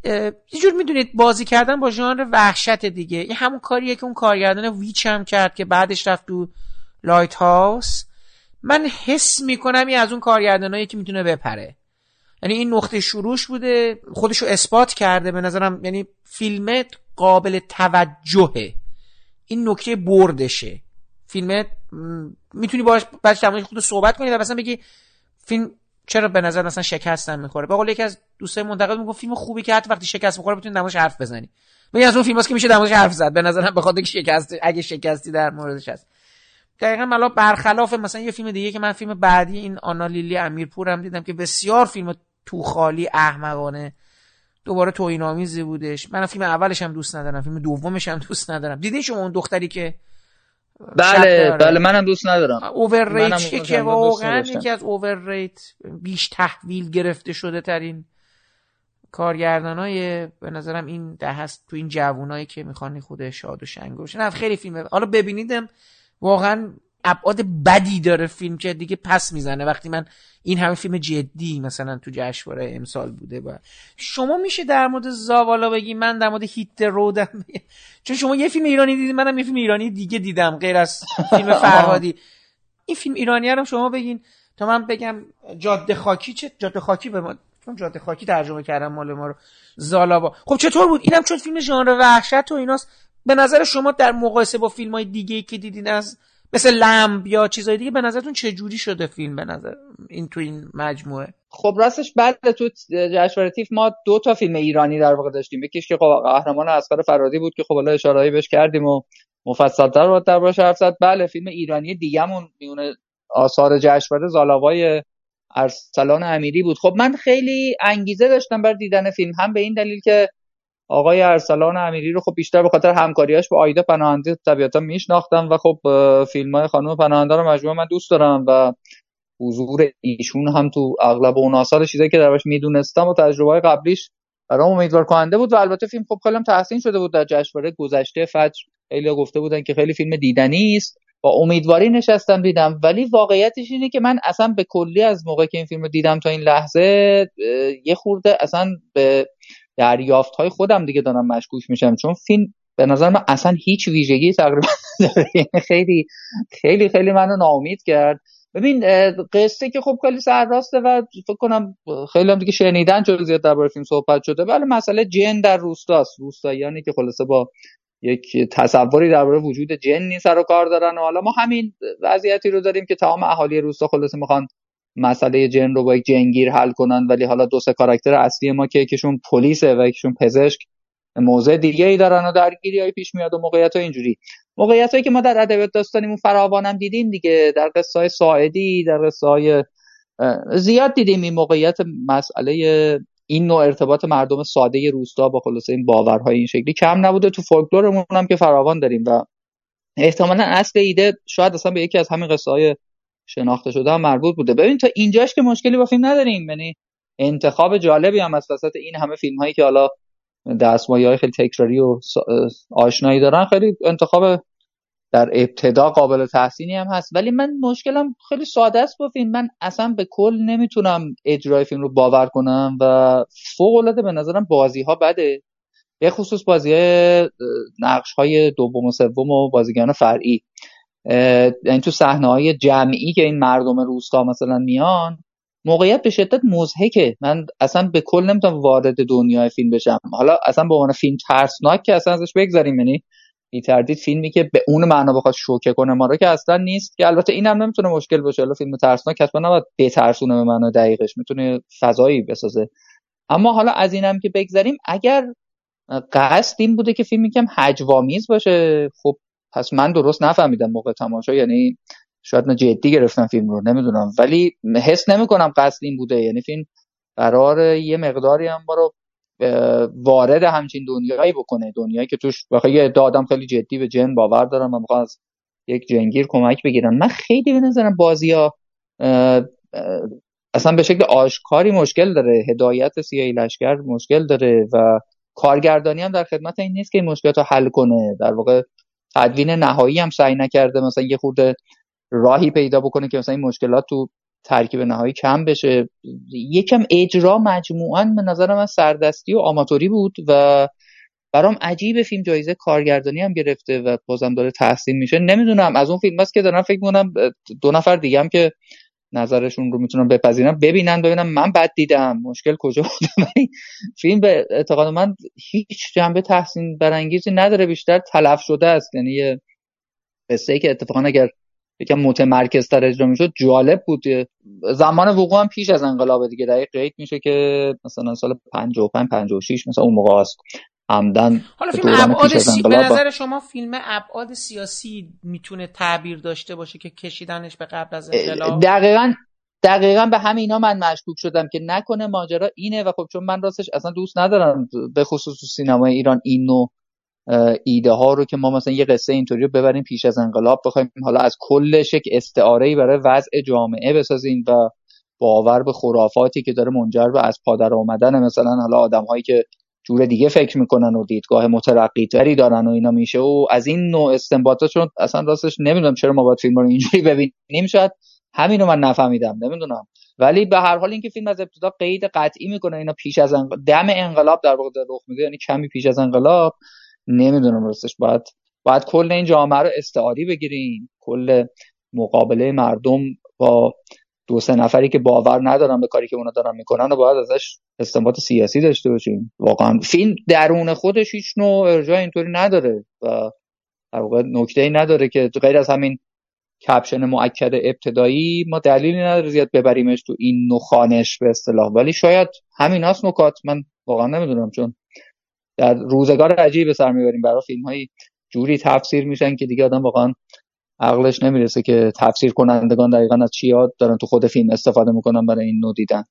یه جور می‌دونید بازی کردن با ژانر وحشت دیگه. این همون کاریه که اون کارگردان ویچ هم کرد که بعدش رفت تو لایت هاوس. من حس می‌کنم این از اون کارگردانایی که می‌تونه بپره. یعنی این نقطه شروعش بوده خودشو اثبات کرده به نظرم یعنی فیلمت قابل توجهه. این نکته بردشه. فیلمت می‌تونی باش بعد در خود صحبت کنی و مثلا بگی فیلم چرا به نظر مثلا شکستن می‌خوره؟ به یکی از دوستای منتقد میگه فیلم خوبی که حتی وقتی شکست می‌خوره بتونی دماش حرف بزنی. میگه از اون فیلماست که میشه دماش حرف زد. به نظرم به خاطر شکست اگه شکستی در موردش هست. دقیقا ملا برخلاف مثلا یه فیلم دیگه که من فیلم بعدی این آنا لیلی امیرپور هم دیدم که بسیار فیلم تو خالی احمقانه. دوباره توهین آمیزی بودش. من فیلم اولش هم دوست ندارم فیلم دومش هم دوست ندارم. دیدی شما اون دختری که بله بله منم دوست ندارم. اوورریت که واقعا یکی از اوورریت بیش تحویل گرفته شده ترین کارگردان های به نظرم این ده هست تو این جوونایی که می‌خوان خود شاد و شنگ نه خیلی فیلمه حالا ببینیدم واقعا ابعاد بدی داره فیلم که دیگه پس می‌زنه. وقتی من این همه فیلم جدی مثلا تو جشنواره امسال بوده با شما میشه در مورد زاوالا بگی من در مورد هیت رودم چون شما یه فیلم ایرانی دیدید منم یه فیلم ایرانی دیگه دیدم غیر از فیلم فرهادی. این فیلم ایرانی رو شما بگین تا من بگم جاده خاکی چه جاده خاکی به ما چون جاده خاکی ترجمه کردم مال ما رو. زالابا خب چطور بود؟ اینم چون فیلم ژانر وحشت و ایناست. به نظر شما در مقایسه با فیلم های دیگه که دیدین از مثل لمب یا چیزای دیگه به نظرتون چه جوری شده فیلم به نظر این تو این مجموعه؟ خب راستش بعد تو جشنواره تیف ما دو تا فیلم ایرانی در واقع داشتیم. یکیش که خب قهرمان اسقر فرادی بود که خب الان اشارهایی بهش کردیم و مفصل‌تر رو در باش حرف زد. بله فیلم ایرانی دیگه‌مون میونه آثار جشنواره زالاوای ارسلان امیری بود. خب من خیلی انگیزه داشتم بر دیدن فیلم هم به این دلیل که آقای ارسلان امیری رو خب بیشتر به خاطر همکاریاش با آیده پناهنده طبیعتا میشناختم و خب فیلم های خانم پناهنده رو مجموعه من دوست دارم و حضور ایشون هم تو اغلب اون آثار چیزایی که درش می‌دونستم و تجربه های قبلیش برام امیدوار کننده بود و البته فیلم خب خیلی تحسین شده بود در جشنواره گذشته. فجر خیلی گفته بودن که خیلی فیلم دیدنی است. با امیدواری نشستم دیدم. ولی واقعیتش اینه که من اصلا به کلی از موقع که این فیلم رو دیدم تا این لحظه یه خورده اصلا به دریافت های خودم دیگه دارم مشکوک میشم. چون فیلم به نظر من اصلا هیچ ویژگی تقریبا یعنی خیلی خیلی خیلی منو ناامید کرد. ببین قصه که خب خیلی سرراسته و فکر کنم خیلی هم دیگه شنیدن جزئیات درباره فیلم صحبت شده. ولی مسئله جن در روستاست. روستاییانی که خلاصه با یک تصوری درباره وجود جنی سر و کار دارن و حالا ما همین وضعیتی رو داریم که تمام اهالی روستا خلاصه می‌خوان مسئله جن رو با یک جنگیر حل کنن ولی حالا دو سه کاراکتر اصلی ما که یکیشون پلیسه و یکیشون پزشک موضع دیگه ای دارن و درگیری های پیش میاد و موقعیت های اینجوری. موقعیت هایی که ما در ادبیات داستانیمون فراوانم دیدیم دیگه در قصه های ساعدی در قصه های زیاد دیدیم این موقعیت مسئله این نوع ارتباط مردم ساده روستا با خلاصه این باورهای این شکلی کم نبوده. تو فولکلورمون هم که فراوان داریم و احتمالا اصل ایده شاید اصلا به یکی از همین قصه های شناخته شده هم مربوط بوده. ببین تا اینجاش که مشکلی با فیلم نداریم. یعنی انتخاب جالبی هم از وسط این همه فیلم هایی که حالا دستمایه های خیلی تکراری و آشنایی دارن خیلی انتخاب در ابتدا قابل تحسینی هم هست. ولی من مشکلم خیلی ساده است با فیلم. من اصلا به کل نمی‌تونم اجرای فیلم رو باور کنم و فوق العاده به نظرم بازی ها بده. به خصوص بازی نقش های دوم و سوم و بازیگران فرعی. یعنی تو صحنه های جمعی که این مردم روستا مثلا میان موقعیت به شدت مزهکه من اصلا به کل نمی‌تونم وارد دنیای فیلم بشم. حالا اصلا به عنوان فیلم ترسناک که اصلا ازش بگذاریم یعنی بی تردید فیلمی که به اون معنا بخواد شوکه کنه ما رو که اصلا نیست که البته اینم نمی‌تونه مشکل باشه. حالا فیلم ترسناک حتما نباید بترسونه به معنا دقیقش می‌تونه فضایی بسازه. اما حالا از اینم که بگذاریم اگر قصد این بوده که فیلمی کم هجوامیز باشه خب پس من درست نفهمیدم موقع تماشا یعنی شاید من جدی گرفتم فیلم رو نمی‌دونم. ولی حس نمی‌کنم قصد این بوده. یعنی فیلم قرار یه مقداری هم رو وارد همچین دنیایی بکنه. دنیایی که توش بخواه یه آدم خیلی جدی به جن باور دارم و می‌خوان از یک جنگیر کمک بگیرن. من خیلی به نظرم بازی ها اصلا به شکل آشکاری مشکل داره. هدایت سیاهی لشکر مشکل داره و کارگردانی هم در خدمت این نیست که این مشکلات رو حل کنه. در واقع تدوین نهایی هم سعی نکرده مثلا یه خورده راهی پیدا بکنه که مثلا این مشکلات تو ترکیب نهایی کم بشه. یکم اجرا مجموعا به نظر من سردستی و آماتوری بود و برام عجیب فیلم جایزه کارگردانی هم گرفته و بازم داره تحسین میشه. نمی‌دونم از اون فیلم هست که دارم فکر می‌کنم دو نفر دیگه هم که نظرشون رو می‌تونم بپذیرم. ببینن ببینم من بد دیدم. مشکل کجا بود فیلم به اعتقاد من هیچ جنبه تحسین برانگیزی نداره بیشتر تلف شده است. یعنی یه قصه ای که اتفاقا اگر یکم متمرکز تر اجرا می‌شد جالب بود. زمان وقوع هم پیش از انقلاب دیگه دقیق میشه که مثلا سال 55 56 مثلا اون موقع است همدن حالا فیلم ابعاد سی... به نظر شما فیلم ابعاد سیاسی می‌تونه تعبیر داشته باشه که کشیدنش به قبل از انقلاب؟ دقیقا دقیقا به همینا من مشکوک شدم که نکنه ماجرا اینه و خب چون من راستش اصلا دوست ندارم به خصوص سینمای ایران این نوع ایده ها رو که ما مثلا یه قصه اینطوری رو ببریم پیش از انقلاب بخوایم حالا از کلش یک استعاره برای وضع جامعه بسازیم و باور به خرافاتی که داره منجر به از پادر آمدن مثلا حالا آدم هایی که جور دیگه فکر می‌کنن و دیدگاه مترقی تری دارن و اینا میشه و از این نوع استنباطات چون اصلا راستش نمی‌دونم چرا ما باید فیلم رو اینجوری ببینیم شاید همین رو من نفهمیدم نمی‌دونم. ولی به هر حال اینکه فیلم از ابتدا قید قطعی می‌کنه اینا پیش از انقلاب دم انقلاب در واقع رخ میده یعنی کمی پیش از انقلاب نمی‌دونم راستش. باید باید کل این جامعه رو استعاری بگیریم کل مقابله مردم با دو سه نفری که باور ندارن به کاری که اونا دارن می‌کنن و باید ازش استنباط سیاسی داشته باشیم. واقعا فیلم درون خودش هیچ نوع ارجاع اینطوری نداره و در واقع نکته ای نداره که غیر از همین کپشن مؤکد ابتدایی ما دلیلی نداره زیاد ببریمش تو این نوع خانش به اصطلاح. ولی شاید همین هست نکات. من واقعا نمی‌دونم چون در روزگار عجیب سر می‌بریم. برای فیلم هایی جوری تفسیر میشن که دیگه آدم واقعا عقلش نمی‌رسه که تفسیر کنندگان دقیقا از چی یاد دارن تو خود فیلم استفاده می‌کنن برای این نوع دیدن.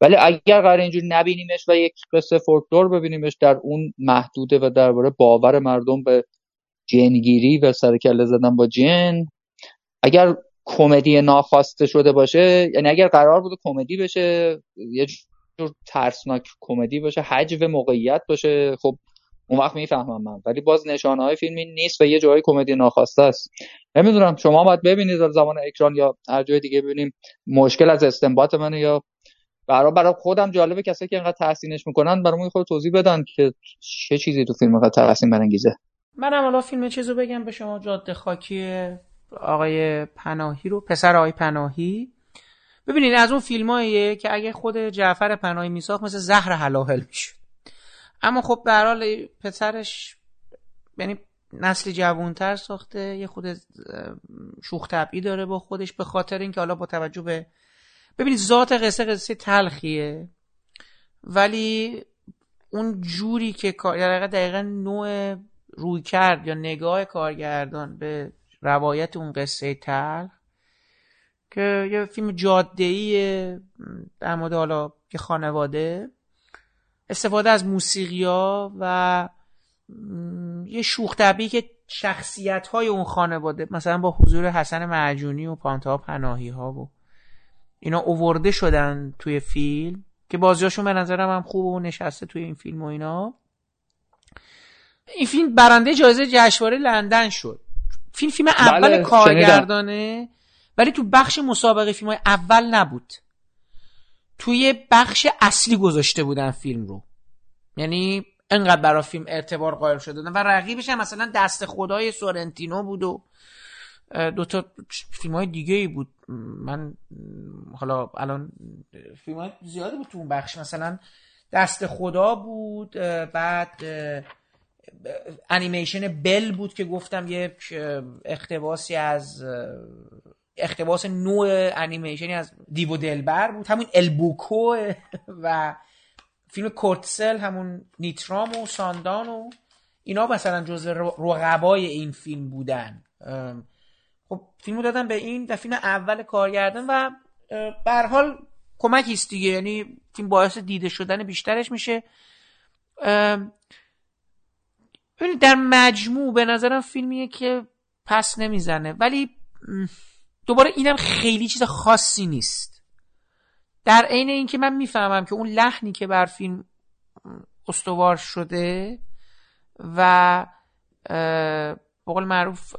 ولی اگر قرار اینجوری نبینیمش و یک قصه فولکلور ببینیمش در اون محدوده و درباره باور مردم به جنگیری و سرکله زدن با جن اگر کمدی ناخواسته شده باشه یعنی اگر قرار بود کمدی بشه یه جور ترسناک کمدی باشه حجو موقعیت باشه خب اون وقت می‌فهمم من. ولی باز نشانه های فیلمی نیست و یه جایی کمدی ناخواسته است. نمی‌دونم شما باید ببینید زمان اکران یا هر جای دیگه ببینیم مشکل از استنباط منه یا برای برای خودم جالبه کسایی که اینقدر تحسینش می‌کنن برای خود توضیح بدن که چه چیزی تو فیلم اینقدر تحسین برانگیزه. منم حالا فیلم چیزو بگم به شما. جاده خاکی آقای پناهی رو پسر آقای پناهی. ببینید از اون فیلماییه که اگه خود جعفر پناهی میساخت مثل زهر حلاحل می‌شد. اما خب به حال پسرش یعنی نسل جوانتر ساخته یه خود شوخ طبعی داره با خودش به خاطر اینکه حالا با توجه به ببینید ذات قصه قصه تلخیه ولی اون جوری که دقیقا, دقیقا نوع روی کرد یا نگاه کارگردان به روایت اون قصه تلخ که یه فیلم جاده در مورد حالا که خانواده. استفاده از موسیقیا و یه شوخ طبعی که شخصیت های اون خانواده مثلا با حضور حسن معجونی و پانتا پناهی ها و اینا اوورده شدن توی فیلم که بازیاشون به نظرم هم خوب و نشسته توی این فیلم و اینا. این فیلم برنده جایزه جشنواره لندن شد. فیلم فیلم اول بله، کارگردانه ولی تو بخش مسابقه فیلم های اول نبود. توی بخش اصلی گذاشته بودن فیلم رو. یعنی انقدر برای فیلم اعتبار قائل شده و رقیبش هم مثلا دست خدای سورنتینو بود و دوتا فیلم های دیگه ای بود. من حالا الان فیلم های زیادی بود تو اون بخش. مثلا دست خدا بود بعد انیمیشن بل بود که گفتم یک اقتباسی از اقتباس نوع انیمیشنی از دیو دلبر بود. همون البوکو و فیلم کورتسل همون نیترام و ساندان و اینا مثلا جز رقبای این فیلم بودن. خب فیلمو دادن به این و فیلم اول کارگردان و به حال کمکی است دیگه. یعنی فیلم باعث دیده شدن بیشترش میشه. در مجموع به نظرم فیلمیه که پس نمی‌زنه. ولی دوباره اینم خیلی چیز خاصی نیست. در عین اینکه من می‌فهمم که اون لحنی که بر فیلم استوار شده و بقول معروف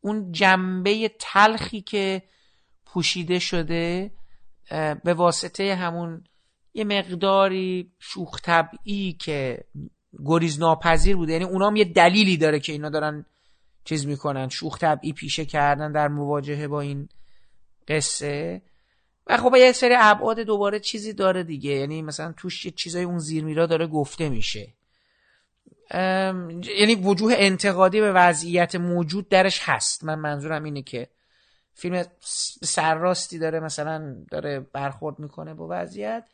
اون جنبه تلخی که پوشیده شده به واسطه همون یه مقداری شوخ طبعی که گریز ناپذیر بوده. یعنی اونام یه دلیلی داره که اینا دارن چیز می‌کنن شوخ طبعی پیشه کردن در مواجهه با این قصه. و خب یه سری ابعاد دوباره چیزی داره دیگه. یعنی مثلا توش یه چیزای اون زیرمیرا داره گفته میشه. یعنی وجوه انتقادی به وضعیت موجود درش هست. من منظورم اینه که فیلم سرراستی داره مثلا داره برخورد می‌کنه با وضعیت.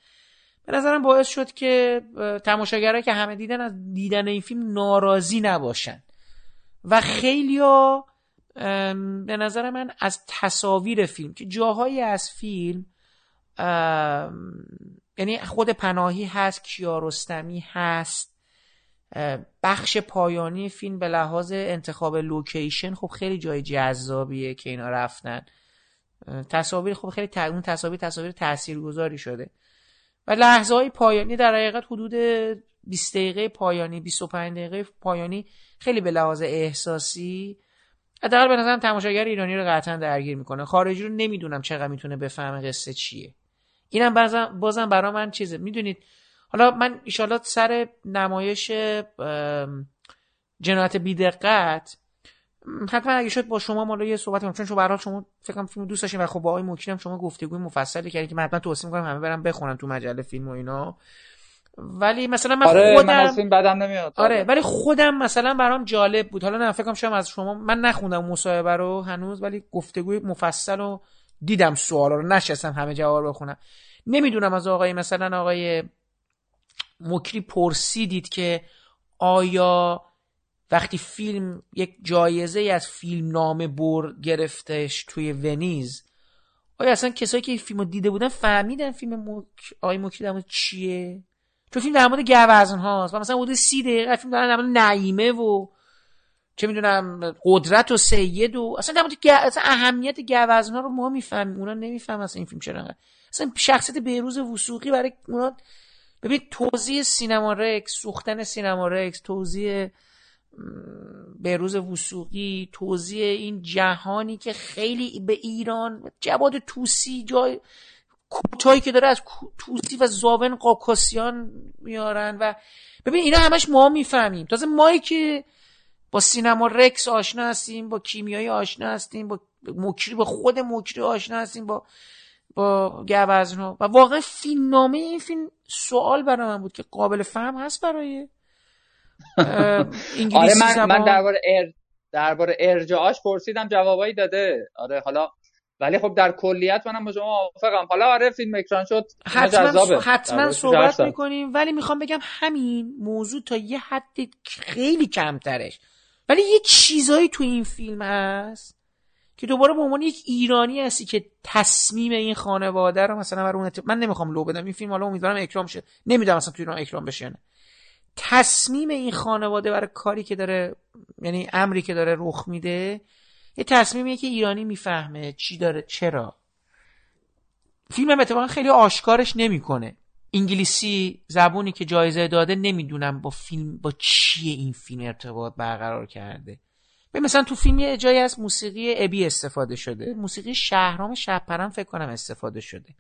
به نظرم باعث شد که تماشاگرایی که همه دیدن از دیدن این فیلم ناراضی نباشن. و خیلیا به نظر من از تصاویر فیلم که جاهایی از فیلم یعنی خود پناهی هست کیارستمی هست بخش پایانی فیلم به لحاظ انتخاب لوکیشن خب خیلی جای جذابیه که اینا رفتن. تصاویر خب خیلی اون تصاویر تصاویر تاثیرگذاری شده. و لحظه های پایانی در حقیقت حدود 20 دقیقه پایانی 25 دقیقه پایانی خیلی به لحاظ احساسی حداقل به نظرم تماشاگر ایرانی رو قطعا درگیر می‌کنه. خارجی رو نمی‌دونم چقدر می‌تونه بفهمه قصه چیه. اینم بازم بازم برا من چیزه. می‌دونید حالا من ایشالا سر نمایش جنایت بیدقت حتما اگه شد با شما مالا یه صحبت کنم. چون شما برحال شما فکرم فیلم دوست داشتین و خب با آقای موکیلم شما گفتگوی مفصلی کردین که من حتما توصیه می‌کنم همه برم بخونن تو مجله فیلم و اینا. ولی مثلا من آره خودم من از فیلم بدم نمیاد. آره ولی خودم مثلا برام جالب بود. حالا نه فکرم شما از شما من نخوندم مصاحبه رو هنوز ولی گفتگوی مفصل و دیدم سوالا رو. نشستم همه جواب بخونم. نمی‌دونم از آقای مثلا آقای مکری پرسیدید که آیا وقتی فیلم یک جایزه از فیلم نامه بر گرفتش توی ونیز آیا اصلا کسایی که این فیلم رو دیده بودن فهمیدن فیلم مک... آقای مکری چیه؟ چون فیلم در مورد گوزن هاست و مثلا حدود سی دقیقه فیلم دارن در مورد نعیمه و چه می‌دونم قدرت و سید و اصلا در مورد گ... اصلا اهمیت گوزن ها رو ما می‌فهمیم. اونا نمی‌فهمن اصلا این فیلم چرا اصلا شخصیت بهروز وسوقی برای اونا ببین توضیح سینما رکس سوختن سینما رکس توضیح بهروز وسوقی توضیح این جهانی که خیلی به ایران جواد توسی جای کوتاهی که داره از توسی و زاون قاکاسیان میارن و ببین اینا همش ما می‌فهمیم. تازه مایی که با سینما رکس آشنا هستیم با کیمیایی آشنا هستیم با مکری با خود مکری آشنا هستیم با با گوزن و واقعا فیلم نامه این فیلم سوال برای من بود که قابل فهم هست برای انگلیسی آره من, من درباره ار... درباره ارجاعاش پرسیدم جوابایی داده. آره حالا ولی خب در کلیت منم با شما موافقم. حالا آره فیلم اکران شد حتما حتما صحبت می‌کنیم ولی می‌خوام بگم همین موضوع تا یه حد خیلی کمترش. ولی یه چیزایی تو این فیلم هست که دوباره به عنوان یک ایرانی هستی که تصمیم این خانواده رو مثلا برای من نمی‌خوام لو بدم. این فیلم حالا امیدوارم اکرام شه. نمی‌دونم اصلا تو ایران اکرام بشه نه. تصمیم این خانواده برای کاری که داره یعنی امری که داره رخ میده یه تصمیمیه که ایرانی می‌فهمه چی داره چرا. فیلم هم اتفاقا خیلی آشکارش نمی‌کنه. انگلیسی زبونی که جایزه داده نمی‌دونم با فیلم با چیه این فیلم ارتباط برقرار کرده. به مثلا تو فیلم یه جایی از موسیقی ابی استفاده شده. موسیقی شهرام شبپرم فکر کنم استفاده شده.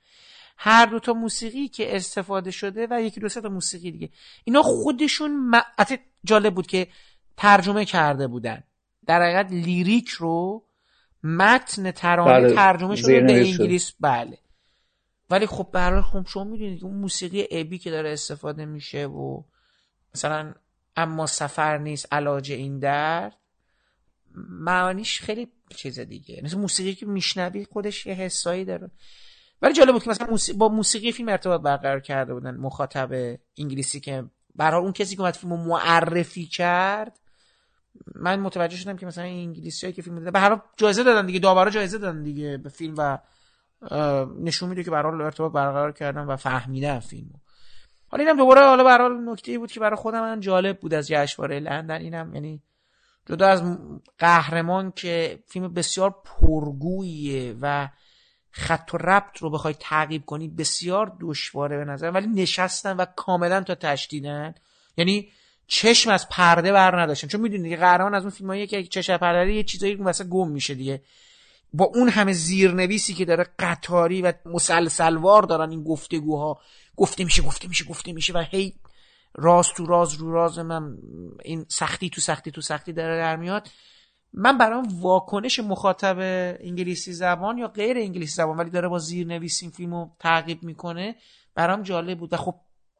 هر دو تا موسیقی که استفاده شده و یکی دو تا موسیقی دیگه. اینا خودشون م... جالب بود که ترجمه کرده بودن. در حقیقت لیریک رو متن ترانه بله. ترجمه شده به انگلیس بله. ولی خب برای خب شما می‌دونید اون موسیقی ابی که داره استفاده میشه و مثلا اما سفر نیست علاج این درد معانیش خیلی چیز دیگه. مثل موسیقی که میشنوی خودش یه حسایی داره. ولی جالب بود که مثلا موسیقی با موسیقی فیلم ارتباط برقرار کرده بودن مخاطب انگلیسی که برای اون کسی که اومد فیلم معرفی کرد من متوجه شدم که مثلا این انگلیسی که فیلم دیدن به هر جایزه دادن دیگه داورا جایزه دادن دیگه به فیلم و نشون میده که برای ارتباط برقرار کردن و فهمیدن فیلمو. حالا اینم دوباره حالا برای نکته بود که برای خودم من جالب بود از جشنواره لندن اینم یعنی جدا از قهرمان که فیلم بسیار پرگوییه و خط و ربط رو بخوای تعقیب کنی بسیار دشواره به نظر ولی نشستن و کاملا تا تشدیدن. یعنی چشم از پرده بر نداشتن. چون می‌دونید که قهرمان از اون فیلمایی که چشم پرده یه چیزایی واسه گم میشه دیگه. با اون همه زیرنویسی که داره قطاری و مسلسلوار دارن این گفتگوها. گفته میشه گفته میشه گفته میشه و هی راز تو راز رو راز من این سختی تو سختی تو سختی داره در میاد. من برام واکنش مخاطب انگلیسی زبان یا غیر انگلیسی زبان ولی داره با زیرنویس این فیلمو تعقیب می‌کنه برام جالب بود. و خب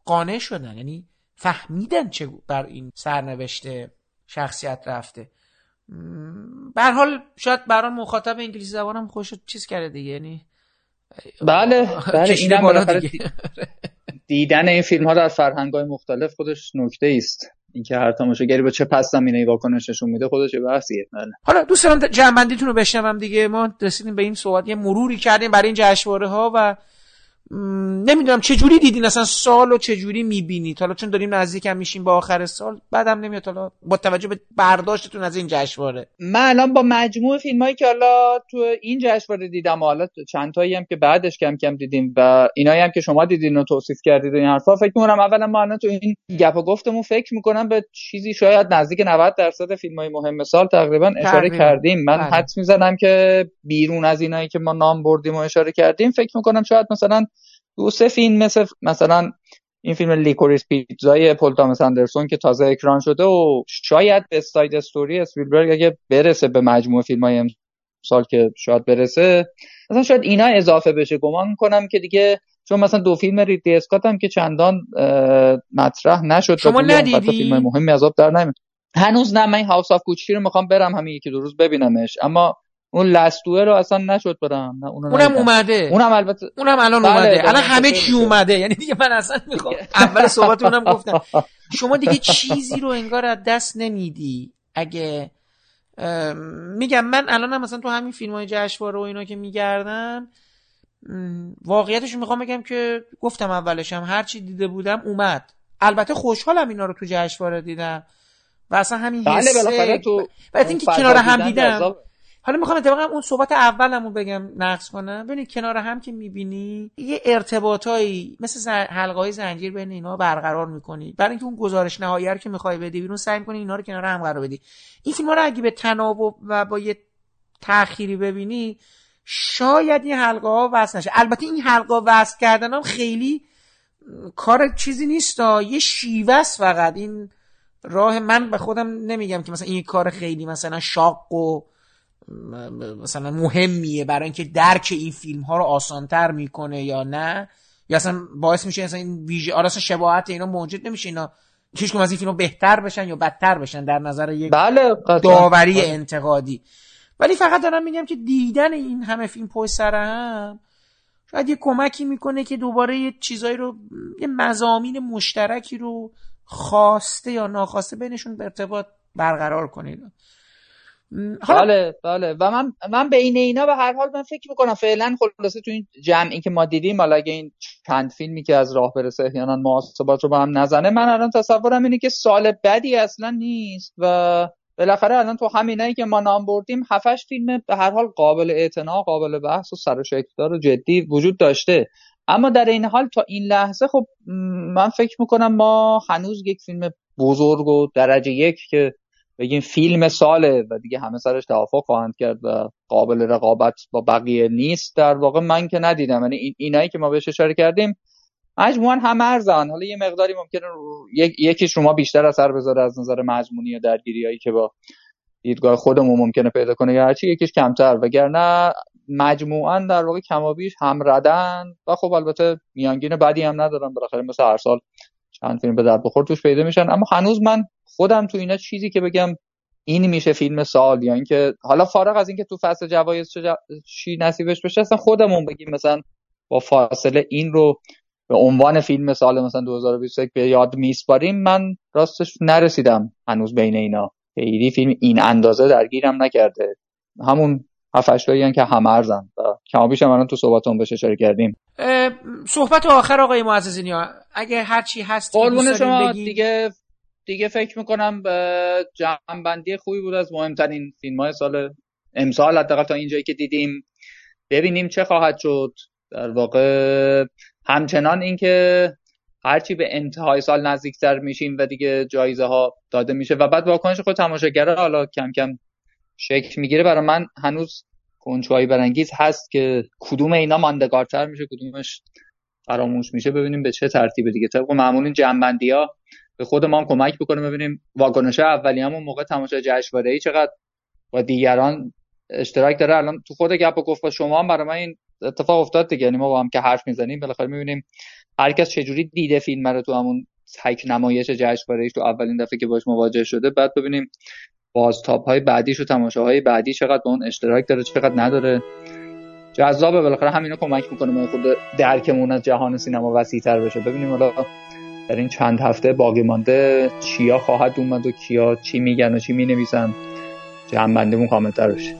قانع شدن یعنی فهمیدن چه بر این سرنوشته شخصیت رفته. به حال شاید برای مخاطب انگلیسی زبانم خوش چیز کرده دیگه یعنی بله بله اینم دیدن این فیلم ها در فرهنگ های مختلف خودش نکته است. اینکه هر تماشاگری با چه پس زمینه واکنش نشون میده خودش یه بحثیه. بله. حالا دوست دارم جنبندیتون رو بشنوم دیگه. ما رسیدیم به این صحبت. یه مروری کردیم برای این جشنواره ها و نمی‌دونم چه جوری دیدین اصلا سال و چه جوری می‌بینید؟ حالا چون داریم نزدیک هم میشیم با آخر سال بعدم نمیاد. حالا با توجه به برداشتتون از این جشنواره. من الان با مجموع فیلم هایی که حالا تو این جشنواره دیدم حالا چند تایی هم که بعدش کم کم دیدیم و اینایی هم که شما دیدین و توصیف کردید این حرفا فکر می‌کنم اولا ما الان تو این گپ و گفتمون فکر می‌کنم به چیزی شاید نزدیک 90 درصد فیلم های مهم سال تقریبا اشاره کردیم. من بله. حدس می‌زنم که بیرون از اینایی که ما نام بردیم و اشاره کردیم فکر می‌کنم شاید مثلا دو سه فیلم مثل مثلا این فیلم Licorice Pizza ی پول تامس اندرسون که تازه اکران شده و شاید West Side Story اسپیلبرگ اگه برسه به مجموعه فیلم های سال که شاید برسه مثلا شاید اینا اضافه بشه. گمان کنم که دیگه چون مثلا دو فیلم ریدلی اسکات هم که چندان مطرح نشد شما ندیدی؟ فیلم مهمی از در نمیاد هنوز نه من House of Gucci رو می‌خوام برم همین یکی دو روز ببینمش. اما اون لستوه رو اصلا نشد برم نه اونم اومده اونم البته اونم الان بله اومده الان همه چی اومده یعنی دیگه من اصلا می‌خوام اول صحبت اونم گفتم شما دیگه چیزی رو انگار از دست نمیدی اگه میگم من الان هم مثلا تو همین فیلم های جشنواره و اینا که میگردم واقعیتش می‌خوام بگم که گفتم اولش هم هر چی دیده بودم اومد البته خوشحالم اینا رو تو جشنواره دیدم و اصلا همین بله بالاخره تو اینکه کنار هم دیدم حالا می‌خوام اتفاقا اون صحبت اولمو بگم نقص کنم. ببینید کنار هم که می‌بینی یه ارتباطایی مثل حلقه های زنجیر بین اینا برقرار می‌کنی. برای اینکه اون گزارش نهایی که می‌خوای بدی بیرون سعی می‌کنی اینا رو کنار هم قرار بدی. این فیلم ها رو اگه به تناوب و با یه تأخیری ببینی شاید این حلقه ها وصل نشه. البته این حلقه وصل کردن هم خیلی کار چیزی نیست. یه شیوه فقط. این راه من به خودم نمیگم که مثلا این کار خیلی مثلا شاق و مثلا مهمیه برای اینکه درک این فیلم ها رو آسانتر می‌کنه یا نه. یا اصلا باعث میشه اصلا این ویژه آره اصلا شباهت اینا موجود نمیشه. اینا هیچ از این فیلم بهتر بشن یا بدتر بشن در نظر یک بله داوری بله. انتقادی. ولی فقط دارم میگم که دیدن این همه فیلم پشت سر هم شاید یه کمکی می‌کنه که دوباره یه چیزایی رو یه مزامین مشترکی رو خواسته یا ناخواسته بینشون به ارتباط برقرار کنید. بله بله. و من من بین اینا به هر حال من فکر می‌کنم فعلا خلاصه تو این جمعی که ما دیدیم حالا اگه این چند فیلمی که از راه برسه احیانا محاسبات رو با هم نزنه من الان تصورم اینه که سال بدی اصلا نیست و بالاخره الان تو همینایی که ما نام بردیم هفتش فیلم به هر حال قابل اعتنا قابل بحث و سر و دار و جدی وجود داشته. اما در این حال تا این لحظه خب من فکر می‌کنم ما هنوز یک فیلم بزرگ و درجه یک که بگیم فیلم ساله و دیگه همه سرش توافق خواهند کرد و قابل رقابت با بقیه نیست. در واقع من که ندیدم. یعنی اینایی که ما بهش اشاره کردیم مجموعا هم ارزان حالا یه مقداری ممکنه یک، یکیش شما بیشتر اثر بذاره از نظر مضمونی و هایی که با دیدگاه خودمون ممکنه پیدا کنه. یا هرچی یکیش کمتر. وگرنه مجموعا در واقع کمابیش هم ردن. و خب البته میانگین بدی هم ندارن. بالاخره مثل هر سال چند فیلم به درد بخور توش پیدا میشن. اما هنوز من خودم تو اینا چیزی که بگم این میشه فیلم سال یا اینکه حالا فارغ از اینکه تو فصل جوایز چی نصیبش بشه اصلا خودمون بگیم مثلا با فاصله این رو به عنوان فیلم سال مثلا 2021 به یاد میسپاریم. من راستش نرسیدم هنوز بین اینا. خیلی فیلم این اندازه درگیرم نکرده. همون هفتایی که همه ارزن. و کمابیش هم تو صحبتون بهش اشاره کردیم. صحبت آخر آقای معززینی اگه هرچی هست قربون شما دیگه دیگه فکر می‌کنم جمعبندی خوبی بود از مهمترین فیلم های سال امسال حداقل تا اینجایی که دیدیم. ببینیم چه خواهد شد. در واقع همچنان اینکه هرچی به انتهای سال نزدیکتر میشیم و دیگه جایزه ها داده میشه و بعد واکنش خود تماشاگرها حالا کم کم شکل می‌گیره. برای من هنوز کنجکاوی برانگیز هست که کدوم اینا ماندگارتر میشه کدومش فراموش میشه. ببینیم به چه ترتیب دیگه. طبق معمول این جنبندی ها به خود ما هم کمک بکنه ببینیم واکنش اولیه‌مون موقع تماشای جشنواره ای چقدر. با دیگران اشتراک داره. الان تو خود گپ و گفت با شما هم برای من این اتفاق افتاد دیگه. یعنی ما با هم که حرف می‌زنیم بالاخره می‌بینیم هر کس چجوری دیده فیلم رو تو همون تک نمایش جشنواره تو اولین دفعه که باش مواجه شده بعد ببینیم بازتاب های بعدیش و تماشاهای بعدی چقدر با اون اشتراک داره چقدر نداره. جذابه. بالاخره همینا کمک می‌کنه ما خود درکمون از جهان سینما وسیع‌تر بشه. ببینیم حالا در این چند هفته باقی مانده چیا خواهد اومد و کیا چی میگن و چی می‌نویسن. جمع بندیمون کاملتر بشه.